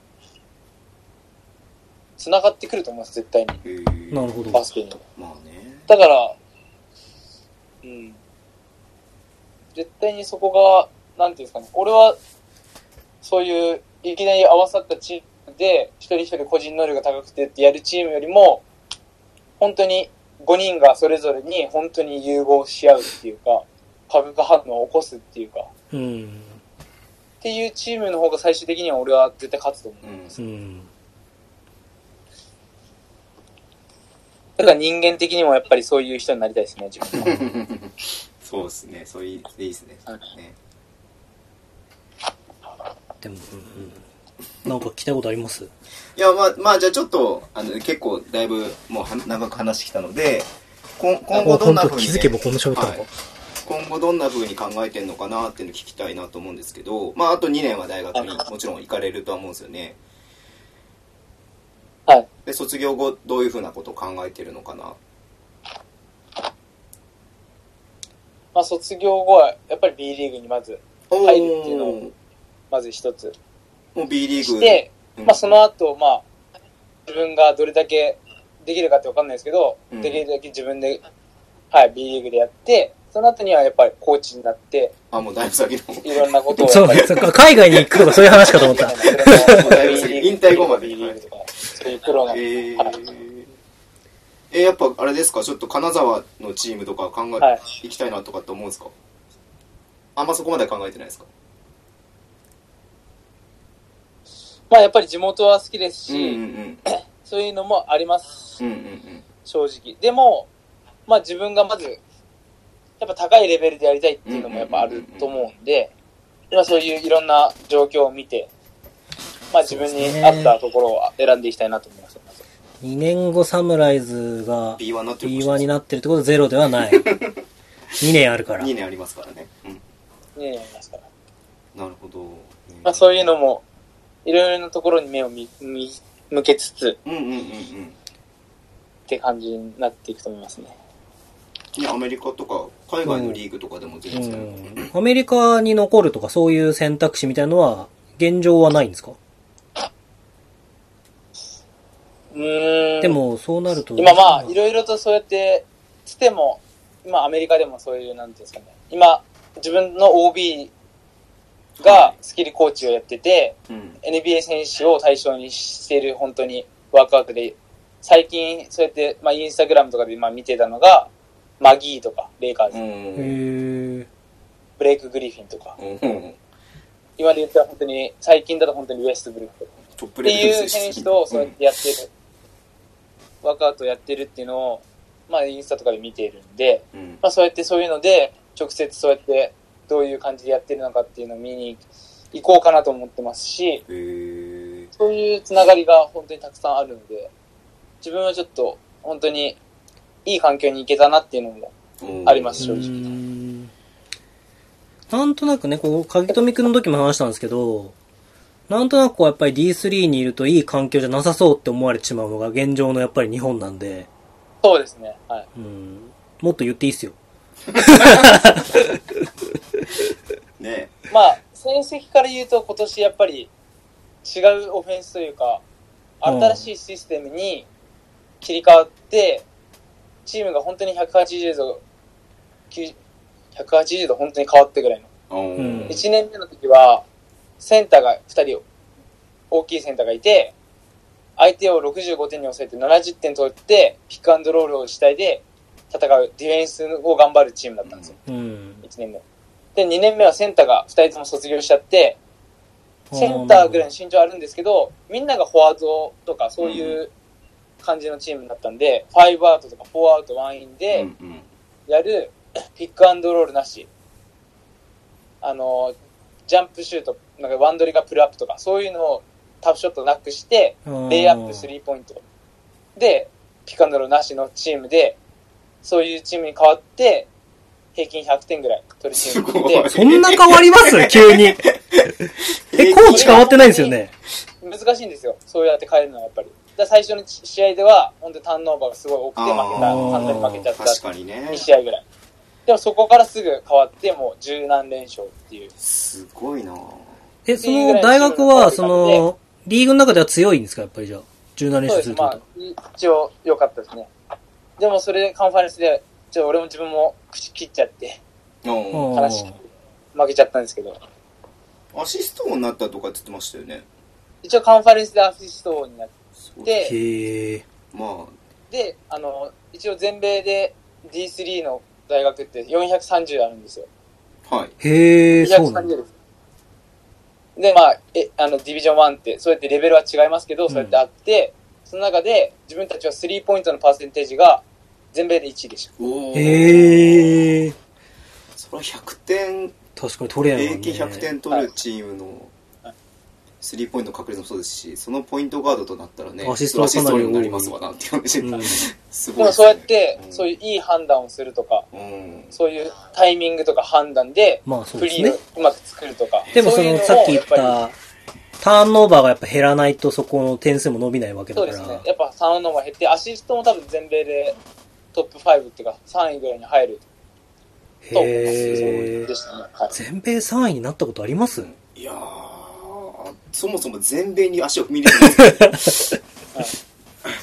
Speaker 4: 繋がってくると思います、絶対に。
Speaker 3: なるほど。
Speaker 4: バスケに。
Speaker 2: まあね。
Speaker 4: だから、うん。絶対にそこが、なんていうんですかね、俺は、そういう、いきなり合わさったチームで、一人一人個人能力が高くてってやるチームよりも、本当に5人がそれぞれに本当に融合し合うっていうか、化学反応を起こすっていうか、
Speaker 3: うん。
Speaker 4: っていうチームの方が最終的には俺は絶対勝つと思う。
Speaker 2: うん
Speaker 3: うん。
Speaker 4: だから人間的にもやっぱりそういう人になりたいですね、自分は。
Speaker 2: そうですね。そういい、いいですね。
Speaker 4: はい
Speaker 2: ね
Speaker 3: でも、うんうん。なんか聞きたいことあります？
Speaker 2: いや、まあ、まあ、じゃあちょっと、あの、結構、だいぶ、もうは、長く話してきたので、こん今後どんな風に、ね、
Speaker 3: 気づけばこんな喋ったのか
Speaker 2: はい。今後どんな風に考えてんのかなっていうのを聞きたいなと思うんですけど、まあ、あと2年は大学にもちろん行かれるとは思うんですよね。
Speaker 4: はい。
Speaker 2: で、卒業後、どういう風なことを考えてるのかな？
Speaker 4: まあ卒業後はやっぱり B リーグにまず、入るっていうのをまず一つ
Speaker 2: もう B リーグ。
Speaker 4: して、
Speaker 2: うん
Speaker 4: まあその後、まあ、自分がどれだけできるかってわかんないですけど、
Speaker 2: うん
Speaker 4: できるだけ自分で、はい、B リーグでやって、その後にはやっぱりコーチになって、
Speaker 2: あ、もうだいぶ先の。
Speaker 4: いろんなことを
Speaker 3: そう海外に行くとかそういう話かと思った。
Speaker 2: 引退後まで
Speaker 4: そういうプロの、
Speaker 2: ええーやっぱあれですか？ちょっと金沢のチームとか考え、
Speaker 4: はい。
Speaker 2: 行きたいなとかって思うんですか？あんまそこまで考えてないですか？
Speaker 4: まあやっぱり地元は好きですし、
Speaker 2: うんうん。
Speaker 4: そういうのもあります、
Speaker 2: うんうんうん。
Speaker 4: 正直。でも、まあ自分がまず、やっぱ高いレベルでやりたいっていうのもやっぱあると思うんで、まあそういういろんな状況を見て、まあ自分に合ったところを選んでいきたいなと思います。
Speaker 3: 2年後サムライズが
Speaker 2: B1 になってる
Speaker 3: B1 になってるってことはゼロではない。2年あるから。
Speaker 2: 2年ありますからね。うん。
Speaker 4: ねありますから。
Speaker 2: なるほど。
Speaker 4: まあそういうのも、いろいろなところに目を見見向けつつ
Speaker 2: うんうんうんうん。
Speaker 4: って感じになっていくと思いますね。
Speaker 2: ね、アメリカとか海外のリーグとかでも全
Speaker 3: う
Speaker 2: 然。
Speaker 3: ん。アメリカに残るとかそういう選択肢みたいなのは、現状はないんですか？
Speaker 4: うーん。
Speaker 3: で、も、そうなると。
Speaker 4: 今まあ、いろいろとそうやって、つっても、今アメリカでもそういう、なんていうんですかね。今、自分の OB がスキルコーチをやってて、
Speaker 2: うん。
Speaker 4: NBA 選手を対象にしている本当にワークアウトで、最近そうやって、まあインスタグラムとかでまあ見てたのが、マギーとか、レイカーズ、
Speaker 3: ー。
Speaker 4: ブレイク・グリフィンとか、
Speaker 2: うん。
Speaker 4: 今で言ったら本当に、最近だと本当にウエストブルックとかっていう選手とそうやってやってる、ワークアウトをやってるっていうのを、まあインスタとかで見ているんで、
Speaker 2: うん。
Speaker 4: まあそうやってそういうので、直接そうやってどういう感じでやってるのかっていうのを見に行こうかなと思ってますし。そういうつながりが本当にたくさんあるので、自分はちょっと本当にいい環境に行けたなっていうのも、あります正直
Speaker 3: うーんなんとなくね、こう、影富くんの時も話したんですけど、なんとなくこうやっぱり D3 にいるといい環境じゃなさそうって思われてしまうのが現状のやっぱり日本なんで、
Speaker 4: そうですね。はい。
Speaker 3: うん、もっと言っていいっすよ。
Speaker 2: ね
Speaker 4: まあ、戦績から言うと今年やっぱり違うオフェンスというか、
Speaker 3: うん
Speaker 4: 新しいシステムに切り替わって、チームが本当に180度、9 180度本当に変わってぐらいの。
Speaker 2: うん。
Speaker 3: うん
Speaker 4: 1年目の時は、センターが2人、大きいセンターがいて、相手を65点に抑えて70点取って、ピックアンドロールを主体で戦う、ディフェンスを頑張るチームだったんですよ。
Speaker 3: うん。
Speaker 4: 1年目。で、2年目はセンターが2人とも卒業しちゃって、センターぐらいの身長あるんですけど、みんながフォワードとかそういう感じのチームだったんで、5アウトとか4アウト1イン
Speaker 2: う
Speaker 4: で。やる ピックアンドロールなし。あの、ジャンプシュート、なんかワンドリがプルアップとか、そういうのをタフショットなくして、レイアップスリーポイント。で、ピックアンドロールなしのチームで、そういうチームに変わって、平均100点ぐらい取るチーム
Speaker 2: すご
Speaker 4: で
Speaker 2: い、
Speaker 3: そんな変わります？急に。え、コーチ変わってないんですよね？
Speaker 4: 難しいんですよ。そうやって変えるのはやっぱり。最初の試合では、本当にターンオーバーがすごい多くて負けた、簡単に負けちゃった
Speaker 2: 確かにね
Speaker 4: 2。試合ぐらい。でもそこからすぐ変わって、もう十何連勝っていう。
Speaker 2: すごいな
Speaker 3: え、その大学は、その、リーグの中では強いんですか？やっぱりじゃあ。17連
Speaker 4: そうです。
Speaker 3: 勝するってこ
Speaker 4: まあ、一応良かったですね。でもそれでカンファレンスで、ちょっと俺も自分も口切っちゃって。悲しく負けちゃったんですけど、
Speaker 2: アシスト王になったとかって言ってましたよね。
Speaker 4: 一応カンファレンスでアシスト王になっ
Speaker 2: そう
Speaker 4: で。
Speaker 2: ま
Speaker 4: て、あの、一応全米で D3 の大学って430あるんですよ。
Speaker 2: あ、はい。
Speaker 3: へえ、そうなんだ。
Speaker 4: 230です。で、まあ、え、あの、ディビジョン1って、そうやってレベルは違いますけど、そうやってあって、その中で、自分たちはスリーポイントのパーセンテージが、全米で1位でした。
Speaker 2: おー
Speaker 3: へえ。
Speaker 2: それは100点、
Speaker 3: 確かに取れないね。
Speaker 2: 平均100点取るチームの
Speaker 4: はい
Speaker 2: スリーポイントの確率もそうですし、そのポイントガードとなったらね、
Speaker 3: アシストはかなり多い
Speaker 2: になりますわなっていう感じ。
Speaker 3: うん。
Speaker 2: すごいですね。
Speaker 4: でもそうやって、そう
Speaker 2: い
Speaker 4: いういい判断をするとか、
Speaker 2: うん。
Speaker 4: そういうタイミングとか判断で、
Speaker 3: まあそう
Speaker 4: フリーを
Speaker 3: ですね。
Speaker 4: うまく作るとか。
Speaker 3: でもその、さっき言った、ターンオーバーがやっぱ減らないとそこの点数も伸びないわけだから。
Speaker 4: そうですね。やっぱ3のが減って、アシストも多分全米でトップ5っていうか、3位ぐらいに入ると思います。
Speaker 3: へ
Speaker 4: そう
Speaker 3: え
Speaker 4: で。したね。はい。
Speaker 3: 全米3位になったことあります？
Speaker 2: いやー、そもそも全米に足を踏み入れてないです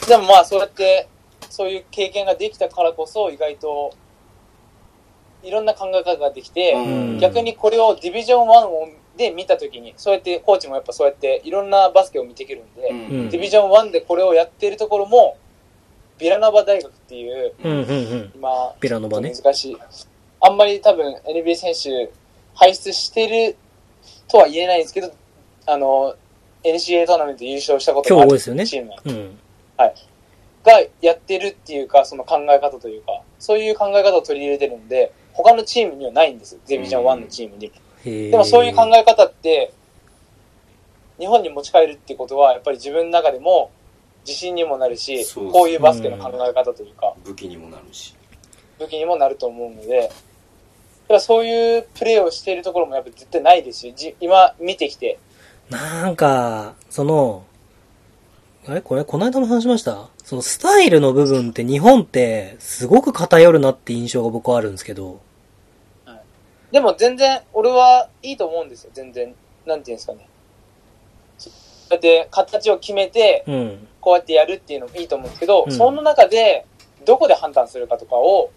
Speaker 4: でもまあそうやって、そういう経験ができたからこそ、意外と、いろんな考え方ができて、
Speaker 2: うん
Speaker 4: 逆にこれをディビジョン1をで見たときに、そうやって、コーチもやっぱそうやって、いろんなバスケを見てくるんで、
Speaker 3: うん
Speaker 4: ディビジョン1でこれをやっているところも、ビラノバ大学っていう、
Speaker 3: うんうんうん。
Speaker 4: 今、
Speaker 3: ビラノバね。
Speaker 4: 難しい。あんまり多分 NBA 選手輩出してるとは言えないんですけど、あの、NCAA トーナメント優勝したことがある
Speaker 3: 今日多いですよね
Speaker 4: チーム
Speaker 3: うん。
Speaker 4: がやってるっていうか、その考え方というか、そういう考え方を取り入れてるんで、他のチームにはないんです。ディビジョン1のチームに。
Speaker 3: へえ。
Speaker 4: でもそういう考え方って、日本に持ち帰るってことは、やっぱり自分の中でも、自信にもなるし、
Speaker 2: そう
Speaker 4: こういうバスケの考え方というか、
Speaker 2: 武器にもなるし。
Speaker 4: 武器にもなると思うので、だからそういうプレーをしているところもやっぱ絶対ないですし、じ今見てきて、
Speaker 3: なんか、その、あれ？これ、この間も話しました？そのスタイルの部分って日本ってすごく偏るなって印象が僕はあるんですけど。
Speaker 4: でも全然俺はいいと思うんですよ、全然。なんていうんですかね。そうやって形を決めて、
Speaker 3: うん。
Speaker 4: こうやってやるっていうのもいいと思うんですけど、
Speaker 3: うん
Speaker 4: その中でどこで判断するかとかを、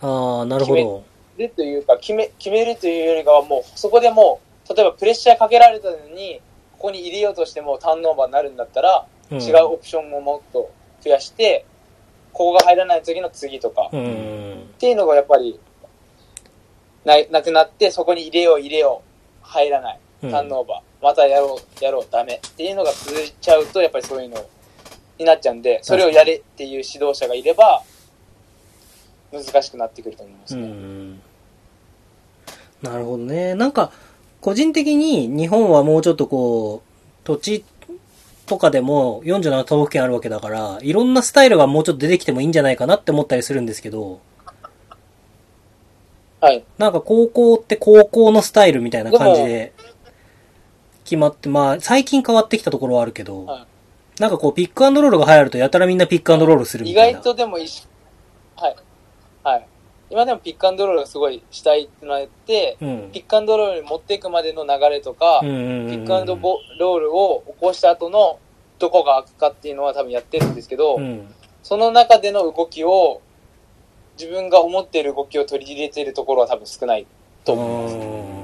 Speaker 3: ああ、なるほど。
Speaker 4: でというか決め、決めるというよりかはもう、そこでもう、例えばプレッシャーかけられたのに、ここに入れようとしてもターンオーバーになるんだったら、
Speaker 3: うん
Speaker 4: 違うオプションをもっと増やして、ここが入らない次の次とか、
Speaker 3: う
Speaker 4: っ
Speaker 3: ん。
Speaker 4: ていうのがやっぱり、な、なくなって、そこに入れよう入れよう、入らない、
Speaker 3: うん
Speaker 4: ターンオーバー、またやろう、やろう、ダメっていうのが続いちゃうと、やっぱりそういうのになっちゃうんで、それをやれっていう指導者がいれば、難しくなってくると思います
Speaker 3: う
Speaker 4: ね。
Speaker 3: ん。なるほどね。なんか、個人的に日本はもうちょっとこう、土地とかでも47都道府県あるわけだから、いろんなスタイルがもうちょっと出てきてもいいんじゃないかなって思ったりするんですけど、
Speaker 4: はい。
Speaker 3: なんか高校って高校のスタイルみたいな感じで決まって、まあ最近変わってきたところはあるけど、
Speaker 4: はい
Speaker 3: なんかこうピックアンドロールが流行るとやたらみんなピックアンドロールするみ
Speaker 4: 意
Speaker 3: たいな。
Speaker 4: 外とでも意識、はい。はい。今でもピックアンドロールがすごいしたいってなって、
Speaker 3: うん。
Speaker 4: ピックアンドロールに持っていくまでの流れとか、
Speaker 3: うんうんうん
Speaker 4: ピックアンドロールを起こした後のどこが開くかっていうのは多分やってるんですけど、
Speaker 3: うん。
Speaker 4: その中での動きを、自分が思っている動きを取り入れているところは多分少ないと思います。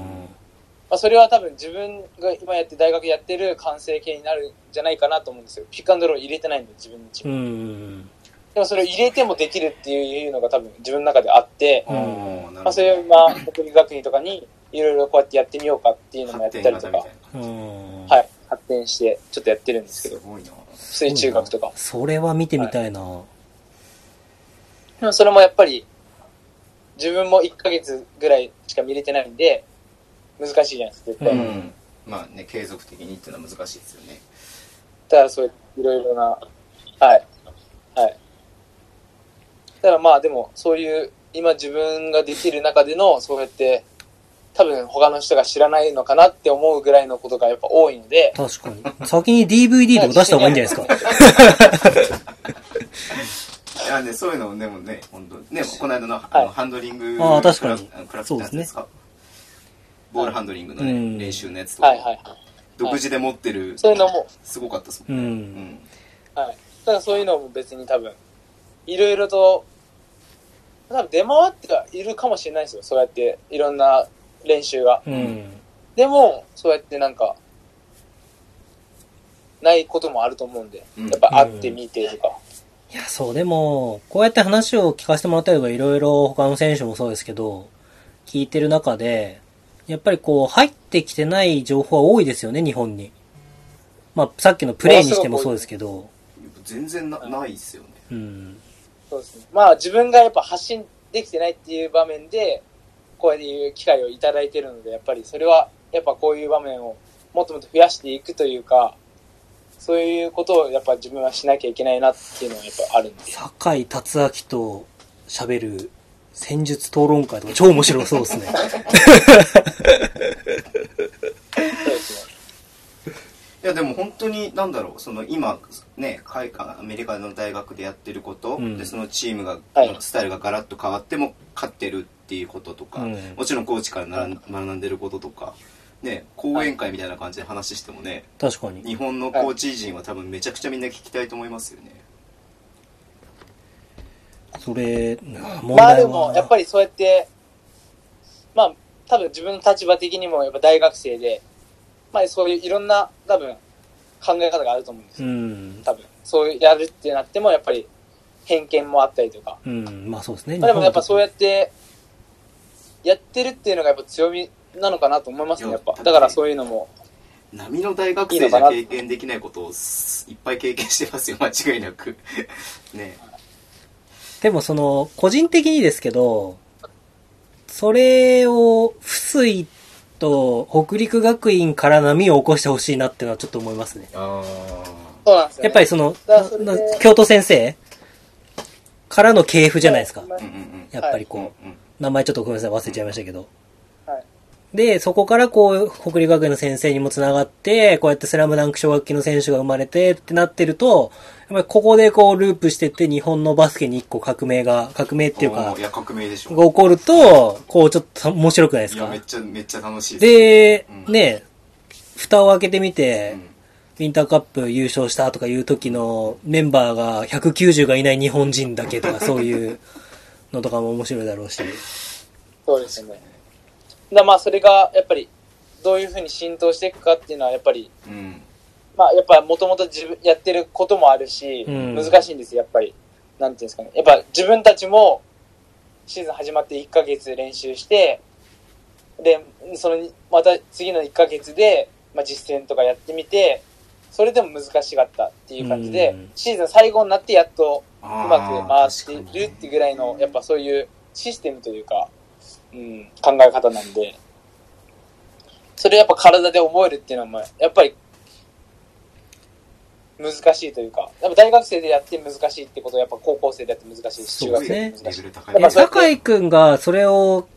Speaker 4: まあ、それは多分自分が今やって大学やってる完成形になるんじゃないかなと思うんですよ。ピックアンドロール入れてないんで、自分のチーム。
Speaker 3: ん。
Speaker 4: でもそれを入れてもできるっていうのが多分自分の中であって、まあ、それを今、国立学院とかにいろいろこうやってやってみようかっていうのもやっ
Speaker 2: 発
Speaker 4: たりとか。はい、発展してちょっとやってるんですけど。水中学とか。
Speaker 3: それは見てみたいな。
Speaker 4: でもそれもやっぱり、自分も1ヶ月ぐらいしか見れてないんで、難しいじゃないですか、絶対。
Speaker 3: う
Speaker 2: うんん。まあね、継続的にっていうのは難しいですよね。
Speaker 4: だからそういういろいろな、はい。はい。だからまあでも、そういう、今自分ができる中での、そうやって、多分他の人が知らないのかなって思うぐらいのことがやっぱ多いので、
Speaker 3: 確かに。先に DVD とか出した方がいいんじゃないですか。
Speaker 2: いやね、そういうのもでもね、本当ね、この間のあ
Speaker 4: はい
Speaker 2: のハンドリング
Speaker 3: あー確かに
Speaker 2: クラフトってやつですか？ボールハンドリングのね、
Speaker 3: うん
Speaker 2: 練習のやつとか、
Speaker 4: はいはい。
Speaker 2: 独自で持ってる、
Speaker 4: そういうのも、
Speaker 2: すごかったです
Speaker 3: う。
Speaker 2: もんね。うんん。
Speaker 4: はい。だからそういうのも別に多分、いろいろと、多分出回ってはいるかもしれないですよ。そうやって、いろんな練習が。
Speaker 3: うん。
Speaker 4: でも、そうやってなんか、ないこともあると思うんで、
Speaker 2: うん
Speaker 4: やっぱ会ってみてとか。
Speaker 3: いや、そう、でも、こうやって話を聞かせてもらったりとか、いろいろ他の選手もそうですけど、聞いてる中で、やっぱりこう、入ってきてない情報は多いですよね、日本に。まあ、さっきのプレイにしてもそうですけど、
Speaker 2: 全然なないっすよね。
Speaker 3: うん。
Speaker 4: そうですね。まあ自分がやっぱ発信できてないっていう場面で、こういう機会をいただいてるので、やっぱりそれは、やっぱこういう場面をもっともっと増やしていくというか、そういうことをやっぱ自分はしなきゃいけないなっていうのはやっぱあるんで。
Speaker 3: 酒井達明と喋る戦術討論会とか超面白そうですね。
Speaker 4: そうですね。
Speaker 2: いやでも本当になんだろうその今ね海外アメリカの大学でやってること、
Speaker 3: うん
Speaker 2: でそのチームが、
Speaker 4: はい
Speaker 2: スタイルがガラッと変わっても勝ってるっていうこととか、
Speaker 3: うん
Speaker 2: もちろんコーチからなら学んでることとかね講演会みたいな感じで話してもね、
Speaker 3: 確かに。
Speaker 2: 日本のコーチ陣は多分めちゃくちゃみんな聞きたいと思いますよね。
Speaker 3: それ、問
Speaker 4: まあ
Speaker 3: 題は。
Speaker 4: でも、やっぱりそうやって、まあ、多分自分の立場的にもやっぱ大学生で、まあそういういろんな多分考え方があると思うんです
Speaker 3: う
Speaker 4: よ。
Speaker 3: ん。
Speaker 4: 多分。そういうやるってなってもやっぱり偏見もあったりとか。
Speaker 3: うん。まあそうですね。
Speaker 4: まあでもやっぱそうや
Speaker 3: っ
Speaker 4: って、やってるっていうのがやっぱ強みなのかなと思いますね、やっぱ。だからそういうのも、
Speaker 2: 波の大学生じゃ経験できないことをすいっぱい経験してますよ間違いなく ね
Speaker 3: でもその、個人的にですけど、それを、不水と北陸学院から波を起こしてほしいなっていうのはちょっと思いますね。
Speaker 2: あ
Speaker 4: そうなんですよ、ね。
Speaker 3: やっぱりその
Speaker 4: そ
Speaker 3: 都先生からの系譜じゃないですか。やっぱりこう、名前ちょっとごめんなさい、忘れちゃいましたけど。
Speaker 4: はい。
Speaker 3: で、そこからこう、北陸学園の先生にも繋がって、こうやってスラムダンク小学期の選手が生まれてってなってると、やっぱりここでこうループしてって日本のバスケに一個革命が、革命っていうか
Speaker 2: い、や、革命でしょ。
Speaker 3: が起こると、こうちょっと面白くないです
Speaker 2: いや、
Speaker 3: か
Speaker 2: めっちゃ、めっちゃ楽しい
Speaker 3: で、
Speaker 2: うん
Speaker 3: ね、蓋を開けてみて、
Speaker 2: うん
Speaker 3: ウィンターカップ優勝したとかいう時のメンバーが190がいない日本人だけとかそういうのとかも面白いだろうし。
Speaker 4: そうですね。だまあ、それが、やっぱり、どういうふうに浸透していくかっていうのは、やっぱり、
Speaker 2: うん。
Speaker 4: まあ、やっぱ、もともと自分、やってることもあるし、
Speaker 3: うん
Speaker 4: 難しいんですよ、やっぱり。なんていうんですかね。やっぱ、自分たちも、シーズン始まって1ヶ月練習して、で、その、また次の1ヶ月で、まあ、実践とかやってみて、それでも難しかったっていう感じで、
Speaker 3: うん
Speaker 4: シーズン最後になってやっとう
Speaker 2: う
Speaker 4: まく回ってるってぐらいの、やっぱそういうシステムというか、うん、考え方なんで、それやっぱ体で覚えるっていうのは、やっぱり、難しいというか、やっぱ大学生でやって難しいってことは、やっぱ高校生でやって難しいし、中学生でやって難しい。
Speaker 2: レベル高い。
Speaker 4: やっぱそうやって
Speaker 3: 酒井くんがそれを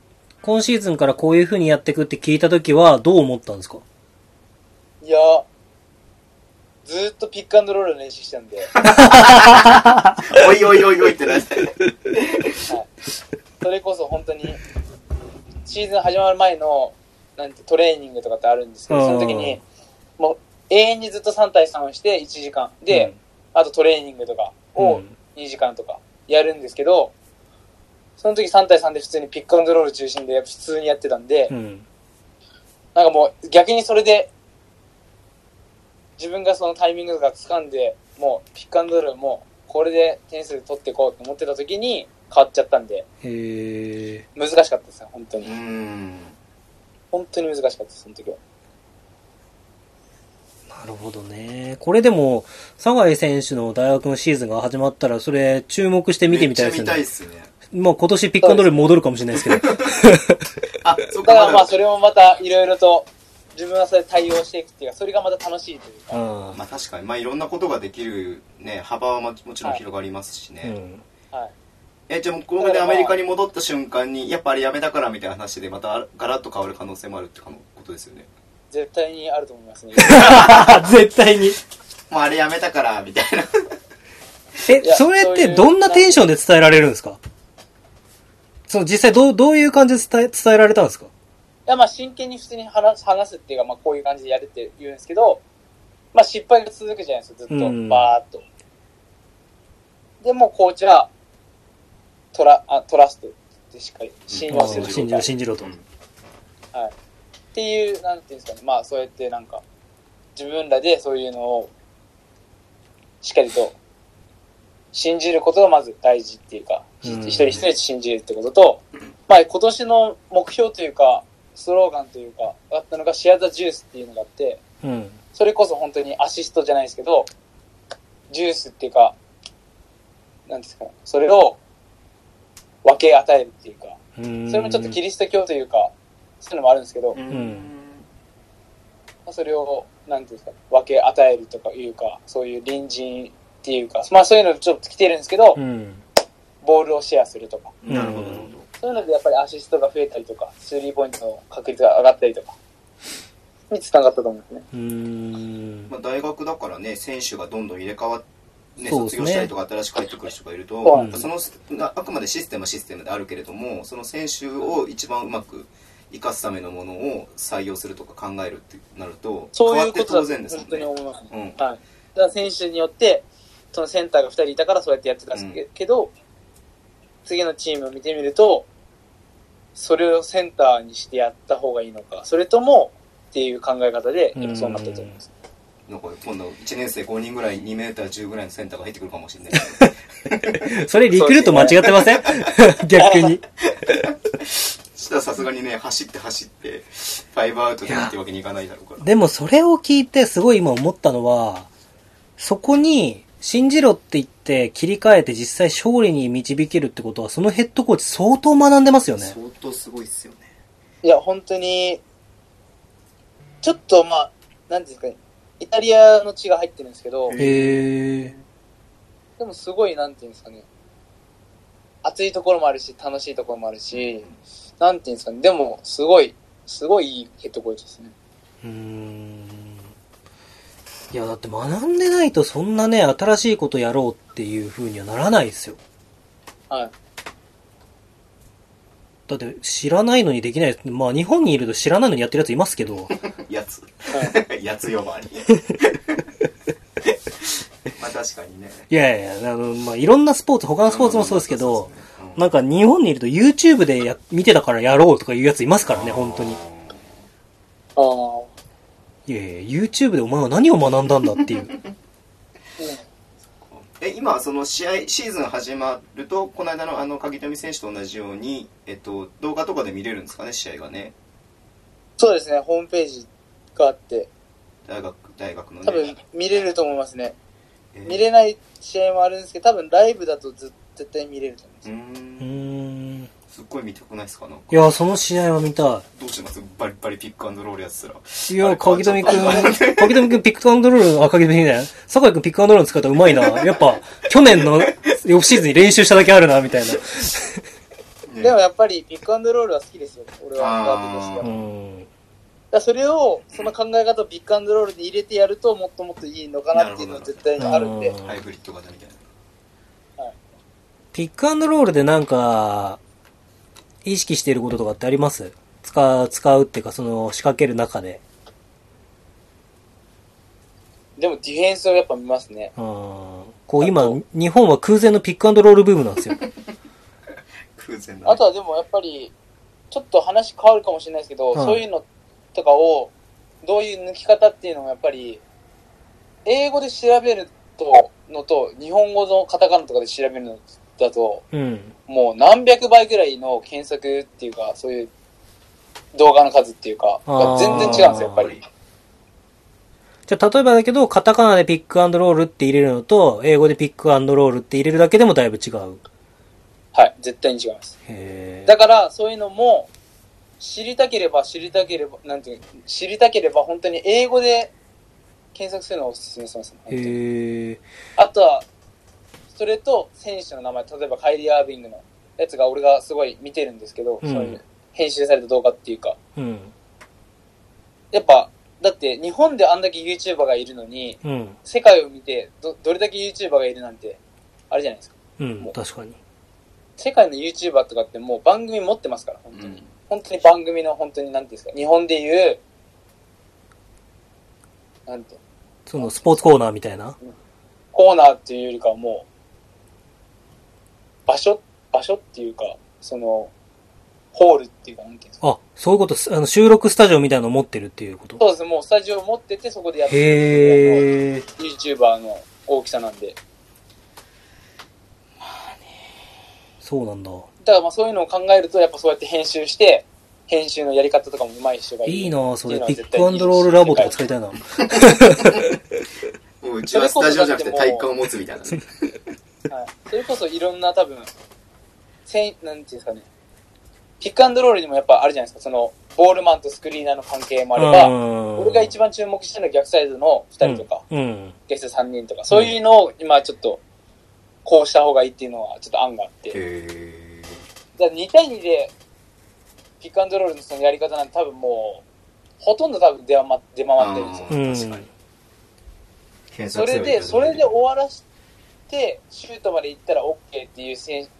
Speaker 3: 今シーズンからこういう風にやっていくって聞いた時はどう思ったんですか？
Speaker 4: いや、ずーっとピックアンドロールの練習してたんで、
Speaker 2: おいおいおいおいってなって。
Speaker 4: それこそ本当に、シーズン始まる前の、なんてトレーニングとかってあるんですけど、その時に、もう永遠にずっと3対3をして1時間。で、あとトレーニングとか
Speaker 3: うん、
Speaker 4: を2時間とかやるんですけど、その時3対3で普通にピックアンドロール中心で普通にやってたんで
Speaker 3: う、ん。
Speaker 4: なんかもう逆にそれで、自分がそのタイミングとか掴んで、もうピックアンドロールもこれで点数取っていこうと思ってた時に変わっちゃったんで、
Speaker 3: へ
Speaker 4: 難しかったですよ、本当に
Speaker 2: う。ん。
Speaker 4: 本当に難しかったです、その時は。
Speaker 3: ー。なるほどね。これでも、酒井選手の大学のシーズンが始まったら、それ注目して見てみたいですよね
Speaker 2: 見たいっ。すね。
Speaker 3: まあ今年ピックアンドロール戻るかもしれないですけど。
Speaker 2: あ、そっか。
Speaker 4: だからまあ
Speaker 2: だ
Speaker 4: それもまたいろいろと自分はそれで対応していくっていうか、それがまた楽しいというか、
Speaker 3: うん
Speaker 2: まあ確かに、まあいろんなことができるね、幅はももちろん広がりますしね。
Speaker 3: うん。
Speaker 4: はい。
Speaker 2: え、じゃあもうここでアメリカに戻った瞬間に、やっぱあれやめたからみたいな話でまたガラッと変わる可能性もあるってことですよね。
Speaker 4: 絶対にあると思いますね。
Speaker 3: 絶対に。
Speaker 2: もうあれやめたから、みたいな。
Speaker 3: えそれってどんなテンションで伝えられるんですか？その実際どう、どういう感じで伝え、伝えられたんですか？
Speaker 4: いやまあ真剣に普通に話す話すっていうか、まあこういう感じでやるって言うんですけど、まあ失敗が続くじゃないですか、ずっと。
Speaker 3: うん
Speaker 4: バーっと。でもコーチは、トラ、あトラストってしっかり信用する
Speaker 3: あー信じろ、信じろと。
Speaker 2: うん
Speaker 4: はい。っていう、なんていうんですかね、まあそうやってなんか、自分らでそういうのを、しっかりと、信じることがまず大事っていうか、
Speaker 3: うん
Speaker 4: 一人一人信じるってことと、まあ今年の目標というか、スローガンというか、あったのがシェアザジュースっていうのがあって、
Speaker 3: うん。
Speaker 4: それこそ本当にアシストじゃないですけど、ジュースっていうか、なんですか、それを分け与えるっていうか、
Speaker 3: うん
Speaker 4: それもちょっとキリスト教というか、そういうのもあるんですけど、
Speaker 3: ん
Speaker 4: まあそれを、なんていうんですか、分け与えるとかいうか、そういう隣人っていうか、まあそういうのちょっと来てるんですけど、
Speaker 3: うん。
Speaker 4: ボールをシェアするとか、
Speaker 2: なるほど。
Speaker 4: そういうのでやっぱりアシストが増えたりとか、スリーポイントの確率が上がったりとか、につながったと思うんですね。
Speaker 3: うん。
Speaker 2: まあ、大学だからね、選手がどんどん入れ替わって、ね、卒業したりとか新しく入ってくる人がいると、
Speaker 4: そ
Speaker 2: のなあくまでシステムはシステムであるけれども、その選手を一番うまく生かすためのものを採用するとか考えるってなると、
Speaker 4: そういう
Speaker 2: 変わって
Speaker 4: ことだ
Speaker 2: 当然ですもんね。
Speaker 4: 当に思いますね。
Speaker 2: うん
Speaker 4: はい。だから選手によって、そのセンターが2人いたからそうやってやってたんですけ,、ど、次のチームを見てみると、それをセンターにしてやった方がいいのか、それともっていう考え方で、今そうなったと思います。
Speaker 2: なんか今度1年生5人ぐらい2メーター10ぐらいのセンターが入ってくるかもしれない。
Speaker 3: それリクルート間違ってません？逆に。
Speaker 2: したらさすがにね、走って走って、5アウトでってわけにいかないだろうから。
Speaker 3: でもそれを聞いてすごい今思ったのは、そこに信じろって言って切り替えて実際勝利に導けるってことは、そのヘッドコーチ相当学んでますよね。
Speaker 2: 相当すごいっすよね。
Speaker 4: いや、本当に、ちょっとまあ、なんですかね、イタリアの血が入ってるんですけど、
Speaker 3: へえ。
Speaker 4: でもすごい、なんていうんですかね。熱いところもあるし、楽しいところもあるし、なんていうんですかね。でも、すごい、すごいいいヘッドコーチですね。
Speaker 3: うーん。いや、だって学んでないとそんなね、新しいことやろうっていう風にはならないですよ。
Speaker 4: はい。
Speaker 3: だって知らないのにできない。まあ日本にいると知らないのにやってるやついますけど。
Speaker 2: やつ。
Speaker 4: は
Speaker 2: やつ呼ばわり。まあ確かにね。
Speaker 3: いやいやいや、あの、まあいろんなスポーツ、他のスポーツもそうですけど、
Speaker 2: うん
Speaker 3: なんか日本にいると YouTube でや見てたからやろうとかいうやついますからね、本当に。
Speaker 4: ああ。
Speaker 3: いやいや、YouTube でお前は何を学んだんだっていう。
Speaker 2: え今その試合シーズン始まるとこの間のあの鍵富選手と同じように、えっと、動画とかで見れるんですかね試合がね
Speaker 4: そうですね、ホームページがあって、
Speaker 2: 大学大学のね
Speaker 4: 多分見れると思いますね。
Speaker 2: えー
Speaker 4: 見れない試合もあるんですけど、多分ライブだとず絶対見れると思いうます。
Speaker 2: ー
Speaker 3: う
Speaker 2: ん。すっごい見たくないですか？なんか
Speaker 3: いや、その試合は見た
Speaker 2: どうします？バリバリピックアンドロールやってたら
Speaker 3: い。いや、鍵富くん、鍵富くんピックアンドロール、あ、鍵富ね。酒井くんピックアンドロール使ったらうまいな。やっぱ、去年のオフシーズンに練習しただけあるな、みたいな。
Speaker 2: ね
Speaker 4: でもやっぱりピックアンドロールは好きですよ。俺はガードとしては。
Speaker 3: うん。
Speaker 4: らそれを、その考え方をピックアンドロールで入れてやるともっともっといいのかなっていうのは絶対にあるんで
Speaker 2: ハイブリッド型みたいな
Speaker 3: ピックアンドロールでなんか、意識していることとかってあります？使う、使うっていうか、その、仕掛ける中で。
Speaker 4: でもディフェンスをやっぱ見ますね。
Speaker 3: うん。こう今、日本は空前のピックアンドロールブームなんですよ。
Speaker 2: 空前の
Speaker 4: あとはでもやっぱり、ちょっと話変わるかもしれないですけど、
Speaker 3: はい
Speaker 4: そういうのとかを、どういう抜き方っていうのもやっぱり、英語で調べると、のと、日本語のカタカナとかで調べるのだと、
Speaker 3: うん。
Speaker 4: もう何百倍ぐらいの検索っていうか、そういう動画の数っていうか、全然違うんですよ、やっぱり。
Speaker 3: じゃあ、例えばだけど、カタカナでピックアンドロールって入れるのと、英語でピックアンドロールって入れるだけでもだいぶ違う。
Speaker 4: はい、絶対に違います。
Speaker 3: へ
Speaker 4: だから、そういうのも、知りたければ知りたければ、なんていうの知りたければ本当に英語で検索するのをお勧めします、
Speaker 3: へえ。
Speaker 4: あとは、それと選手の名前、例えばカイリー・アービングのやつが俺がすごい見てるんですけど、
Speaker 3: うん
Speaker 4: そういう編集された動画っていうか、
Speaker 3: うん。
Speaker 4: やっぱ、だって日本であんだけ YouTuber がいるのに、
Speaker 3: うん。
Speaker 4: 世界を見てど、どれだけ YouTuber がいるなんて、あれじゃないですか。
Speaker 3: うん。確かに。
Speaker 4: 世界の YouTuber とかってもう番組持ってますから、本当に。
Speaker 2: うん
Speaker 4: 本当に番組の本当に、なんていうんですか、日本でいう、なんて、
Speaker 3: その、スポーツコーナーみたいな。
Speaker 4: コーナーっていうよりかはもう、場所、場所っていうか、その、ホールっていうか、なんていうんですか。
Speaker 3: あ、そういうことす、あの、収録スタジオみたいなの持ってるっていうこと？
Speaker 4: そうですね、もうスタジオを持ってて、そこでやってる。YouTuber の大きさなんで。
Speaker 3: そうなんだ。
Speaker 4: だからまあそういうのを考えると、やっぱそうやって編集して、編集のやり方とかも上手い人がいる。
Speaker 3: いいなそれ。ピックアンドロールラボとか使いたいな。
Speaker 2: もううちはスタジオじゃなくて体育館を持つみたいなね
Speaker 4: はい。それこそいろんな多分、せん、なんていうんですかね。ピックアンドロールにもやっぱあるじゃないですか。その、ボールマンとスクリーナーの関係もあれば、俺が一番注目したのは逆サイドの2人とか、
Speaker 3: うん。うん。
Speaker 4: 逆サイド3人とか、そういうのを今ちょっと、こうした方がいいっていうのはちょっと案があって。
Speaker 2: へ
Speaker 4: だから2対2で、ピックアンドロールのそのやり方なんて多分もう、ほとんど多分出回出回ってるんですよ。
Speaker 2: 確かに検
Speaker 4: それで、それで終わらして、シュートまで行ったら OK っていう選手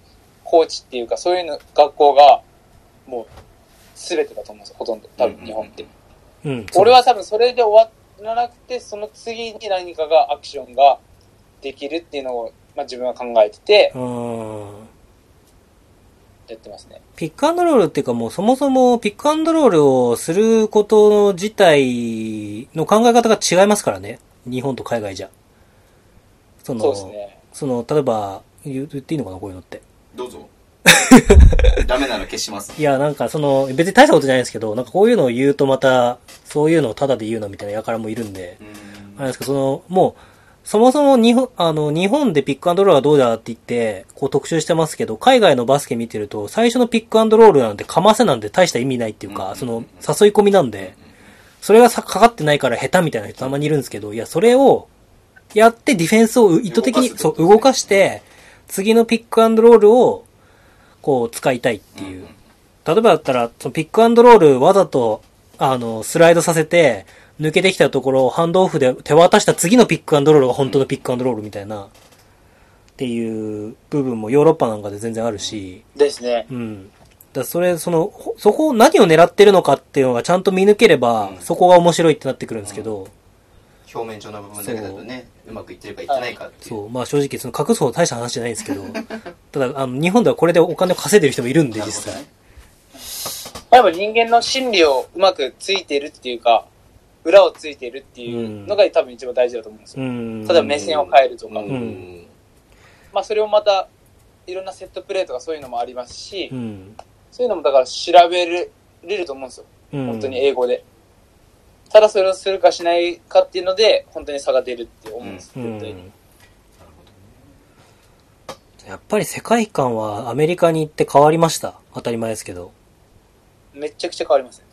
Speaker 4: コーチっていうか、そういうの学校が、もう、すべてだと思うんですよ、ほとんど。多分、日本って。
Speaker 3: うん。
Speaker 4: 俺は多分、それで終わらなくて、その次に何かが、アクションができるっていうのを、まあ自分は考えてて、
Speaker 3: うん。
Speaker 4: やってますね。
Speaker 3: ピックアンドロールっていうかもうそもそもピックアンドロールをすること自体の考え方が違いますからね。日本と海外じゃ。その、
Speaker 4: そうですね。
Speaker 3: その、例えば、言っていいのかなこういうのって。
Speaker 2: どうぞ。ダメなら消します。
Speaker 3: いや、なんかその、別に大したことじゃないんですけど、なんかこういうのを言うとまた、そういうのをタダで言うのみたいな輩もいるんで
Speaker 2: う、ん。
Speaker 3: あれですけど、その、もう、そもそも日本、あの、日本でピックアンドロールはどうだって言って、こう特集してますけど、海外のバスケ見てると、最初のピックアンドロールなんてかませなんて大した意味ないっていうか、
Speaker 2: うん。
Speaker 3: その、誘い込みなんで、それがさかかってないから下手みたいな人たまにいるんですけど、いや、それをやってディフェンスを意図的に、そう、
Speaker 2: 動か
Speaker 3: して、次のピックアンドロールを、こう、使いたいっていう。例えばだったら、そのピックアンドロールわざと、あの、スライドさせて、抜けてきたところをハンドオフで手渡した次のピックアンドロールが本当のピックアンドロールみたいな、っていう部分もヨーロッパなんかで全然あるし、
Speaker 4: ですね。
Speaker 3: うん。だそれ、その、ほそこを何を狙ってるのかっていうのがちゃんと見抜ければ、
Speaker 2: うん
Speaker 3: そこが面白いってなってくるんですけど、
Speaker 2: 表面上の部分だけだとねうまくいってるかいってないかっていう
Speaker 3: そう、まあ正直その隠すほど大した話じゃないんですけど、ただ、あの、日本ではこれでお金を稼いでる人もいるんで、実際。
Speaker 4: やっぱ人間の心理をうまくついてるっていうか、裏をついてるっていうのが多分一番大事だと思うんですよ。
Speaker 3: うん。
Speaker 4: 例えば目線を変えるとか。
Speaker 2: うん
Speaker 4: まあそれをまた、いろんなセットプレーとかそういうのもありますし、
Speaker 3: うん。
Speaker 4: そういうのもだから調べれると思うんですよ。
Speaker 3: うん。
Speaker 4: 本当に英語で。ただそれをするかしないかっていうので、本当に差が出るって思うんです、
Speaker 3: う
Speaker 4: 絶対に。
Speaker 3: ん。やっぱり世界観はアメリカに行って変わりました？当たり前ですけど。
Speaker 4: めちゃくちゃ変わりますね。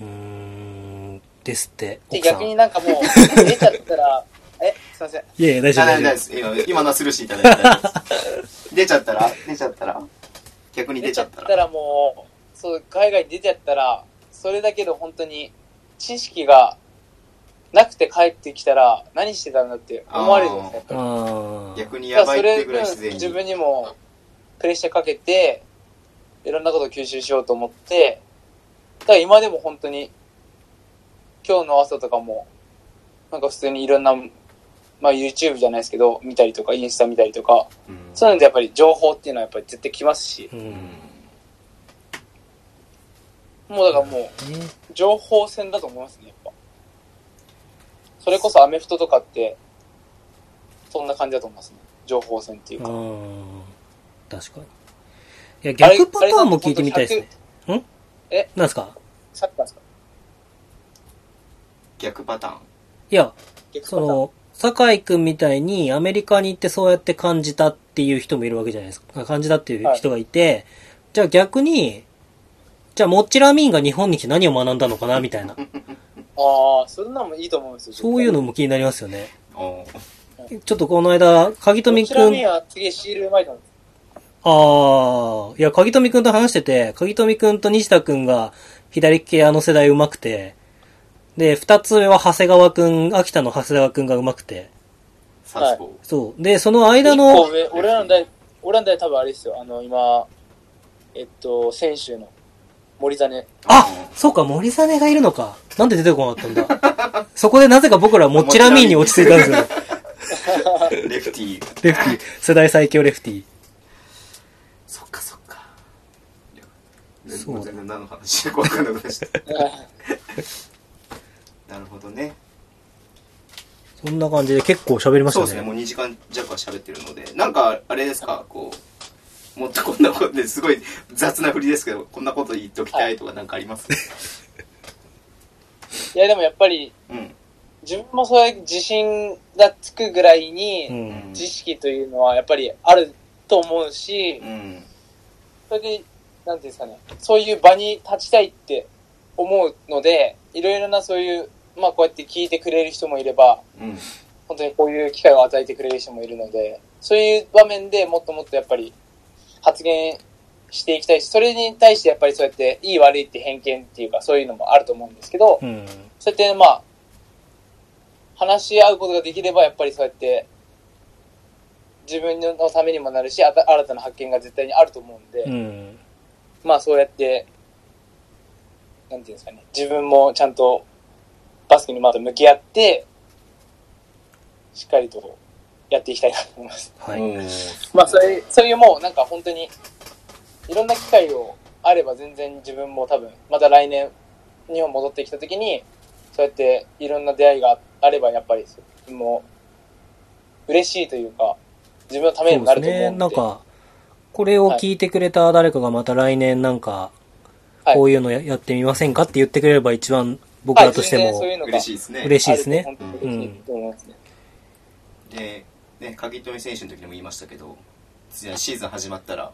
Speaker 3: うーん。ですって。
Speaker 4: で、
Speaker 3: 奥さん
Speaker 4: 逆になんかもう、出ちゃったら、え、すいません。
Speaker 3: いやいや、大丈夫、
Speaker 2: あ大
Speaker 3: 大丈夫。
Speaker 2: 丈夫です今今のはスルーしていただいて大丈夫です出ちゃったら出ちゃったら逆に出
Speaker 4: 出
Speaker 2: ちゃっら
Speaker 4: ちゃったたらもう、そう、海外に出ちゃったら、それだけで本当に知識がなくて帰ってきたら、何してたんだって思われるんです
Speaker 2: 逆にやばいってぐらい自然に。
Speaker 4: 自分にもプレッシャーかけて、いろんなことを吸収しようと思って、だから今でも本当に、今日の朝とかも、なんか普通にいろんな、まあ YouTube じゃないですけど、見たりとか、インスタ見たりとか、
Speaker 2: うん。
Speaker 4: そういうのでやっぱり情報っていうのはやっぱり絶対来ますし、
Speaker 3: う。
Speaker 2: うんん
Speaker 4: もうだからもう、
Speaker 3: ね
Speaker 4: 情報戦だと思いますね、やっぱ。それこそアメフトとかって、そんな感じだと思いますね。情報戦っていうか。
Speaker 3: うん。確かに。いや、逆パターンも聞いてみたいですね。ん？
Speaker 4: え？
Speaker 3: なんですか？
Speaker 4: サッカーですか？
Speaker 2: 逆パターン
Speaker 3: いや、その、酒井くんみたいにアメリカに行ってそうやって感じたっていう人もいるわけじゃないですか。感じたっていう人がいて、じゃあ逆に、じゃあモッチラミーンが日本に来て何を学んだのかなみたいな。
Speaker 4: ああ、そんなのもいいと思うんですよ。
Speaker 3: そういうのも気になりますよね。
Speaker 2: お
Speaker 3: ちょっとこの間、鍵富くん
Speaker 4: ちなみに、は次シールうまい。
Speaker 3: ああ、いや、鍵富くんと話してて、鍵富くんと西田くんが左利きあの世代上手くて、で、二つ目は長谷川くん、秋田の長谷川くんが上手くて、
Speaker 2: サウスポー
Speaker 3: そう。で、その間
Speaker 4: 一
Speaker 3: の
Speaker 4: 俺らの代、俺らの代多分あれですよ。あの、今、えっと、選手の森実。
Speaker 3: あそうか、森実がいるのか。なんで出てこなかったんだ。そこでなぜか僕らモッチラミーンに落ち着いたんですよ。
Speaker 2: レフティー
Speaker 3: レフティー。世代最強レフティー。
Speaker 2: そっかそっか
Speaker 3: そう
Speaker 2: 全然何の話か分かんなくなっちゃった なるほどね
Speaker 3: そんな感じで結構喋りまし
Speaker 2: そうですね、
Speaker 3: たね。
Speaker 2: もう2時間弱は喋ってるので、なんか、あれですか、こう、もっとこんなことですごい雑な振りですけど、こんなこと言っときたいとかなんかあります？
Speaker 4: いや、でもやっぱり、
Speaker 2: うん。
Speaker 4: 自分もそういう自信がつくぐらいに、
Speaker 3: うん。
Speaker 4: 知識というのはやっぱりあると思うし、
Speaker 2: うん。
Speaker 4: それで、なんていうんですかね、そういう場に立ちたいって思うので、いろいろなそういう、まあこうやって聞いてくれる人もいれば、
Speaker 2: うん。
Speaker 4: 本当にこういう機会を与えてくれる人もいるので、そういう場面でもっともっとやっぱり発言していきたいし、それに対してやっぱりそうやっていい悪いって偏見っていうかそういうのもあると思うんですけど、
Speaker 3: うん。
Speaker 4: そうやってまあ、話し合うことができればやっぱりそうやって自分のためにもなるし、新たな発見が絶対にあると思うんで、
Speaker 3: うん。
Speaker 4: まあそうやって、なんていうんですかね、自分もちゃんとバスケにまた向き合って、しっかりとやっていきたいなと思います。
Speaker 3: はい。
Speaker 2: うん
Speaker 4: まあそういう、そういうもうなんか本当に、いろんな機会をあれば全然自分も多分、また来年日本戻ってきた時に、そうやっていろんな出会いがあればやっぱり、もう、嬉しいというか、自分のためにもな
Speaker 3: そうですね。
Speaker 4: ると思うんで。
Speaker 3: なんか、これを聞いてくれた誰かがまた来年なんか、
Speaker 4: はい
Speaker 3: こういうのややってみませんかって言ってくれれば一番僕らとしても
Speaker 2: 嬉しいですね。
Speaker 3: 嬉しいですね
Speaker 4: あ。ると本当に嬉しいと思いますね。
Speaker 2: で、ね、鍵富選手の時にも言いましたけど、シーズン始まったら、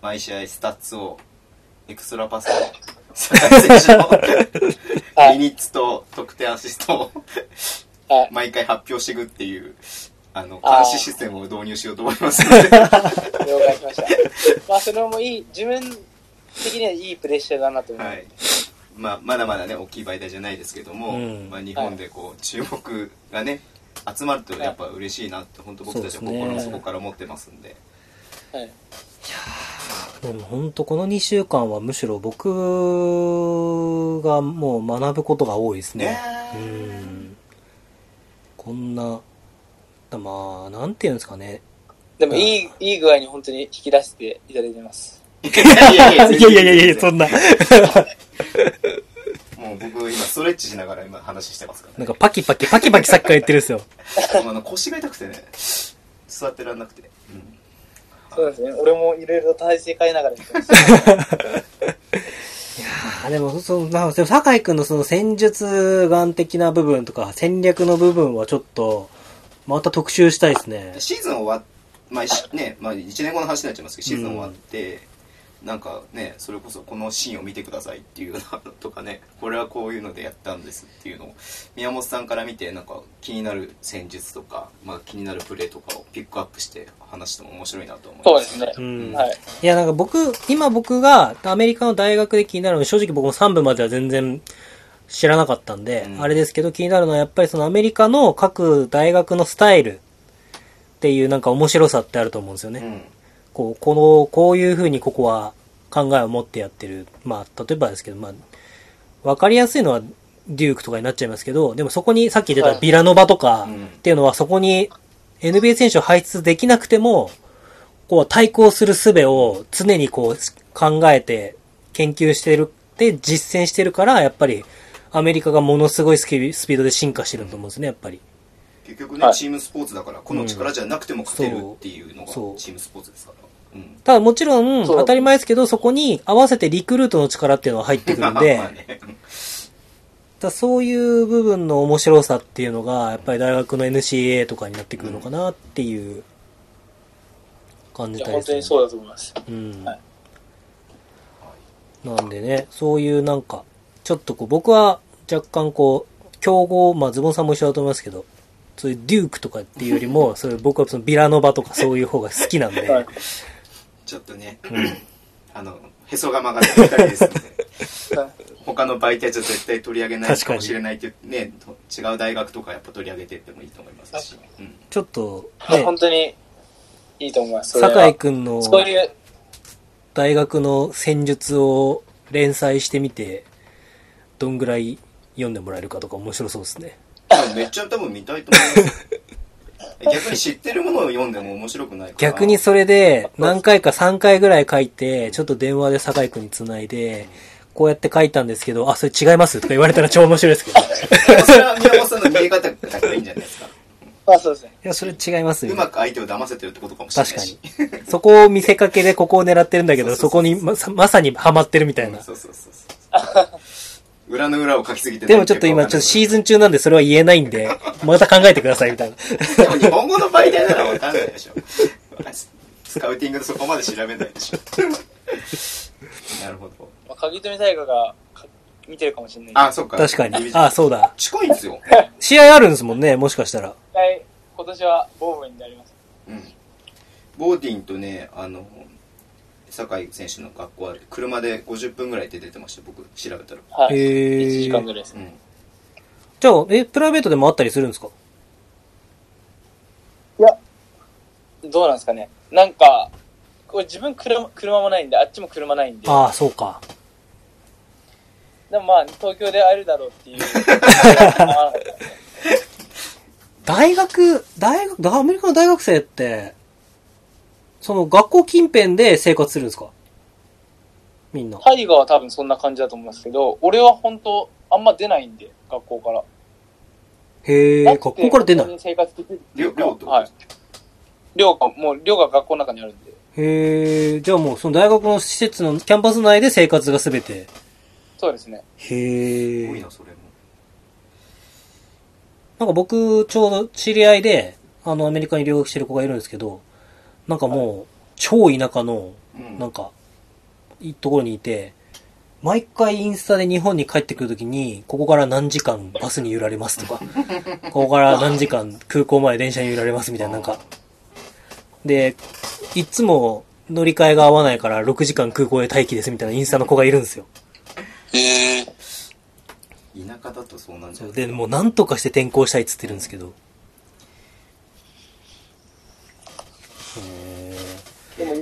Speaker 2: 毎試合スタッツを、エクストラパスを 酒井選手の
Speaker 4: はい
Speaker 2: ミニッツと得点アシストを
Speaker 4: はい。
Speaker 2: 毎回発表していくっていう、あの、監視システムを導入しようと思いますので。
Speaker 4: 了解しました。まあ、それもいい、自分的にはいいプレッシャーだなと思います。
Speaker 2: はい。まあ、まだまだね、大きい媒体じゃないですけども、
Speaker 3: うん
Speaker 2: まあ、日本でこう、注目がね、集まるとやっぱ嬉しいなって、本当僕たちは心の底から思ってますんで。
Speaker 4: はい。
Speaker 3: でも本当この2週間はむしろ僕がもう学ぶことが多いですね。
Speaker 2: ね
Speaker 3: うん。こんな、まあ、なんていうんですかね。
Speaker 4: でも、いい、いい具合に本当に引き出していただいてます。
Speaker 2: いやいやいや
Speaker 3: いやいやいやいや、そんな。
Speaker 2: 僕今ストレッチしながら今話してますからね。
Speaker 3: なんかパキパキ、パキパキさっきから言ってるんですよ。
Speaker 2: あの腰が痛くてね、座ってらんなくて。うん
Speaker 4: そうですね。俺もいろいろ体勢変えながらやってます。
Speaker 3: あでも、その、まあ、でも酒井くんのその戦術眼的な部分とか戦略の部分はちょっと、また特集したいですね。
Speaker 2: シーズン終わっ、まあ、しね、まあ、1年後の話になっちゃいますけど、シーズン終わって、なんかね、それこそこのシーンを見てくださいっていうのとかね、これはこういうのでやったんですっていうのを、宮本さんから見て、なんか気になる戦術とか、まあ気になるプレーとかをピックアップして話しても面白いなと思います。
Speaker 4: そうですね。
Speaker 3: うん。
Speaker 4: はい。
Speaker 3: いや、なんか僕、今僕がアメリカの大学で気になるのは、正直僕も3部までは全然知らなかったんで、
Speaker 2: うん
Speaker 3: あれですけど気になるのはやっぱりそのアメリカの各大学のスタイルっていうなんか面白さってあると思うんですよね。
Speaker 2: うん。
Speaker 3: こう、この、こういう風にここは考えを持ってやってる。まあ、例えばですけど、まあ、わかりやすいのはデュークとかになっちゃいますけど、でもそこにさっき言って
Speaker 4: はい
Speaker 3: たビラノバとか
Speaker 2: うん
Speaker 3: っていうのはそこに NBA 選手を輩出できなくても、こう対抗する術を常にこう考えて研究してるって実践してるから、やっぱりアメリカがものすごいスピスピードで進化してると思うんですね、やっぱり。
Speaker 2: 結局ね、
Speaker 4: はい
Speaker 2: チームスポーツだから、この力じゃなくても勝てるっていうのがチームスポーツですか？
Speaker 3: ただもちろん当たり前ですけど、そこに合わせてリクルートの力っていうのは入ってくるんで、だそういう部分の面白さっていうのが、やっぱり大学の NCAA とかになってくるのかなっていう感じたいですね。
Speaker 4: 本当にそうだと思います。
Speaker 3: うん。
Speaker 4: はい
Speaker 3: なんでね、そういうなんか、ちょっとこう、僕は若干こう、競合、まあズボンさんも一緒だと思いますけど、そういうデュークとかっていうよりも、そういう僕はそのビラノバとかそういう方が好きなんで、
Speaker 4: はい
Speaker 2: ちょっとね、あの、へそが曲がってる二人ですので、
Speaker 4: は い
Speaker 2: 他の媒体じゃ絶対取り上げない
Speaker 3: 確か
Speaker 2: もしれないっていうね、と違う大学とかやっぱ取り上げていってもいいと思いますし。うん
Speaker 3: ちょっと、
Speaker 4: はい
Speaker 3: ね、
Speaker 4: 本当にいいと思います。
Speaker 3: 酒井くんの
Speaker 4: そういう、
Speaker 3: 大学の戦術を連載してみて、どんぐらい読んでもらえるかとか面白そうですね。
Speaker 2: めっちゃ多分見たいと思います。逆に知ってるものを読んでも面白くないから。
Speaker 3: 逆にそれで何回か3回ぐらい書いて、ちょっと電話で酒井くんに繋いで、こうやって書いたんですけど、あ、それ違いますとか言われたら 超面白いですけど。い
Speaker 2: それは宮本さんの見え方だからいいんじゃないですか。
Speaker 4: ま あそうですね。
Speaker 3: や、それ違いますよ。
Speaker 2: うまく相手を騙せてるってことかもしれない
Speaker 3: 確か
Speaker 2: し。
Speaker 3: に。そこを見せかけでここを狙ってるんだけど、
Speaker 2: そ
Speaker 3: こにまさまさにハマってるみたいな。
Speaker 2: うんそうそうそうそう。裏の裏を書きすぎて
Speaker 3: でもちょっと今、ちょっとシーズン中なんでそれは言えないんで、また考えてくださいみたいな。
Speaker 2: 日本語の媒体ならわかんないでしょ。スカウティングでそこまで調べないでしょ。なるほど。
Speaker 4: まあ、鍵富大河がか見てるかもしれない。
Speaker 2: あ、そっか。
Speaker 3: 確かに。あ、そうだ。
Speaker 2: 近いんですよ。
Speaker 3: 試合あるんですもんね、もしかしたら。
Speaker 4: はい。今年はボームになります。
Speaker 2: うん。ボーディンとね、あの、酒井選手の学校は車で50分ぐらいで出てました、僕調べたら。
Speaker 4: はい。
Speaker 3: へー
Speaker 4: 1時間ぐらいですね。
Speaker 2: うん。
Speaker 3: じゃあ、え、プライベートでもあったりするんですか？
Speaker 4: いや、どうなんですかね。なんか、これ自分車、車もないんで、あっちも車ないんで。
Speaker 3: ああ、そうか。
Speaker 4: でもまあ、東京で会えるだろうっていう。
Speaker 3: 大学、大学、アメリカの大学生って、その学校近辺で生活するんですか？みんな。
Speaker 4: タイガは多分そんな感じだと思いますけど、俺は本当あんま出ないんで、学校から。
Speaker 3: へえ、学校から出ない？
Speaker 4: 生活できるっていうか
Speaker 2: 寮寮と
Speaker 4: はい。寮が、もう寮が学校の中にあるんで。
Speaker 3: へえ、じゃあもうその大学の施設のキャンパス内で生活がすべて。
Speaker 4: そうですね。
Speaker 3: へえ。
Speaker 2: すごいな、それも。
Speaker 3: なんか僕、ちょうど知り合いで、あの、アメリカに留学してる子がいるんですけど、なんかもう、超田舎の、
Speaker 2: うん。
Speaker 3: なんか、いいところにいて、毎回インスタで日本に帰ってくるときに、ここから何時間バスに揺られますとか、ここから何時間空港まで電車に揺られますみたいな、なんか。で、いつも乗り換えが合わないから6時間空港で待機ですみたいなインスタの子がいるんですよ。
Speaker 2: 田舎だとそうなんじゃない？
Speaker 3: で、もう何とかして転校したいっつってるんですけど。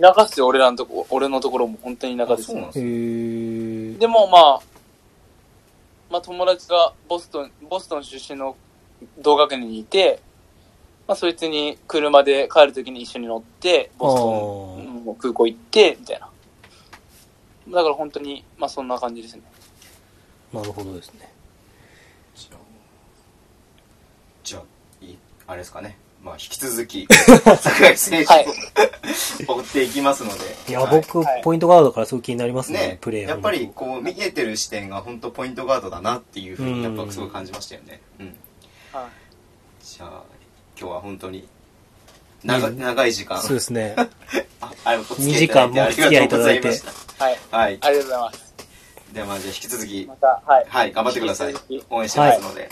Speaker 4: 田舎っすよ、俺らのとこ、俺のところも本当に田舎ですね
Speaker 2: あそうなんで。
Speaker 4: でもまあ、まあ友達がボストン、ボストン出身の同学年にいて、まあそいつに車で帰るときに一緒に乗って、ボストンの空港行って、みたいな。だから本当に、まあそんな感じですね。
Speaker 3: なるほどですね。
Speaker 2: じゃあじゃあいいあれですかねまあ引き続き 坂井選手
Speaker 4: はい。
Speaker 2: を追っていきますので。
Speaker 3: いや、
Speaker 2: はい。
Speaker 3: 僕、
Speaker 4: はい。
Speaker 3: ポイントガードからすごく気になりますね、
Speaker 2: ね
Speaker 3: プレーの
Speaker 2: やっぱりこう見えてる視点が本当ポイントガードだなっていうふうにやっ
Speaker 3: うん
Speaker 2: ぱすごい感じましたよね。うん。
Speaker 4: はい。
Speaker 2: じゃあ今日は本当に長
Speaker 3: うん。
Speaker 2: 長い時間。
Speaker 3: そうですね。
Speaker 2: ああお付
Speaker 3: 2
Speaker 2: き合
Speaker 3: 時間もお付き合いいただいて
Speaker 2: ありがとうござま
Speaker 4: はい。
Speaker 2: したはい。
Speaker 4: ありがとうございます。
Speaker 2: ではまあじゃあ引き続き。
Speaker 4: また、はい。
Speaker 2: はい頑張ってください。応援してますので。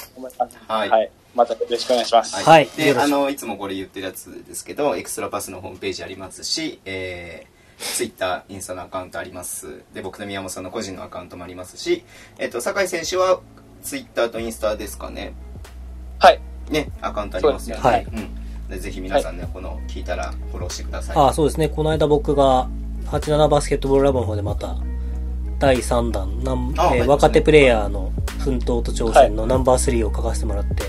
Speaker 2: はい。
Speaker 4: はい。またよろしくお願いします。
Speaker 3: はいよ
Speaker 2: で、あの、いつもこれ言ってるやつですけど、エクストラパスのホームページありますし、えー、ツイッター、インスタのアカウントあります。で、僕と宮本さんの個人のアカウントもありますし、えっ、と、酒井選手はツイッターとインスタですかね？
Speaker 4: はい。
Speaker 2: ね、アカウントありますよね。
Speaker 3: そうです
Speaker 2: うん。でぜひ皆さんね、この、聞いたらフォローしてください。
Speaker 3: ああ、そうですね。この間僕が、87バスケットボールラボの方でまた、第3弾、なん
Speaker 2: あ
Speaker 3: えー若手プレイヤーの奮闘と挑戦のナンバー3を書かせてもらって、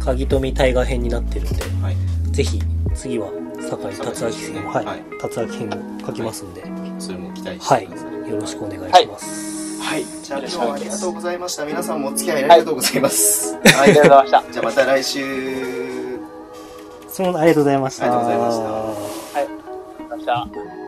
Speaker 3: 鍵富大河編になってるんで、
Speaker 2: はい。
Speaker 3: ぜひ、次は、酒井達明編、はい、
Speaker 2: はい
Speaker 3: 達明編を書きますんで、
Speaker 2: それも期待し
Speaker 3: はい、
Speaker 2: てください。
Speaker 3: よろしくお願いします。
Speaker 2: はい。じゃあ
Speaker 4: よろし
Speaker 2: 今日はありが
Speaker 4: くお願いします
Speaker 2: とうございました。皆さんもお付き合いありがとうございます。
Speaker 4: ありがとうございました。
Speaker 2: じゃあまた来週。
Speaker 3: そう、ありがとうございました。
Speaker 2: ありがとうございました
Speaker 4: はい。ありがとうございました。